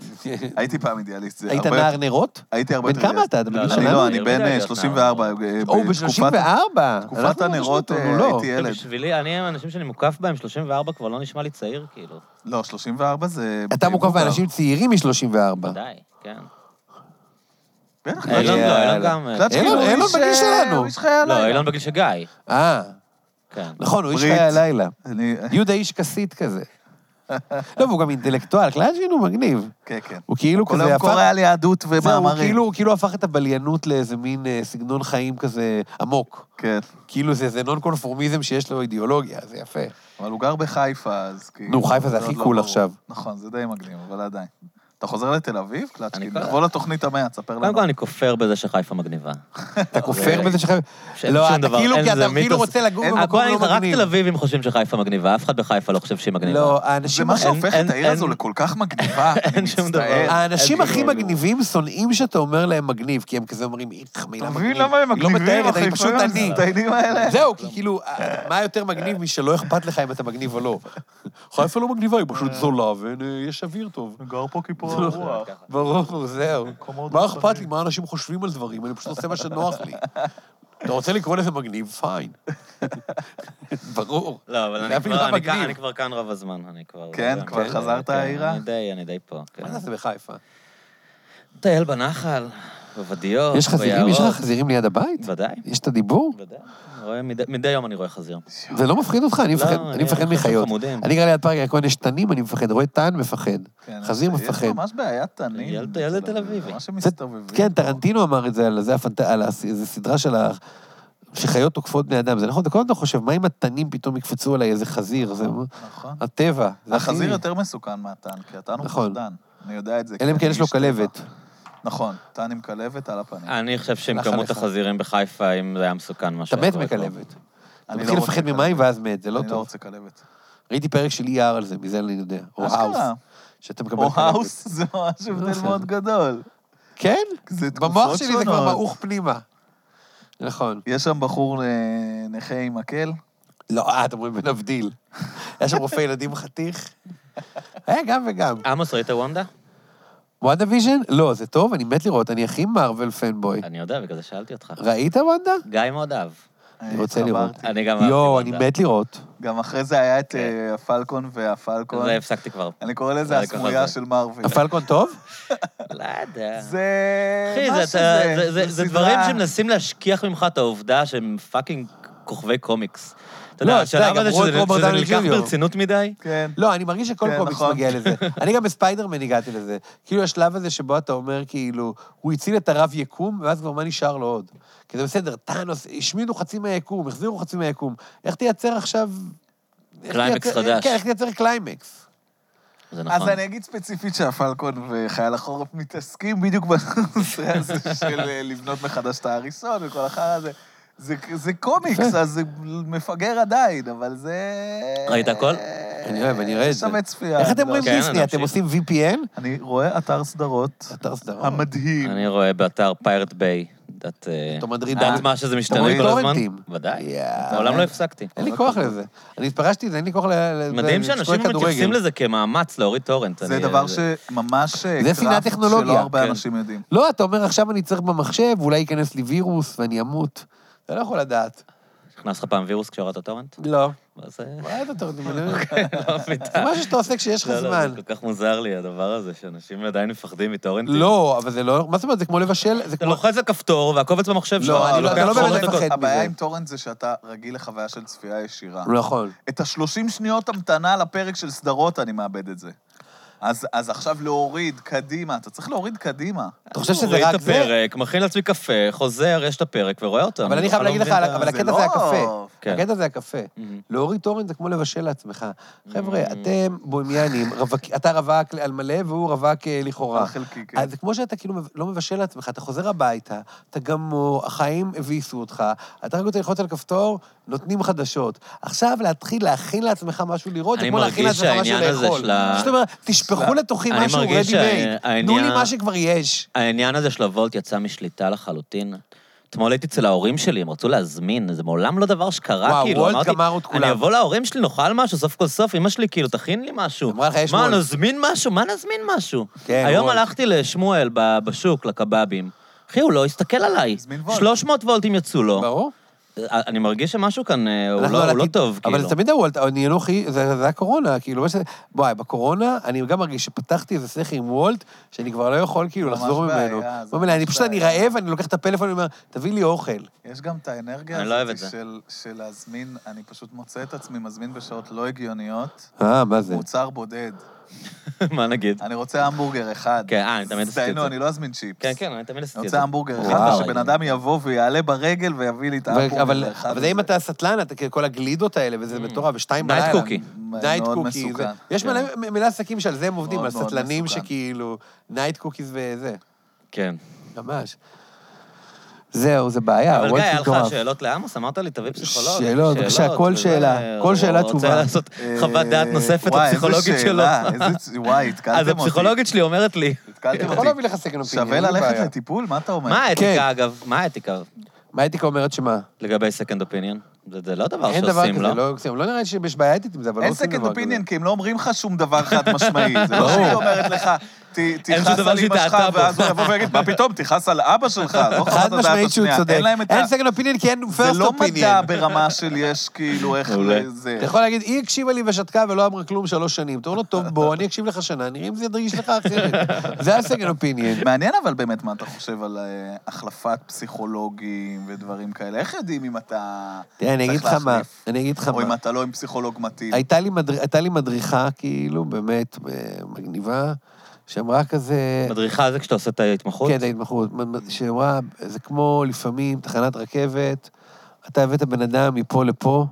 הייתי פעם אידיאליסט. היית נער נרות? הייתי הרבה בן יותר... כמה אתה? לא, בגיל לא, אני? לא, אני בן יודע, אה, להיות 34. נער. אה, או, בתקופת- ב-34. תקופת הנרות אה, לא. הייתי ילד. בשבילי, אני, האנשים שאני מוקף בהם, 34 כבר לא נשמע לי צעיר, כאילו. לא, 34 זה... אתה מוקף. באנשים צעירים מ-34. די, כן. בטח, אילון. לא, גם... אילון- כאילו, בגיל אה, שלנו. לא, אילון בגיל של גיא. אה, כן. נכון, הוא איש. חיי הלילה. אני... יהודה איש כסית כזה. לא, והוא גם אינטלקטואל, קלאז'ין הוא מגניב. כן, כן. הוא כאילו כל כזה היום הפך... קורא על יהדות זהו, ומאמרים. כאילו, הוא כאילו הפך את הבליינות לאיזה מין אה, סגנון חיים כזה עמוק. כן. כאילו זה איזה נון קונפורמיזם שיש לו אידיאולוגיה, זה יפה. אבל הוא גר בחיפה, אז כאילו... נו, חיפה זה הכי לא קול ברור. עכשיו. נכון, זה די מגניב, אבל עדיין. אתה חוזר לתל אביב, קלצ'קין? תבוא לתוכנית המאה, תספר לנו. קודם כל, אני כופר בזה שחיפה מגניבה. אתה כופר בזה שחייב... שאין לא, אתה כאילו, כי אתה כאילו. רוצה לגור אין- במקום לא לך, רק מגניב. תל אביבים חושבים שחיפה מגניבה, אף אחד בחיפה לא חושב שהיא מגניבה. לא, זה האנשים מה הכי- שהופך את העיר הזו לכל כך מגניבה, (laughs) אני אין שום דבר. מצטער. האנשים הכי מגניבים שונאים שאתה אומר להם מגניב, כי הם כזה אומרים, איך, מילה אתה מגניב. מבין למה הם לא מגניבים, מתארת, אני פשוט אני. זהו, כי כאילו, אה, מה יותר מגניב משלא אכפת לך אם אתה מגניב או לא? (laughs) חיפה לא מגניבה, היא פשוט זולה ויש אוויר טוב. גר פה כיפור לא. הרוח. ברור, זהו. מה. אכפת לי? מה אנשים חושבים על דברים? אני פשוט עושה מה שנוח לי. אתה רוצה לקרוא לזה מגניב? פיין. ברור. לא, אבל זה אני אפילו כבר- לא אני כאן- מגניב. אני כבר כאן רוב הזמן, אני כבר... כן? זה- כבר כן, חזרת כן, העירה? אני די, אני די פה, כן. מה עושה בחיפה? מטייל בנחל, בוודיות, יש חזירים? יש לך. חזירים ליד הבית? ודאי, יש את הדיבור? ודאי. מדי- מדי יום אני רואה חזיר. זה לא מפחיד אותך? אני לא, מפחד- אני- מחיות. אני גר ליד פארק ירקון, יש תנים, אני מפחד. רואה תן, מפחד. כן, חזיר יש מפחד. ממש בעיית תנים. ילד- תל אביבי. כן. טרנטינו אמר את זה על זה, הפנט- על הס- איזו סדרה של ה... שחיות תוקפות בני אדם. זה נכון, אתה כל הזמן חושב, מה אם התנים פתאום יקפצו עליי איזה חזיר? זה נכון. הטבע. החזיר יותר מסוכן מהתן, כי התן הוא נכון. פחדן. אני יודע את זה. אלא אם כן יש לו. כלבת. נכון, תן עם כלבת על הפנים. אני חושב שעם כמות עליך. החזירים בחיפה, אם זה היה מסוכן, מה אתה שהיה מת קורה פה. מכלבת. אתה אני מתחיל לא רוצה לפחד ממים כלבת. ואז מת, זה לא אני לא טוב. רוצה כלבת. ראיתי פרק של ER על זה, מזה אני יודע. או אשכרה. האוס. שאתה מקבל או כלבת. האוס זה ממש הבדל מאוד גדול. כן? זה תקופות במוח שלי זה כבר שונות. מעוך פנימה. נכון. יש שם בחור אה, נכה עם מקל. לא, אה, אתם אומרים בנבדיל. (laughs) היה שם רופא ילדים חתיך. היה גם וגם. עמוס, ראית וונדה? WandaVision? לא, זה טוב, אני מת לראות, אני הכי מארוול fanboy. אני יודע, בגלל זה שאלתי אותך. ראית וונדה? גיא מאוד אהב. אני רוצה לראות. התחברתי. אני גם אהבתי יואו, אני. מת לראות. גם אחרי זה היה את כן. אה, הפלקון והפלקון. זה הפסקתי כבר. אני קורא לזה הסמויה. של מארוול. הפלקון טוב? לא יודע. זה... אחי, זה- דברים שמנסים להשכיח ממך את העובדה שהם fucking כוכבי קומיקס. אתה לא, יודע, אתה יודע, השלב הזה שזה נלקח ג'וניור. ברצינות מדי, כן. לא, אני מרגיש שכל כן, קומיקס נכון. מגיע לזה. (laughs) אני גם בספיידרמן הגעתי לזה. כאילו, השלב הזה שבו אתה אומר, כאילו, הוא הציל את הרב יקום, ואז כבר מה נשאר לו עוד? כי זה בסדר, טאנוס, השמידו חצי מהיקום, החזירו חצי מהיקום. איך תייצר עכשיו... קליימקס חדש. כן, איך תייצר קליימקס? זה אז נכון. אני אגיד ספציפית שהפלקון וחייל החורף מתעסקים בדיוק בנושא הזה של אה, לבנות מחדש את ההריסות וכל החרא הזה. זה, זה קומיקס. אז זה מפגר עדיין, אבל זה... ראית הכל? אני אוהב, אני רואה את זה. שווה צפייה. איך אתם לא, רואים דיסני? אתם. עושים VPN? אני רואה אתר סדרות אתר סדרות. המדהים. אני רואה באתר Pirate Bay. אה, מדריד- יודעת מה שזה משתנה כל הזמן? ודאי. מעולם לא הפסקתי. אין לי כוח לזה. אני התפרשתי לזה, אין לי כוח ל... ל- מדהים שאנשים. מתייחסים לזה כמאמץ להוריד טורנט. זה דבר שממש אה, קראפט טכנולוגיה. שלא הרבה כן. אנשים יודעים. לא, אתה אומר, עכשיו אני צריך במחשב, ואולי ייכנס לי וירוס ואני אמות. אתה לא יכול לדעת. נכנס לך פעם וירוס כשהורדת טורנט? לא. אז אה, מה אתה רוצה? (laughs) לא (laughs) מבין. זה משהו שאתה עושה כשיש לך לא, לא, זמן. זה כל כך מוזר לי, הדבר הזה, שאנשים עדיין מפחדים מטורנטים. לא, אבל זה לא... מה זאת אומרת? זה כמו לבשל... זה אתה. לוחץ על כפתור והקובץ במחשב שלך. לא, לא- אתה לא באמת. מפחד. הבעיה מזה. עם טורנט זה שאתה רגיל לחוויה של צפייה ישירה. נכון. את ה-30 שניות המתנה לפרק של סדרות, אני מאבד את זה. אז, אז עכשיו להוריד קדימה, אתה צריך להוריד קדימה. אתה חושב שזה מוריד רק את זה? הפרק, מכין לעצמי קפה, חוזר, יש את הפרק ורואה אותו. אבל אני חייב לא להגיד לך, את אבל זה הקטע לא- זה הקפה. כן. הקטע זה הקפה. להוריד תורן זה כמו לבשל לעצמך. חבר'ה, Mm. אתם בוהמיאנים, רווק- אתה רווק על מלא והוא רווק אה, לכאורה. על חלקי, כן. אז זה כמו שאתה כאילו לא מבשל לעצמך, אתה חוזר הביתה, אתה גמור, החיים הביסו אותך, אתה רק רוצה ללחוץ על כפתור, נותנים חדשות. עכשיו להתחיל להכין לעצמך משהו לראות, זה אני כמו להכין מרגיש לעצמך משהו שהעניין הזה לאכול. של ה- תשפכו לתוכי אני משהו מרגיש made. שהעניין- תנו לי מה שכבר יש. העניין הזה של הוולט יצא משליטה לחלוטין. אתמול הייתי אצל ההורים שלי, הם רצו להזמין, זה מעולם לא דבר שקרה, וואו, כאילו, וולט אמרתי, גמר את כולם. אני אבוא להורים שלי, נאכל משהו, סוף כל סוף, אמא שלי, כאילו, תכין לי משהו. אמרה לך, יש מה, וולט. נזמין משהו? מה נזמין משהו? כן, היום וולט. הלכתי לשמואל ב- בשוק, לקבבים. אחי, הוא לא הסתכל עליי. הזמין וולט. 300 וולטים יצאו לו. ברור. אני מרגיש שמשהו כאן, אה, הוא אנחנו לא- הוא לא טוב, כאילו. אבל זה תמיד הוולט, אני אנוכי, זה זה הקורונה, כאילו. בואי, בקורונה, אני גם מרגיש שפתחתי איזה סכר עם וולט, שאני כבר לא יכול כאילו ממש לחזור בעיה, ממנו. הוא לי, אני ממש פשוט, אני. רעב, אני לוקח את הפלאפון, אני אומר, תביא לי אוכל. יש גם את האנרגיה לא הזאת. של, של להזמין, אני פשוט מוצא את עצמי מזמין בשעות לא הגיוניות, אה, מה זה? מוצר בודד. מה נגיד? אני רוצה המבורגר אחד. כן, אה, אני תמיד עשיתי את זה. אני לא אזמין צ'יפס. כן, כן, אני תמיד עשיתי אני את זה. רוצה המבורגר אחד. ושבן אדם יבוא ויעלה ברגל ויביא לי את ההמבורגר אבל האחד אבל זה אם. אתה סטלן, אתה כל הגלידות האלה, וזה מטורף, ושתיים נייט בלילה. קוקי. night cookie. מסוכן. זה- יש כן. מלא עסקים שעל זה הם עובדים, על סטלנים. שכאילו, night cookies וזה. כן. ממש. זהו, זה בעיה, אבל גיא, היה לך. שאלות לעמוס? אמרת לי, תביא פסיכולוג. שאלות, בבקשה, כל שאלה, כל הוא שאלה רוצה תשובה. לעשות חוות דעת אה, נוספת וואי, איזה לפסיכולוגית שלו. וואי, התקלתם אז אותי. הפסיכולוגית שלי אומרת לי, התקלתם אותי. להביא לך second opinion, שווה אין ללכת. לטיפול? מה אתה אומר? מה כן. האתיקה, אגב? מה האתיקה מה האתיקה אומרת שמה? לגבי second opinion? זה זה לא דבר אין דבר שעושים, כזה, לא? לא עושים. לא נראה לי שיש בעיה איתית עם זה, אבל לא אין עושים second דבר כזה. opinion, כי הם לא אומרים לך שום דבר חד משמעי. זה לא. שהיא אומרת לך, "ת- אין תכעס על אמא שלך. ואז הוא יבוא ויגיד, מה פתאום, תכעס על אבא שלך, לא חוות חד הדעת משמעית שהוא השנייה." צודק. אין להם את ה... אין second opinion כי אין זה first לא מדע. ברמה של יש כאילו איך. לזה. אתה יכול להגיד, היא הקשיבה לי ושתקה ולא אמרה כלום שלוש שנים. אתה אומר לו, טוב, בוא, אני אקשיב לך שנה, נראה אם זה ירגיש לך אחרת. (laughs) זה ה second opinion. מעניין אבל באמת מה אתה חושב על אה, החלפת פסיכולוגים ודברים כאלה. איך יודעים אם אתה תראה, אני אגיד צריך לך מה, להחליף? אני אגיד לך או אם מה. אתה לא עם פסיכולוג מתאים? הייתה לי מדריכה, כאילו, באמת אה, מגניבה, שאמרה כזה... מדריכה זה כשאתה עושה את ההתמחות? כן, ההתמחות. שאמרה, זה כמו לפעמים תחנת רכבת, אתה הבאת בן אדם מפה לפה,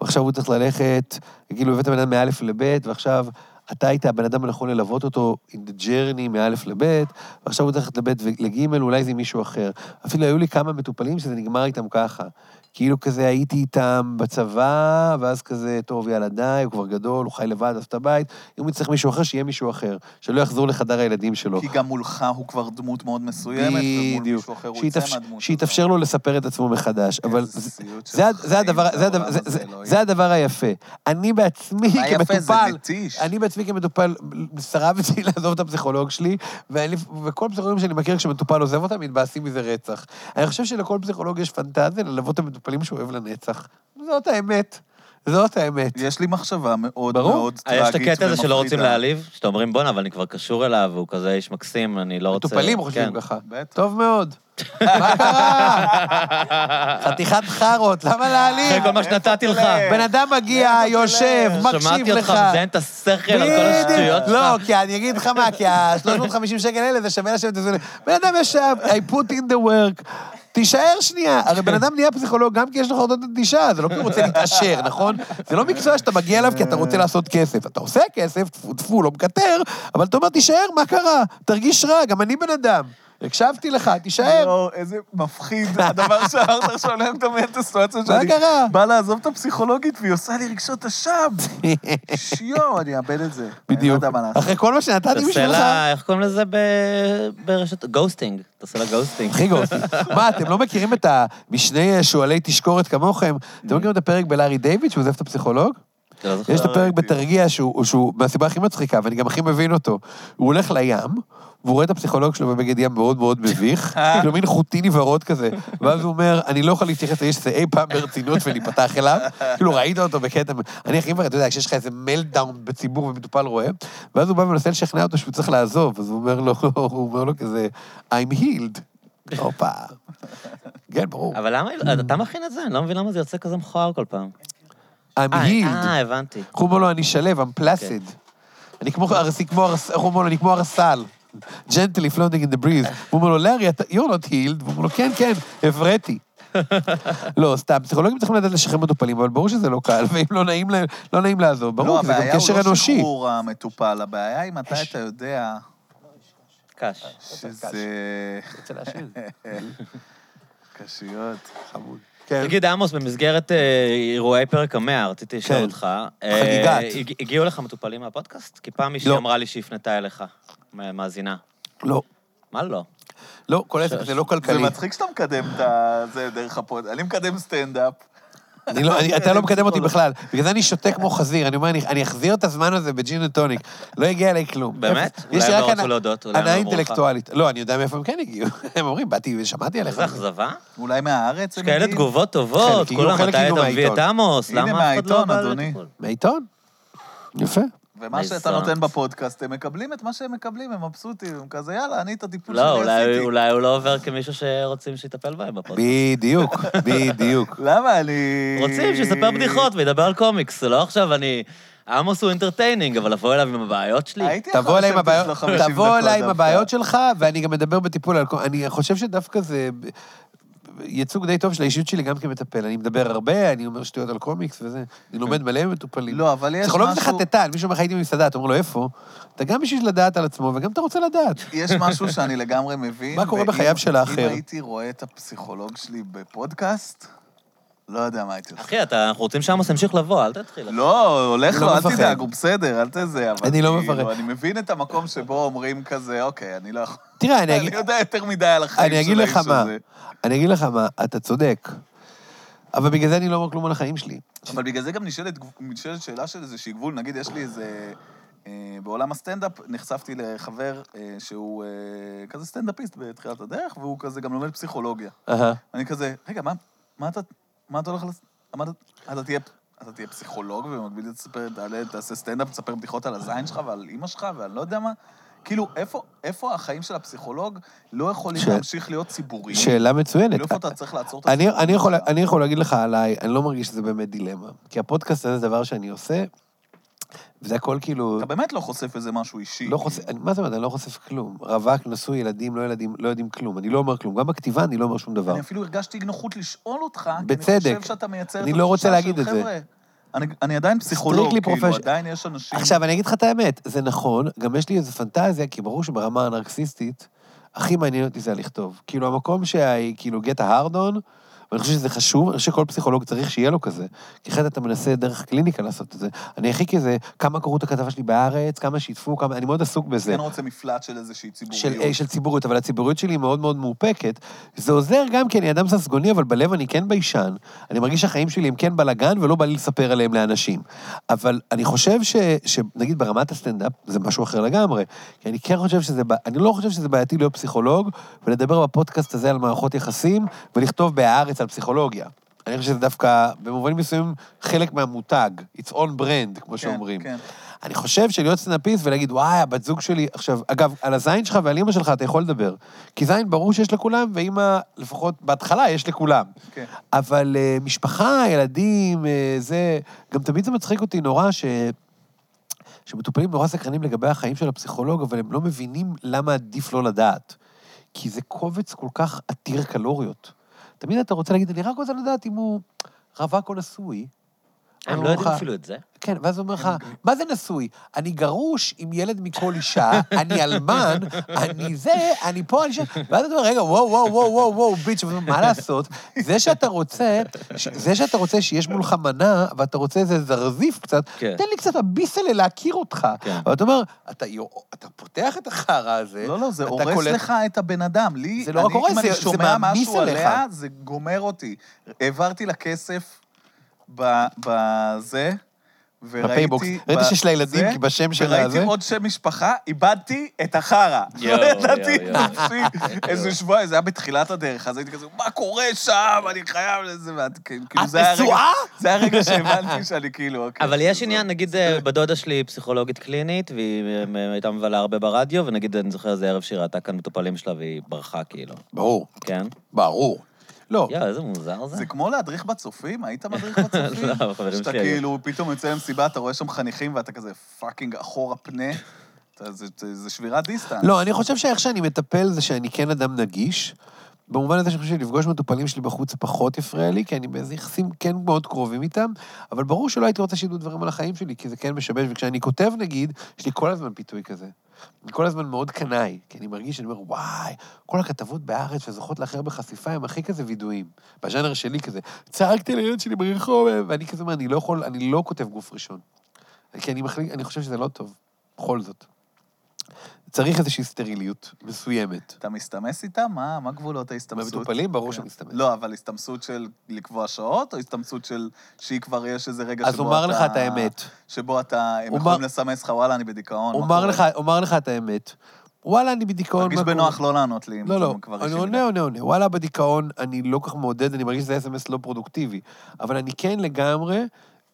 ועכשיו הוא צריך ללכת, כאילו הבאת בן אדם מא' לב', ועכשיו אתה היית הבן אדם הנכון ללוות אותו in the journey מא' לב', ועכשיו הוא צריך ללכת לב' ולג', אולי זה מישהו אחר. אפילו היו לי כמה מטופלים שזה נגמר איתם ככה. כאילו כזה הייתי איתם בצבא, ואז כזה, טוב, יאללה, די, הוא כבר גדול, הוא חי לבד, עזב את הבית. אם הוא צריך מישהו אחר, שיהיה מישהו אחר. שלא יחזור לחדר הילדים שלו. כי גם מולך הוא כבר דמות מאוד מסוימת, ומול. מישהו אחר הוא יצא מהדמות שיתאפשר לו לספר את עצמו מחדש. אבל זה- הדבר, היפה. אני בעצמי כמטופל. אני בעצמי כמטופל, סירבתי (laughs) לעזוב את הפסיכולוג שלי, וכל פסיכולוגים שאני מכיר, כשמטופל עוזב אותם, מתבאסים מזה רצח. אני חושב שלכל פסיכולוג יש פנטזיה ללוות את המטופלים שהוא אוהב לנצח. זאת האמת. זאת האמת. יש לי מחשבה מאוד ברור. מאוד טרגית אה, ומפחידה. יש את הקטע הזה שלא רוצים להעליב, שאתה אומרים, בואנה, אבל אני כבר קשור אליו, והוא כזה איש מקסים, אני לא רוצה... מטופלים חושבים כן. ככה. בטח. טוב מאוד. מה קרה? חתיכת חארות, למה להעליב? אחרי כל מה שנתתי לך. בן אדם מגיע, יושב? מקשיב שמעתי לך. אותך מזיין את השכל על כל. השטויות שלך. לא, כי אני אגיד לך מה, כי ה-350 שקל האלה זה שווה לשבת וזה... בן אדם ישב, I put in the work. תישאר שנייה, הרי בן אדם נהיה פסיכולוג גם כי יש לך אוטות נטישה, זה לא כי הוא רוצה להתעשר, נכון? זה לא מקצוע שאתה מגיע אליו כי אתה רוצה לעשות כסף. אתה עושה כסף, טפו טפו, לא מקטר, אבל אתה אומר, תישאר, מה קרה? תרגיש רע, גם אני בן אדם. הקשבתי לך, תישאר. יואו, איזה מפחיד הדבר שאמרת עכשיו, לא מדמיין את הסיטואציה מה שאני קרה? בא לעזוב את הפסיכולוגית והיא עושה לי רגשות אשם. שיואו, אני אאבד את זה. אני לא בדיוק. מה. אחרי כל מה שנתתי תעשה בשבילך... לה, איך קוראים לזה ברשת? ghosting. תעשה לה ghosting. הכי גוסי. מה, אתם לא מכירים את המשני שועלי תשקורת כמוכם? אתם מכירים את הפרק בלארי דיוויד, שהוא עוזב את הפסיכולוג? לא. יש את הפרק. בתרגיע שהוא, שהוא מהסיבה הכי מצחיקה, ואני גם הכי מבין אותו. הוא הולך לים, והוא רואה את הפסיכולוג שלו בבגד ים מאוד מאוד מביך, (laughs) כאילו מין חוטיני ורוד כזה, ואז הוא אומר, אני לא יכול להתייחס לאיש הזה אי פעם ברצינות ולהיפתח אליו. (laughs) כאילו, ראית אותו בקטע, אני הכי מבין, אתה יודע, כשיש לך איזה meltdown בציבור ומטופל רואה, ואז הוא בא ומנסה לשכנע אותו שהוא צריך לעזוב, אז הוא אומר לו, (laughs) הוא אומר לו כזה, I'm healed. הופה. כן, ברור. אבל למה, אתה מכין את זה? אני לא מבין למה זה יוצא כזה מכוער כל פעם. I'm אה, healed. אה, הבנתי. הוא אומר לו, אני שלו, I'm placid. אני כמו ארסי, כמו ארס... איך הוא אומר לו? אני כמו ארסל. gently floating in the breeze. הוא אומר לו, לארי, you're not healed. והוא אומר לו, כן, כן, הבראתי. (laughs) לא, סתם, פסיכולוגים צריכים לדעת לשחרר מטופלים, אבל ברור שזה לא קל, ואם לא נעים להם, לא נעים לעזוב, ברור, לא, כי זה הבעיה גם הוא קשר לא אנושי. שחרור המטופל, הבעיה היא מתי אתה יודע קש. שזה... (laughs) קשיות. חמוד. כן. תגיד, עמוס, במסגרת אה, אירועי פרק המאה, רציתי לשאול כן. אותך. אה, חגיגת. הג- הגיעו לך מטופלים מהפודקאסט? כי פעם מישהי לא. אמרה לי שהפנתה אליך, מאזינה. לא, מה לא? לא, כל עסק זה לא זה כלכלי. מצחיק שאתה מקדם את זה דרך הפוד. אני מקדם סטנדאפ. אני לא, אני, אתה לא מקדם אותי בכלל. בגלל זה אני שותה כמו חזיר. אני אומר, אני, אני אחזיר את הזמן הזה בג'ין וטוניק. לא הגיע אליי כלום. באמת? אולי יש הם לא רצו הנאה- להודות, אולי הם הנאה לא אמרו לך. אינטלקטואלית. לא, אני יודע מאיפה הם כן הגיעו. (laughs) הם אומרים, באתי ושמעתי עליך. איזה אכזבה? אולי מהארץ כאלה? תגובות טובות, כולם, מתי אתה מביא את מהעיתון. עמוס? למה אף אחד לא מהעיתון, בא אדוני. לטיפול? מהעיתון? יפה. ומה שאתה. נותן בפודקאסט, הם מקבלים את מה שהם מקבלים, הם מבסוטים, הם כזה, יאללה, אני את הטיפול לא, שלי עשיתי. אולי הוא לא עובר כמישהו שרוצים שיטפל בהם בפודקאסט. בדיוק, (laughs) בדיוק. למה אני... רוצים שיספר בדיחות וידבר על קומיקס, לא עכשיו אני... עמוס הוא entertaining, אבל לבוא אליו עם הבעיות שלי? תבוא אליי עם הבעיות, אצלו 50 תבוא אליי עם. הבעיות שלך, ואני גם מדבר בטיפול על... אני חושב שדווקא זה ייצוג די טוב של האישיות שלי גם כמטפל. אני מדבר הרבה, אני אומר שטויות על קומיקס וזה. אני לומד מלא ממטופלים. לא, אבל יש פסיכולוג זה משהו... חטטן, מישהו אומר לך, הייתי במסעדה, אתה אומר לו, איפה? אתה גם בשביל לדעת על עצמו, וגם אתה רוצה לדעת. יש משהו שאני לגמרי מבין. מה קורה בחייו של האחר? אם הייתי רואה את הפסיכולוג שלי בפודקאסט, לא יודע מה הייתי עושה. אחי, אתה- אנחנו רוצים שעמוס ימשיך לבוא, אל תתחיל. לא, הולך אני לו, לא אל מפחד. תדאג, הוא בסדר, אל תזה, אבל אני לא כאילו, מפחד. אני מבין את המקום שבו אומרים כזה, אוקיי, אני לא יכול... תראה, אני (laughs) אני אגיד... יודע יותר מדי על החיים אני אגיד של לך האיש מה, הזה. אני אגיד לך מה, אתה צודק. אבל בגלל זה אני לא אומר כלום על החיים שלי. אבל בגלל זה גם נשאלת, נשאלת שאלה של איזושהי גבול, נגיד, יש לי איזה... אה, בעולם הסטנדאפ נחשפתי לחבר אה, שהוא אה, כזה סטנדאפיסט בתחילת הדרך, והוא כזה גם לומד פסיכולוגיה. אהה. אני כזה, רגע, מה, מה אתה, מה אתה הולך לעשות? אתה, תהיה, אתה תהיה פסיכולוג ובמקביל תספר, תעלה, תעשה סטנדאפ, תספר בדיחות על הזין שלך ועל אימא שלך ואני לא יודע מה. כאילו, איפה, איפה החיים של הפסיכולוג לא יכולים ש- להמשיך להיות ציבוריים? שאלה מצוינת. כאילו, איפה אתה צריך לעצור את אני, הסיפור אני, יכול? אני יכול להגיד לך עליי, אני לא מרגיש שזה באמת דילמה. כי הפודקאסט הזה זה דבר שאני עושה, וזה הכל כאילו... אתה באמת לא חושף איזה משהו אישי. לא חושף, אני- מה זאת אומרת? אני לא חושף כלום. רווק, נשוי, ילדים, לא ילדים, לא יודעים כלום. אני לא אומר כלום. גם בכתיבה אני לא אומר שום דבר. אני אפילו הרגשתי נוחות לשאול אותך, כי אני בצדק. חושב שאתה מייצר אני את לא רוצה התחושה להגיד של, את זה. "חבר'ה, אני, אני עדיין פסיכולוג, כאילו, profession- עדיין יש אנשים... עכשיו, אני אגיד לך את האמת, זה נכון, גם יש לי איזו פנטזיה, כי ברור שברמה הנרקסיסטית, הכי מעניין אותי זה לכתוב. כאילו, המקום שהיא, כאילו, get a hard on, ואני חושב שזה חשוב, אני חושב שכל פסיכולוג צריך שיהיה לו כזה. כי אחרת אתה מנסה דרך קליניקה לעשות את זה. אני הכי כזה, כמה קראו את הכתבה שלי בארץ, כמה שיתפו, כמה... אני מאוד עסוק בזה. כן רוצה מפלט של איזושהי ציבוריות. של, אה, של ציבוריות, אבל הציבוריות שלי היא מאוד מאוד מאופקת. זה עוזר גם כי אני אדם ססגוני, אבל בלב אני כן ביישן. אני מרגיש שהחיים שלי הם כן בלאגן, ולא בא לי לספר עליהם לאנשים. אבל אני חושב ש, שנגיד ברמת הסטנדאפ, זה משהו אחר לגמרי. כי אני כן חושב שזה, אני לא חושב שזה בעייתי להיות פסיכולוג, ולדבר בפודקאסט הזה על מערכות יחסים, ולכתוב בהארץ על פסיכולוגיה. אני חושב שזה דווקא, במובנים מסוימים, חלק מהמותג. It's on brand, כמו כן, שאומרים. כן. אני חושב שלהיות סטנדאפיסט ולהגיד, וואי, הבת זוג שלי... עכשיו, אגב, על הזין שלך ועל אימא שלך אתה יכול לדבר. כי זין ברור שיש לכולם, ואימא, לפחות בהתחלה, יש לכולם. כן. אבל uh, משפחה, ילדים, uh, זה... גם תמיד זה מצחיק אותי נורא ש... שמטופלים נורא סקרנים לגבי החיים של הפסיכולוג, אבל הם לא מבינים למה עדיף לא לדעת. כי זה קובץ כל כך עתיר קלוריות. תמיד אתה רוצה להגיד, אני רק רוצה לדעת אם הוא רווק או נשוי. הם לא יודעים אפילו את זה? כן, ואז הוא אומר לך, מה זה נשוי? אני גרוש עם ילד מכל אישה, אני אלמן, אני זה, אני פה, אני שם. ואז אתה אומר, רגע, וואו, וואו, וואו, וואו, וואו, ביץ', מה לעשות? זה שאתה רוצה, זה שאתה רוצה שיש מולך מנה, ואתה רוצה איזה זרזיף קצת, כן. תן לי קצת הביסלה להכיר אותך. כן. אבל אתה אומר, אתה פותח את החרא הזה, לא, לא, זה אתה הורס לך את הבן אדם. לי, זה לא רק אני- הורס, אם אני זה- זה שומע מעמיס משהו עליך. עליה, זה גומר אותי. העברתי לה כסף בזה, וראיתי... בפייבוקס. ראיתי ב- שיש לה ילדים, זה, כי בשם של וראיתי הזה... עוד שם משפחה, איבדתי את החרא. יואו, לא ידעתי יואו, יואו. נפשי. איזה שבועיים, זה היה בתחילת הדרך, אז הייתי כזה, מה קורה שם? אני חייב לזה, ואת כאילו, את זה היה הרגע- נשואה? זה היה הרגע שהבנתי שאני כאילו, אוקיי. אבל יש עניין, נגיד, אה, בדודה שלי היא פסיכולוגית קלינית, והיא אה, הייתה מבלה הרבה ברדיו, ונגיד, אני זוכר איזה ערב שהיא ראתה כאן מטופלים שלה והיא ברחה, כאילו. ברור, כן? ברור. לא, יואו, איזה מוזר זה. זה כמו להדריך בצופים? היית מדריך (laughs) בצופים? לא, החברים שאתה שלי היו. כאילו פתאום יוצא למסיבה, אתה רואה שם חניכים ואתה כזה fucking אחורה פנה. אתה- זה- זה זה שבירת distance. לא, אני חושב שאיך שאני מטפל זה שאני כן אדם נגיש. במובן הזה שאני חושב שלפגוש מטופלים שלי בחוץ פחות הפריע לי, כי אני באיזה יחסים כן מאוד קרובים איתם, אבל ברור שלא הייתי רוצה שידעו דברים על החיים שלי, כי זה כן משבש, וכשאני כותב נגיד, יש לי כל הזמן פיתוי כזה. אני כל הזמן מאוד קנאי, כי אני מרגיש שאני אומר, וואי, כל הכתבות בארץ שזוכות לאחר בחשיפה הם הכי כזה וידויים. בז'אנר שלי כזה, צעקתי לילד שלי ברחוב, ואני כזה אומר, אני לא יכול, אני לא כותב גוף ראשון. כי אני מחליט, אני חושב שזה לא טוב, בכל זאת. צריך איזושהי סטריליות מסוימת. אתה מסתמס איתם? מה מה גבולות ההסתמסות? במטופלים ברור כן. שמסתמס. לא, אבל הסתמסות של לקבוע שעות, או הסתמסות של שהיא כבר יש איזה רגע שבו אז אתה... אומר לך את האמת. שבו אתה... הם אומר- יכולים לסמס לך, וואלה, אני בדיכאון. אומר קורה?" לך, אומר לך את האמת. וואלה, אני בדיכאון. מרגיש? בנוח לא לענות לי, אם לא, לא, כבר אני עונה. עונה, עונה. וואלה, בדיכאון, אני לא כל כך מעודד, אני מרגיש שזה אס.אם.אס לא פרודוקטיבי. אבל אני כן לגמרי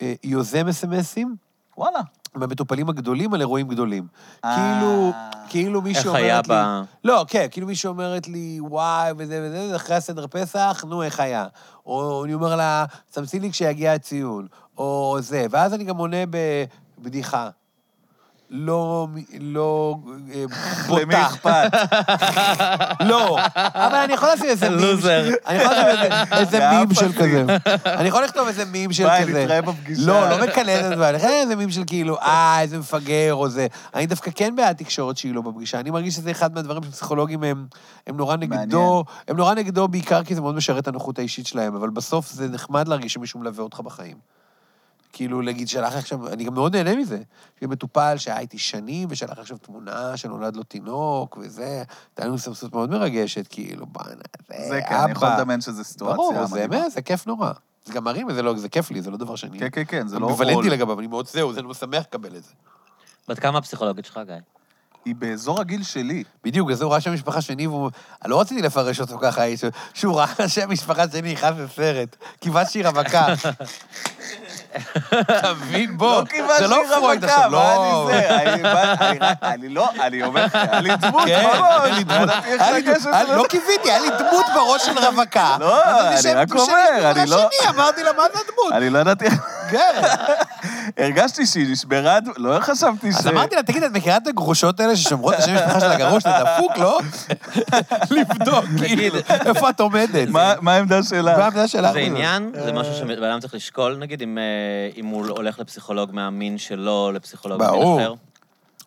אה, יוזם אס.אם.אסים וואלה. במטופלים הגדולים על אירועים גדולים. אה. כאילו, כאילו מישהו איך אומרת לי... היה ב... לא, כן, כאילו מישהו אומרת לי, וואי, וזה וזה, אחרי הסדר פסח, נו, איך היה? או אני אומר לה, צמצי לי כשיגיע הציון, או זה, ואז אני גם עונה בבדיחה. לא, לא אה, (laughs) בוטה. למי אכפת? (laughs) לא, אבל אני יכול לשים איזה מים. לוזר. אני יכול לשים איזה- איזה זה מים של. כזה. אני יכול לכתוב איזה מים של ביי, כזה. נתראה בפגישה. לא, לא מקלל את הדבר, לכן איזה מים של כאילו, אה, איזה מפגר או זה. אני דווקא כן בעד תקשורת שהיא לא בפגישה. אני מרגיש שזה אחד מהדברים שפסיכולוגים הם, הם נורא נגדו, הם נורא נגדו בעיקר כי זה מאוד משרת את הנוחות האישית שלהם, אבל בסוף זה נחמד להרגיש שמישהו מלווה אותך בחיים. כאילו, להגיד, שלח עכשיו, אני גם מאוד נהנה מזה. יש לי מטופל שהיה איתי שנים, ושלח עכשיו תמונה שנולד לו תינוק, וזה, הייתה לנו סמסות מאוד מרגשת, כאילו, בואנה, זה זה כן, אבא. אני יכול לדמיין שזה סיטואציה. ברור, זה מדהימה. אמת, זה כיף נורא. זה גם מרים, וזה לא, זה כיף לי, זה לא דבר שאני... כן, כן, כן, זה לא אמביוולנטי. לגביו, אני מאוד זהו, זה משמח לקבל את זה. בת כמה הפסיכולוגית שלך, גיא? היא באזור הגיל שלי. בדיוק, אז הוא ראה שם משפחה שני, והוא... אני לא רציתי לפרש אותו ככה, שהוא ראה שם משפחה שני נכנס לסרט. כיוון שהיא רווקה. (laughs) אתה מבין? בוא, לא זה לא פרויד עכשיו, לא... אני לא, אני אומר לך, היה לי דמות כן, בראש. לא. לא קיוויתי, היה לי דמות בראש של רווקה. לא, אני רק אומר, אני לא- אמרתי לה, מה זה הדמות? אני לא ידעתי, כן. הרגשתי שהיא נשברה, לא חשבתי ש... אז אמרתי לה, תגיד, את מכירה את הגרושות האלה ששומרות את השם משפחה של הגרוש? זה דפוק, לא? (laughs) לבדוק, כאילו, איפה את עומדת? מה העמדה שלה? מה העמדה שלך? זה עניין? זה משהו שבן אדם צריך לשקול, נגיד, אם, אה, הוא הולך לפסיכולוג מהמין שלו, לפסיכולוג ברור. אחר?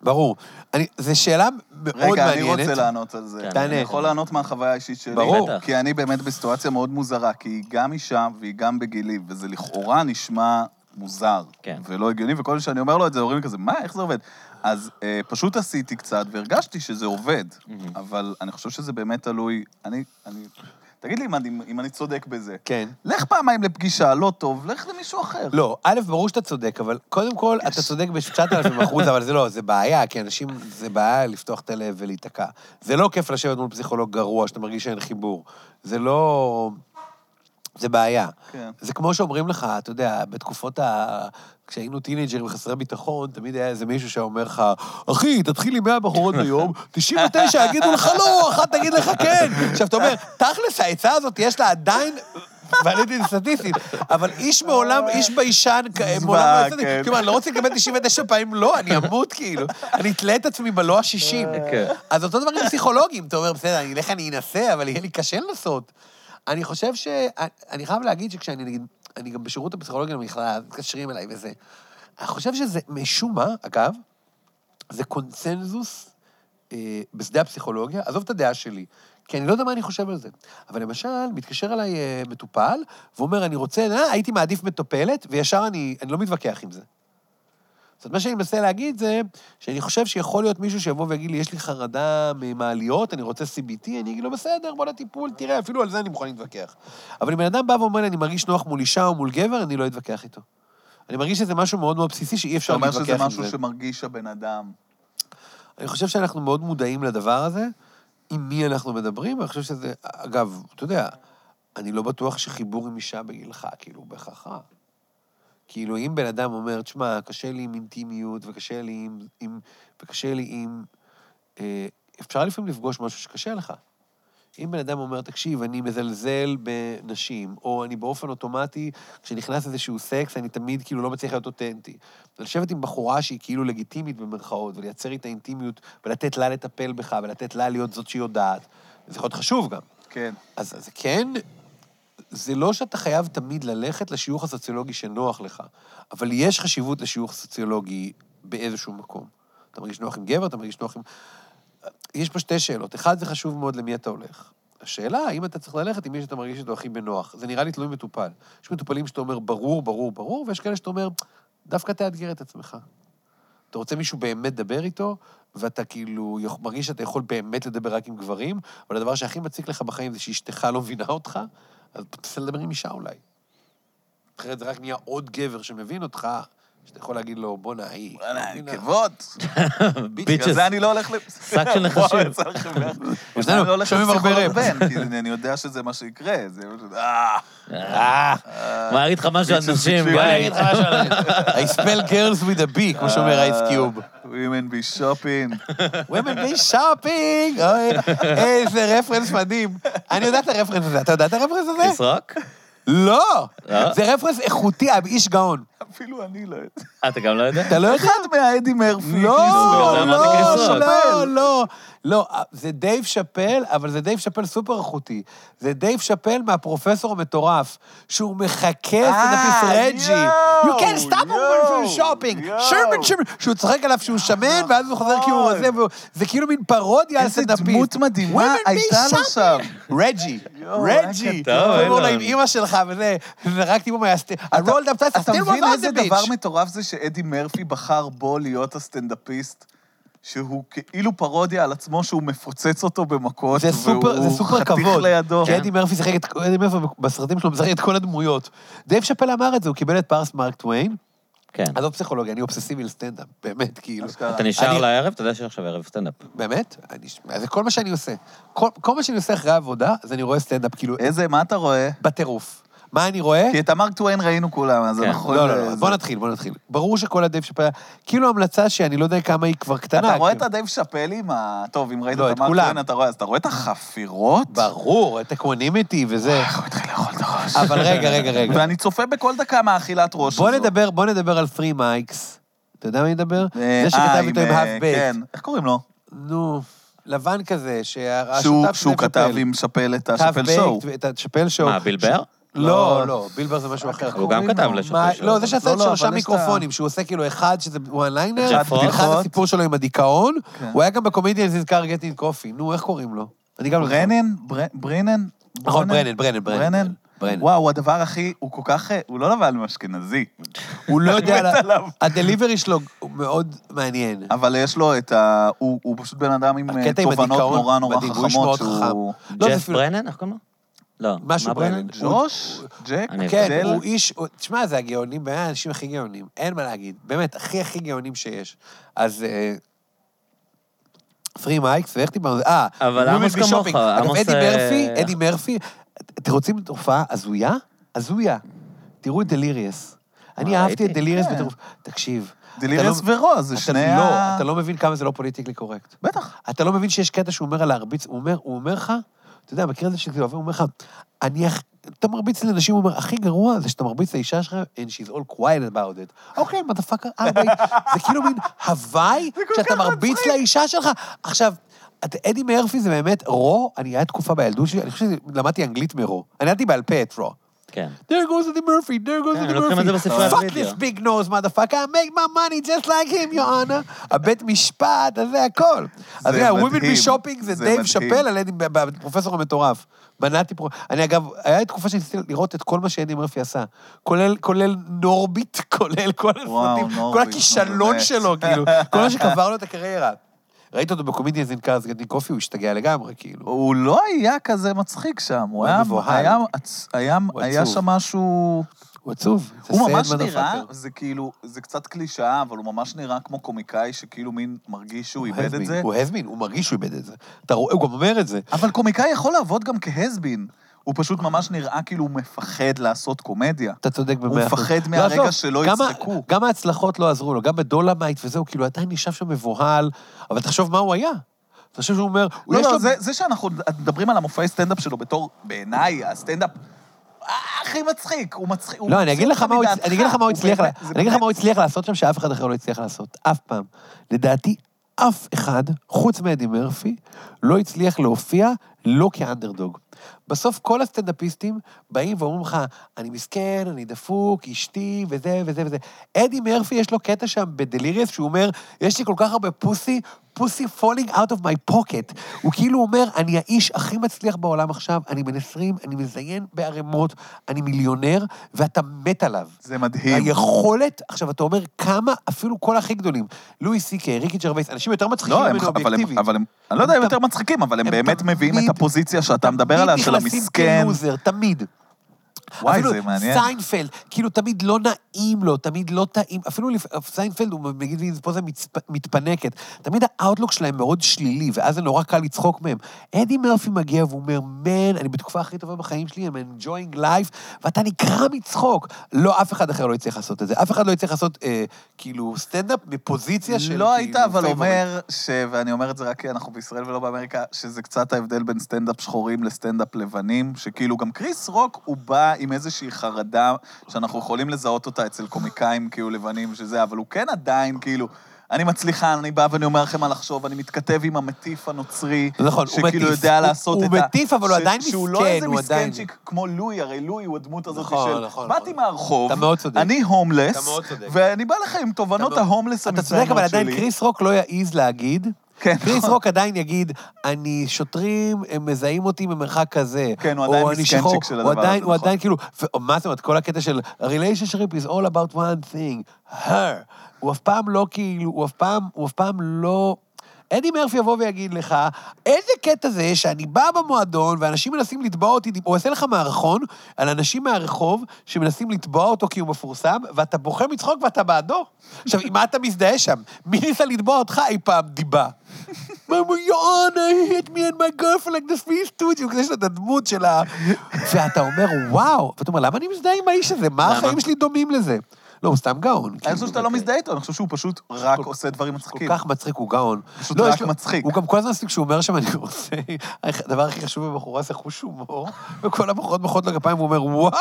ברור. אני- זו שאלה מאוד רגע, אני מעניינת. רוצה לענות על זה. כן, תענה. אני יכול לענות מהחוויה האישית שלי. ברור. בטח. כי אני באמת בסיטואציה מאוד מוזרה, כי היא גם אישה והיא גם בגילי, וזה לכאורה נשמע מוזר. כן. ולא הגיוני, וכל שאני אומר לו את זה, אומרים לי כזה, מה, איך זה עובד? אז אה, פשוט עשיתי קצת, והרגשתי שזה עובד. אבל אני חושב שזה באמת תלוי... אני... אני... תגיד לי אם אני, אם אני צודק בזה. כן. לך פעמיים לפגישה, לא טוב, לך למישהו אחר. לא, א', ברור שאתה צודק, אבל קודם כל, אתה צודק ב-9,000 אחוז, אבל זה לא, זה בעיה, כי אנשים, זה בעיה לפתוח את הלב ולהיתקע. זה לא כיף לשבת מול פסיכולוג גרוע, שאתה מרגיש שאין חיבור. זה לא... זה בעיה. כן. זה כמו שאומרים לך, אתה יודע, בתקופות ה... כשהיינו טינג'רים חסרי ביטחון, תמיד היה איזה מישהו שאומר לך, אחי, תתחיל עם 100 בחורות ביום, (laughs) 99 יגידו לך לא, אחת תגיד לך כן. עכשיו, אתה אומר, תכלס, העצה הזאת, יש לה עדיין... ועליתי סטטיסטית, אבל איש מעולם, איש ביישן, מעולם לא זוועה, יצא לי, כן. כאילו, אני לא רוצה לקבל 99 פעמים לא, אני אמות כאילו. אני אתלה את עצמי בלא ה-60. כן. אז אותו דבר עם פסיכולוגים, אתה אומר, בסדר, אני אלך, אני אנסה, אבל יהיה לי קשה לנסות. אני חושב ש... אני חייב להגיד שכשאני, נגיד, אני גם בשירות הפסיכולוגי למכללה, מתקשרים אליי וזה. אני חושב שזה, משום מה, אגב, זה קונצנזוס אה, בשדה הפסיכולוגיה, עזוב את הדעה שלי, כי אני לא יודע מה אני חושב על זה. אבל למשל, מתקשר אליי אה, מטופל, ואומר, אני רוצה, אה, הייתי מעדיף מטופלת, וישר אני, אני לא מתווכח עם זה. זאת אומרת, מה שאני מנסה להגיד זה, שאני חושב שיכול להיות מישהו שיבוא ויגיד לי, יש לי חרדה ממעליות, אני רוצה CBT, אני אגיד לו, בסדר, בוא לטיפול, תראה, אפילו על זה אני מוכן להתווכח. אבל אם בן אדם בא ואומר לי, אני מרגיש נוח מול אישה או מול גבר, אני לא אתווכח איתו. אני מרגיש שזה משהו מאוד מאוד בסיסי שאי אתה אפשר אומר להתווכח שזה עם משהו זה. שמרגיש הבן אדם. אני חושב שאנחנו מאוד מודעים לדבר הזה, עם מי אנחנו מדברים, אני חושב שזה, אגב, אתה יודע, אני לא בטוח שחיבור עם אישה בגילך, כאילו, הוא בהכרח רע. כאילו, אם בן אדם אומר, תשמע, קשה לי עם אינטימיות, וקשה לי עם... עם וקשה לי עם... אה, אפשר לפעמים לפגוש משהו שקשה לך. אם בן אדם אומר, תקשיב, אני מזלזל בנשים, או אני באופן אוטומטי, כשנכנס איזשהו סקס, אני תמיד כאילו לא מצליח להיות אותנטי. ולשבת עם בחורה שהיא כאילו לגיטימית במרכאות, ולייצר איתה אינטימיות, ולתת לה לטפל בך, ולתת לה להיות זאת שהיא יודעת, זה יכול להיות חשוב גם. כן. אז זה כן, זה לא שאתה חייב תמיד ללכת לשיוך הסוציולוגי שנוח לך, אבל יש חשיבות לשיוך סוציולוגי באיזשהו מקום. אתה מרגיש נוח עם גבר, אתה מרגיש נוח עם... יש פה שתי שאלות. אחד, זה חשוב מאוד למי אתה הולך. השאלה, האם אתה צריך ללכת עם מי שאתה מרגיש איתו הכי בנוח. זה נראה לי תלוי מטופל. יש מטופלים שאתה אומר, ברור, ברור, ברור, ויש כאלה שאתה אומר, דווקא תאתגר את עצמך. אתה רוצה מישהו באמת לדבר איתו, ואתה כאילו מרגיש שאתה יכול באמת לדבר רק עם גברים, אבל הדבר שהכי מציק לך בחיים זה שאשתך לא מבינה אותך, אז תנסה לדבר עם אישה אולי. אחרת זה רק נהיה עוד גבר שמבין אותך, שאתה יכול להגיד לו, בואנה, היא... וואלה, מבינה." נקבות. בגלל ביצ'ס. זה אני לא הולך ל... שק של (laughs) נחשים. (laughs) אני לא הולך שומעים הרבה לפסיכולוג ראפ. בן, כי אני יודע שזה מה שיקרה. זה פשוט, אה, אה, מה, אגיד לך משהו על ביצ'ס נשים, גיא? אני אגיד לך משהו (laughs) I spell girls with a B, כמו שאומר אייס קיוב. Women be shopping. Women be shopping! איזה רפרנס מדהים. אני יודע את הרפרנס הזה. אתה יודע את הרפרנס הזה? לסרוק? לא! לא? זה רפרנס איכותי, איש גאון. אפילו אני לא יודע. אה, אתה גם לא יודע? אתה לא יודע? אחד מהאדי מרפי. לא, אמרתי לא, קריס רוק. לא, לא. לא, זה דייב שאפל, אבל זה דייב שאפל סופר איכותי. זה דייב שאפל מהפרופסור המטורף, שהוא מחכה סטנדאפיסט, רג'י. You can't stop a woman from shopping. שרמן שרמן. שהוא צוחק עליו שהוא שמן, ואז הוא חוזר כי הוא רזה, זה כאילו מין פרודיה על איזה סטנדאפיסט. דמות מדהימה Women be הייתה לו. שם. רג'י, רג'י. הוא אומר לו. עם אימא שלך וזה, זרקתי בו מהסט... I rolled up, אתה still איזה bitch. דבר מטורף זה שאדי מרפי בחר בו להיות הסטנדאפיסט? שהוא כאילו פרודיה על עצמו שהוא מפוצץ אותו במכות, זה סופר, זה סופר והוא כבוד. חתיך לידו. כי אדי מרפי שיחק את... אדי מרפי בסרטים שלו משחק את כל הדמויות. דייב שאפל אמר את זה, הוא קיבל את פרס מרק טוויין. כן. עזוב פסיכולוגיה, אני אובססיבי לסטנדאפ, באמת, כאילו. אתה נשאר אני- לערב? אתה יודע שעכשיו ערב סטנדאפ. באמת? אני- זה כל מה שאני עושה. כל כל מה שאני עושה אחרי העבודה, אז אני רואה סטנדאפ, כאילו, איזה, מה אתה רואה? בטירוף. מה אני רואה? כי את המרק טוויין ראינו כולם, אז כן. אנחנו... לא, לא, לא, בוא נתחיל, בוא נתחיל. ברור שכל הדייב שאפל... כאילו המלצה שאני לא יודע כמה היא כבר קטנה. אתה רואה את כאילו. הדייב שאפלים? ה- טוב, אם ראית לא, את את המרק. טוויין, אתה רואה, אז אתה רואה את החפירות? ברור, את אקוונימיטי וזה. הוא התחיל לאכול את הראש. אבל רגע, רגע, רגע. ואני צופה בכל דקה מהאכילת ראש בוא. נדבר, בוא נדבר על three mics. אתה יודע מה אני מדבר? אה, זה שכתב אה, איתו עם אה, Half Baked. כן, איך קוראים לו? נו, לבן כזה, שהשותף שהוא- כתב שאפל. עם שאפל את האף השאפל שואו. את השאפל שואו. מה, בילבר? לא, לא, בילבר זה משהו אחר. הוא גם כתב לו? לשאפל מה- שואו. לא, זה שעשה לא, את לא, שלושה מיקרופונים, שהוא עושה כאילו אחד שזה one liner, אחד. הסיפור שלו עם הדיכאון, כן. הוא היה גם בקומדיאנס נזכר גטינג קופי. נו, איך קוראים לו? אני גם לא. ברנן? בר- ברנן? נכון, ברנן? ברנן, ברנן, ברנן. וואו, הוא הדבר הכי... הוא כל כך... אה, הוא לא לבן מאשכנזי. (laughs) הוא לא יודע... ה delivery שלו הוא מאוד מעניין. אבל יש לו את ה... הוא פשוט בן אדם עם אה, הקטע עם תובנות הדיכאון נורא נורא מדהים, הוא איש חכמות, מאוד שהוא... לא, זה ג'ף ברנן? איך קוראים לו? לא. משהו מה ברנן. ג'וש? ג'ק? כן? הוא איש, הוא- תשמע, זה הגאונים, בין האנשים הכי גאונים, אין מה להגיד. באמת, הכי הכי גאונים שיש. אז... אה, three mics, ואיך דיברנו? אה, אבל עמוס כמוך, עמוס, אדי אה, מרפי, אדי מרפי, אתם רוצים תופעה הזויה? הזויה. תראו את Delirious. אני אהבתי? את Delirious כן. בטירוף. תקשיב. Delirious לא- ורוז, זה שני לא, ה... אתה לא מבין כמה זה לא politically correct. בטח. אתה לא מבין שיש קטע שהוא אומר על להרביץ, הוא אומר לך, אתה יודע, מכיר את זה שזה עובר, הוא אומר לך, אני, אתה מרביץ לאנשים, הוא אומר, הכי גרוע זה שאתה מרביץ לאישה שלך, and she's all quiet about it. אוקיי, motherfucker. זה כאילו מין הוואי שאתה מרביץ לאישה שלך. עכשיו, את- אדי מרפי זה באמת, Raw, אני, היה תקופה בילדות שלי, אני חושב שלמדתי אנגלית מ Raw. אני ידעתי בעל פה את Raw. כן. There goes Eddie Murphy, there goes כן, את זה Murphy. Fuck this big nose, motherfucker, I make my money just like him, your honor. הבית משפט, זה הכל. אז זה רגע, Women be shopping זה דייב. שאפל על אדי, בפרופסור המטורף. בנאתי פרו... אני אגב, היה לי תקופה שניסיתי לראות את כל מה שאדי מרפי עשה. כולל, כולל נורביט, (laughs) כולל כל הסרטים, כל הכישלון. שלו, כאילו, כל מה שקבר לו את הקריירה. ראית אותו ב Comedians in Cars Getting Coffee, הוא השתגע לגמרי, כאילו. הוא לא היה כזה מצחיק שם, הוא היה היה... מבוהל. היה- היה-. שם משהו... הוא עצוב. הוא ממש. נראה, זה כאילו, זה קצת קלישאה, אבל הוא ממש נראה כמו קומיקאי שכאילו מין מרגיש שהוא הוא איבד את זה. הוא הזמין, הוא מרגיש שהוא איבד את זה. הוא גם אומר את זה. אבל קומיקאי יכול לעבוד גם כ has-been. הוא פשוט ממש נראה כאילו הוא מפחד לעשות קומדיה. אתה צודק במאה הוא אחוז. מפחד לא, מהרגע עזוב, שלא גם יצחקו. גם ההצלחות לא עזרו לו, גם ב Dolemite וזהו, כאילו עדיין נשאר שם מבוהל, אבל תחשוב מה הוא היה. אתה חושב שהוא אומר, הוא לא, לא, לו... זה, זה שאנחנו מדברים על המופעי סטנדאפ שלו בתור, בעיניי, הסטנדאפ הכי מצחיק, הוא מצחיק. הוא לא, אני אגיד לך מה הוא הוא הצליח, אני אגיד לך מה הוא הצליח לעשות שם שאף אחד אחר לא הצליח לעשות, אף פעם. לדעתי, אף אחד, חוץ מאדי מרפי, לא הצליח להופיע לא כאנדרדוג. בסוף כל הסטנדאפיסטים באים ואומרים לך, אני מסכן, אני דפוק, אשתי, וזה וזה וזה. אדי מרפי, יש לו קטע שם ב Delirious, שהוא אומר, יש לי כל כך הרבה pussy, pussy falling out of my pocket. הוא כאילו אומר, אני האיש הכי מצליח בעולם עכשיו, אני בן 20, אני מזיין בערימות, אני מיליונר, ואתה מת עליו. זה מדהים. היכולת, עכשיו, אתה אומר, כמה, אפילו כל הכי גדולים, לואי סי קיי, ריקי ג'רווייס, אנשים יותר מצחיקים לא, ממנו אבל הם, אובייקטיבית. אבל הם, אני לא יודע אם יותר מצחיקים, אבל הם באמת מביאים את הפוזיציה שאתה מדבר עליה, של תמיד נכנסים המסכן. כלוזר, תמיד. וואי, אפילו זה מעניין. סיינפלד, כאילו תמיד לא נעים לו, תמיד לא טעים, אפילו לפ... סיינפלד, הוא מגיד לי, פה זה מצפ... מתפנקת. תמיד ה outlook שלהם מאוד שלילי, ואז זה נורא קל לצחוק מהם. אדי מרפי מגיע והוא אומר, man, אני בתקופה הכי טובה בחיים שלי, I'm enjoying life, ואתה נקרע מצחוק. לא, אף אחד אחר לא יצליח לעשות את זה. אף אחד לא יצליח לעשות, אה, כאילו, סטנדאפ מפוזיציה של, לא היית כאילו, אבל. אומר, ש... ואני אומר את זה רק כי אנחנו בישראל ולא באמריקה, שזה קצת ההבדל בין סטנדאפ שחורים לסטנדאפ לבנים, שכאילו גם קריס רוק, הוא בא עם איזושהי חרדה שאנחנו יכולים לזהות אותה אצל קומיקאים כאילו לבנים, שזה, אבל הוא כן עדיין כאילו... אני מצליחן, אני בא ואני אומר לכם מה לחשוב, אני מתכתב עם המטיף הנוצרי, נכון, הוא שכאילו. יודע הוא- לעשות הוא את ה... מטיף, אבל הוא ש- עדיין שהוא לא מסכן, איזה הוא עדיין- מסכנצ'יק כמו לואי, הרי לואי הוא הדמות הזאת נכון, של... נכון, באתי נכון. מהרחוב, אתה מאוד צודק. אני הומלס, אתה מאוד צודק. ואני בא לך עם תובנות אתה מאוד- ההומלס אתה צודק, שלי. אבל עדיין קריס רוק לא יעז להגיד. כן, קריס. רוק עדיין יגיד, אני שוטרים, הם מזהים אותי ממרחק כזה. כן, הוא עדיין שחור. של הוא הדבר הזה, הוא נכון. עדיין כאילו, מה זאת אומרת, כל הקטע של relationship is all about one thing, her. הוא אף פעם לא כאילו, הוא אף פעם, הוא אף פעם לא... אדי מרפי יבוא ויגיד לך, איזה קטע זה שאני בא במועדון ואנשים מנסים לתבוע אותי, הוא עושה לך מערכון על אנשים מהרחוב שמנסים לתבוע אותו כי הוא מפורסם, ואתה בוכה מצחוק ואתה בעדו. עכשיו, עם מה אתה מזדהה שם? מי ניסה לתבוע אותך אי פעם דיבה? מה יואנה, hit me and my girlfriend like the free studio, יש לו את הדמות של ה... ואתה אומר, וואו, ואתה אומר, למה אני מזדהה עם האיש הזה? מה? החיים שלי דומים לזה? לא, הוא סתם גאון. אני כאילו, חושב שאתה לא מזדהה איתו, אני חושב שהוא פשוט רק עושה דברים כל מצחיקים. כך מצחיק, הוא גאון. פשוט לא, רק מצחיק. הוא גם כל הזמן עושה, כשהוא אומר שם, (laughs) אני רוצה... הדבר הכי חשוב בבחורה זה חוש הומור, וכל הבחורות מוחאות לו כפיים, והוא אומר, וואו,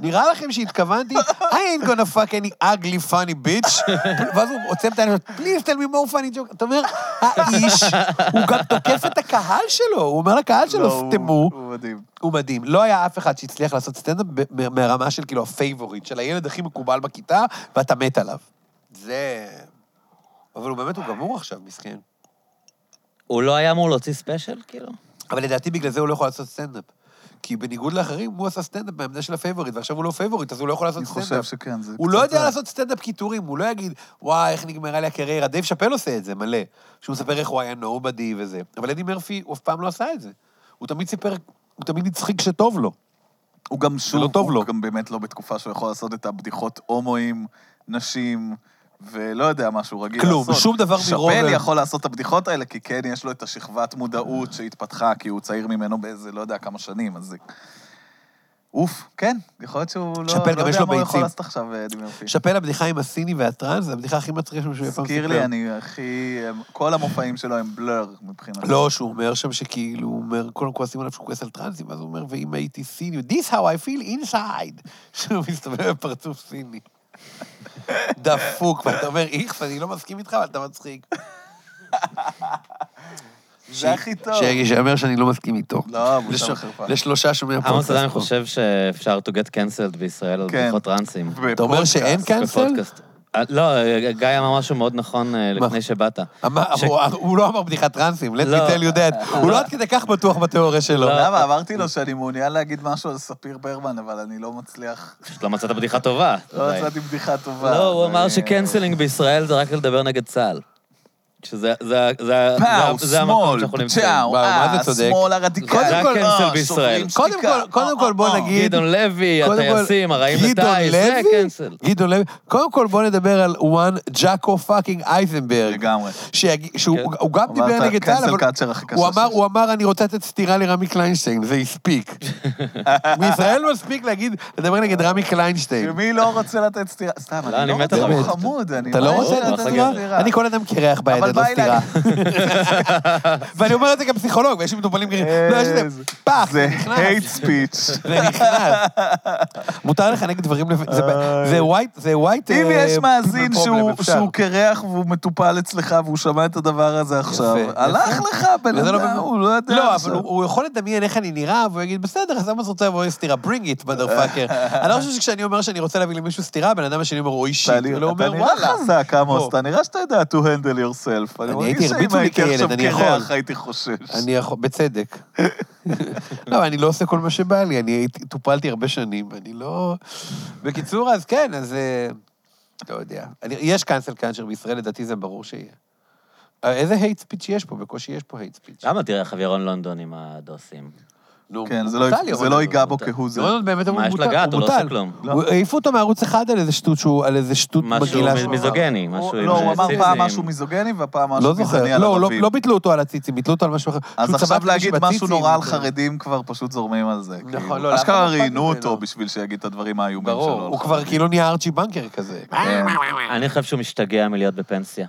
נראה לכם שהתכוונתי? I ain't gonna fuck any ugly funny bitch. (laughs) ואז הוא עוצם את העיניים, please tell me more funny joke. אתה אומר, האיש, הוא גם תוקף את הקהל שלו, הוא אומר לקהל לא, שלו, הוא- סתמו. הוא מדהים. הוא מדהים. לא היה אף אחד שהצליח לעשות סטנדאפ מהרמה של כאילו הפייבוריט, של הילד הכי מקובל בכיתה, ואתה מת עליו. זה... אבל הוא באמת, הוא גמור עכשיו, מסכן. הוא לא היה אמור להוציא ספיישל, כאילו? אבל לדעתי בגלל זה הוא לא יכול לעשות סטנדאפ. כי בניגוד לאחרים, הוא עשה סטנדאפ בעמדה של הפייבוריט, ועכשיו הוא לא פייבוריט, אז הוא לא יכול לעשות אני סטנדאפ. חושב שכן, זה הוא לא יודע. לעשות סטנדאפ קיטורים, הוא לא יגיד, וואי, איך נגמרה לי הקריירה. דייב שאפל עושה את זה, מלא. שהוא מספר איך הוא היה nobody וזה. אבל אדי מרפי, הוא אף פעם לא עשה את זה. הוא תמיד סיפר, הוא תמיד הצחיק כשטוב לו. הוא גם שוב, לא טוב הוא לו. גם באמת לא בתקופה שהוא יכול לעשות את הבדיחות הומואים, נשים, ולא יודע מה שהוא רגיל כלום, לעשות. שום דבר מרוב- שאפל יכול לעשות את הבדיחות האלה, כי כן, יש לו את השכבת מודעות שהתפתחה, כי הוא צעיר ממנו באיזה, לא יודע, כמה שנים, אז זה... אוף, כן, יכול להיות שהוא לא, שאפל, לא גם יש יודע לו מה הוא יכול ביצים. לעשות עכשיו, אה, אדי מרפי. שאפל הבדיחה עם הסיני והטראנס, זה הבדיחה הכי מצחיקה שהוא אי פעם הזכיר לי, אני הכי... כל המופעים שלו הם בלר מבחינתי. לא, שהוא אומר שם שכאילו, הוא אומר, קודם כל כועסים עליו שהוא כועס על טרנסים, אז הוא אומר, ואם הייתי סיני, This how I feel inside, (laughs) שהוא מסתובב בפרצוף סיני. דפוק, ואתה אומר, איכס, אני לא מסכים איתך, אבל אתה מצחיק. (laughs) זה הכי טוב. שיאמר שאני לא מסכים איתו. לא, בושה וחרפה. לשלושה שומעי עמוס הפודקאסט. עדיין פה. חושב שאפשר to get cancelled בישראל על כן. בדיחות טרנסים. אתה אומר שאין בפודקאסט. אה, לא, גיא אמר משהו מאוד נכון אה? לפני שבאת. הוא- לא אמר בדיחת טרנסים, let me לא. tell you that. (laughs) הוא לא עד כדי כך בטוח בתיאוריה שלו. לא. למה? אמרתי לו שאני מעוניין להגיד משהו על ספיר ברמן, אבל אני לא מצליח. פשוט לא מצאת בדיחה טובה. לא מצאתי בדיחה טובה. לא, הוא אמר שקנסלינג בישראל זה רק לדבר נגד צה"ל. שזה זה- זה- פאו, זה- זה המקום שמאל, שאנחנו נמצאים. פצ'או, מה זה אה, צודק? השמאל הרדיקלי. זה כל- הקנסל אה, בישראל. קודם. כל- קודם כל בוא אה, אה, נגיד- גדעון לוי, קודם כל, הטייסים, הרעים לטייס, זה לוי? cancel. גדעון לוי. קודם כל בוא נדבר על one ג'אקו fucking אייזנברג. לגמרי. שיג- שהוא כן. הוא גם דיבר נגד צה"ל, ה cancel אבל הוא אמר. הוא אמר, אני רוצה לתת סטירה לרמי קליינשטיין, זה הספיק. (laughs) בישראל מספיק להגיד, לדבר נגד רמי קליינשטיין. שמי לא רוצה לתת סטירה? סתם, לא, אני לא מת רוצה. הוא חמוד. אתה לא ממש רוצה לתת סטירה? אני כל אדם קרח ביד, אבל לא סטירה. ואני אומר את זה כפסיכולוג, ויש לי מטופלים גרים. לא, יש לזה פח, זה זה נכנס. hate speech. (laughs) זה נכנס. מותר לך נגד דברים, זה זה ווייט, זה ווייט... אם אה, יש מאזין שהוא- קרח והוא מטופל אצלך והוא שמע את הדבר הזה עכשיו. הלך לך, בן לא אדם, באמת- הוא לא יודע לא, אבל. הוא יכול לדמיין איך אני נראה, והוא יגיד, בסדר, אז למה אתה רוצה לבוא סטירה? bring it, motherfucker. (laughs) אני לא חושב שכשאני אומר שאני רוצה להביא למישהו סטירה, בן אדם השני אומר, אוי שיט. אתה נראה- הוא אתה אומר, נראה וואלה. חזק, עמוס, בוא. אתה נראה שאתה יודע to handle yourself. אני אני מרגיש הייתי, שאם הרביצו לי הייתי כילד, עכשיו אני קרח. הייתי חושש. אני יכול, בצדק. לא, אני לא עושה כל מה שבא לי, אני טופלתי הרבה שנים, אני לא... בקיצור, אז כן, אז... אה, לא יודע. יש cancel culture בישראל, לדעתי זה ברור שיהיה. אה, איזה hate speech יש פה? בקושי יש פה hate speech. למה תראה איך לונדון עם הדוסים? נו, כן, זה לא- זה לא ייגע בו. כהוא זה. ירון לונדון באמת מה הוא יש לגעת? הוא לא. עושה כלום. הוא- העיפו אותו מערוץ אחד על איזה שטות שהוא, על איזה שטות משהו מגעילה. מ- שהוא אמר. מיזוגני, הוא- משהו עם לא, הוא אמר. פעם משהו מיזוגני והפעם משהו לא זוכר, גזעני על לא, לא, ערבים. לא ביטלו אותו על הציצים, ביטלו אותו על משהו אחר. אז שהוא עכשיו צבט מישהו להגיד משהו בציצים, נורא על. חרדים, כבר פשוט זורמים על זה. נכון, כאילו. לא, לאף אחד אשכרה לא אכפת ראיינו ממנו. אותו בשביל שיגיד את הדברים האיומים שלו. ברור, על הוא כבר חרדים. כאילו נהיה ארצ'י בנקר כזה. כן. אני חושב שהוא משתגע מלהיות בפנסיה.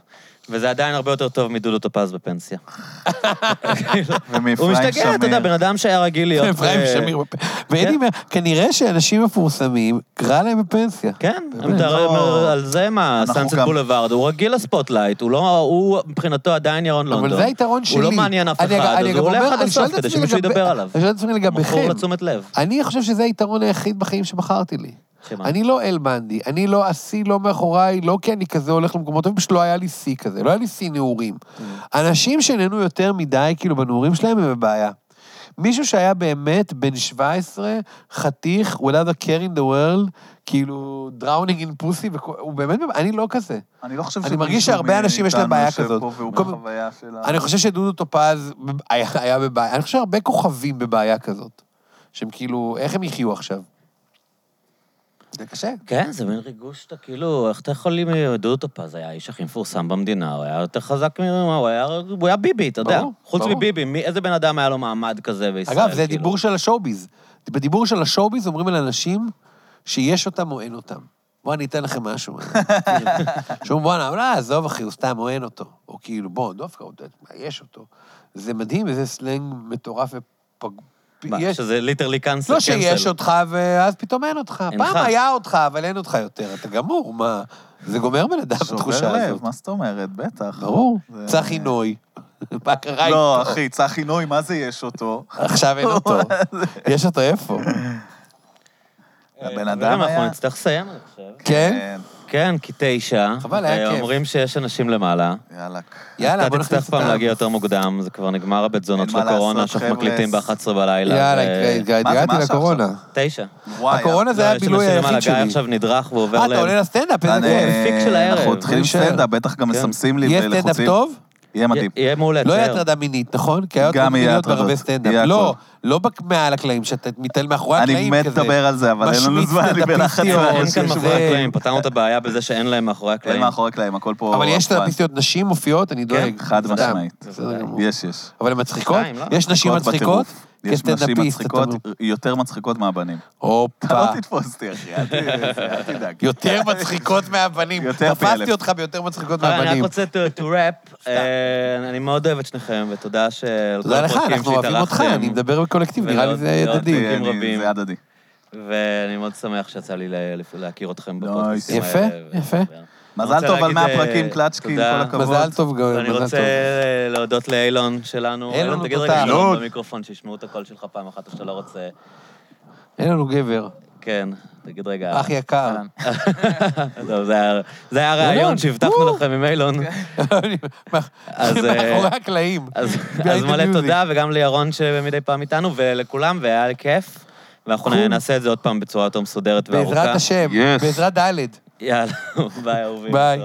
וזה עדיין הרבה יותר טוב מדודו טופז בפנסיה. הוא משתגע, אתה יודע, בן אדם שהיה רגיל להיות... אפרים אה, שמיר. בפ- ואני אומר, כנראה שאנשים מפורסמים, קרא להם בפנסיה. כן. אתה- לא. על זה מה, Sunset Boulevard, הוא רגיל ל spotlight, הוא לא, מבחינתו עדיין ירון לונדון. אבל זה היתרון שלי. הוא לא מעניין אף אחד, אז הוא הולך עד הסוף כדי שמישהו ידבר עליו. אני שואל את עצמי לגביכם. אני חושב שזה היתרון היחיד בחיים שבחרתי לי. שמה? אני לא אל בנדי, אני לא השיא לא מאחוריי, לא כי אני כזה הולך למקומות, פשוט לא היה לי שיא כזה, לא היה לי שיא נעורים. אנשים שנהנו יותר מדי, כאילו, בנעורים שלהם, הם בבעיה. מישהו שהיה באמת בן 17, חתיך, without a care in the world, כאילו, drowning in pussy, הוא באמת. אני לא כזה. אני לא חושב אני שמישהו מרגיש שהרבה אנשים יש להם בעיה כזאת. אני חושב שדודו טופז היה, היה בבעיה, אני חושב שהרבה כוכבים בבעיה כזאת. שהם כאילו, איך הם יחיו עכשיו? זה קשה. כן, זה מין ריגוש שאתה כאילו, איך אתה יכול... ל- דודו טופז היה האיש הכי מפורסם במדינה, הוא היה יותר חזק ממנו, הוא היה, הוא היה ביבי, אתה יודע. ברור, חוץ ברור. מביבי, מי, איזה בן אדם היה לו מעמד כזה בישראל? אגב, זה כאילו? דיבור של ה show biz. בדיבור של ה show biz אומרים על אנשים שיש אותם או אין אותם. בוא, אני אתן לכם משהו. שאומרים, בואנה, לא, עזוב, אחי, הוא סתם, או אין אותו. או כאילו, בוא, דווקא, יש אותו. זה מדהים, איזה סלנג מטורף ופג... מה, יש- שזה literally cancel, לא שיש אותך, ואז פתאום אין אותך. אינך. פעם היה אותך, אבל אין אותך יותר. אתה גמור, מה? זה גומר בן אדם, התחושה שובר הזאת. לב, מה זאת אומרת? בטח. ברור. זה- צחי נוי. מה קרה לא, איתו? אחי, צחי נוי, מה זה יש אותו? עכשיו אין אותו. (laughs) יש אותו איפה? הבן אה, אדם אנחנו היה... נצטרך לסיים, אני חושב. כן? כן, כי תשע. חבל, היה כיף. אומרים שיש אנשים למעלה. יאללה. יאללה, בוא אתה נכניס תצטרך פעם אותם. להגיע יותר מוקדם, זה כבר נגמר הבית זונות של הקורונה, שאנחנו. מקליטים ב-11 בלילה. יאללה, השעה לקורונה. תשע. הקורונה זה לא, היה הבילוי אנשים למעלה, היחיד גיא שלי. עכשיו נדרך ועובר אה, ל... אתה עולה לסטנדאפ? איזה כיף. פיק של הערב. אנחנו מתחילים להישאר. סטנדאפ, בטח גם כן. מסמסים לי יהיה סטנדאפ ולחוצים. טוב? יהיה מדהים. יהיה מעולה, לא יהיה. הטרדה מינית, נכון? כי היה גם יהיה בהרבה הטרדות. סטנדאפ. לא. לא בק- מעל הקלעים, שאתה מתעל מאחורי אני הקלעים מת כזה. לדבר על זה, אבל אין לנו זמן, אני בלחץ. אין כאן מאחורי הקלעים, פתרנו את הבעיה בזה שאין להם מאחורי אין הקלעים. מאחורי הקלעים, הכל פה... אבל יש. סטנדאפיסטיות נשים מופיעות, אני דואג. חד סתם. משמעית. יש, יש. אבל הן מצחיקות? לא? יש נשים מצחיקות. יש נשים אתה מצחיקות. יותר מצחיקות מהבנים. אתה הופה. לא תתפוס אותי, אחי, אל תדאג. יותר מצחיקות מהבנים. יותר פי תפסתי אלף. אותך ביותר מצחיקות אבל אני רק מהבנים. רוצה to to wrap, אה, אני מאוד אוהב את שניכם, ותודה כל תודה לך, אנחנו אוהבים אותך. אני מדבר בקולקטיב, נראה לי זה הדדי. זה הדדי. ואני מאוד שמח שיצא לי ל- להכיר אתכם נייס. בפודקאסטים יפה. יפה. מזל רוצה טוב על להגיד, 100 אה, פרקים, קלצ'קין, תודה. כל הכבוד. מזל טוב, ואני מזל רוצה טוב. אה, להודות לאילון שלנו. אילון אילון, הוא תגיד. רגע שלום אילון. במיקרופון, שישמעו את הקול שלך פעם אחת, או שאתה לא רוצה. אין לנו גבר. כן, תגיד רגע. אח יקר. טוב, זה היה- זה היה רעיון שהבטחנו לכם עם אילון. אז, אה, מאחורי הקלעים. אז the מלא. תודה, וגם לירון שמדי פעם איתנו, ולכולם, והיה כיף. ואנחנו. נעשה את זה עוד פעם בצורה יותר מסודרת וארוכה. בעזרת השם. בעזרת ד'. יאללה, (laughs) ביי אהובים. ביי.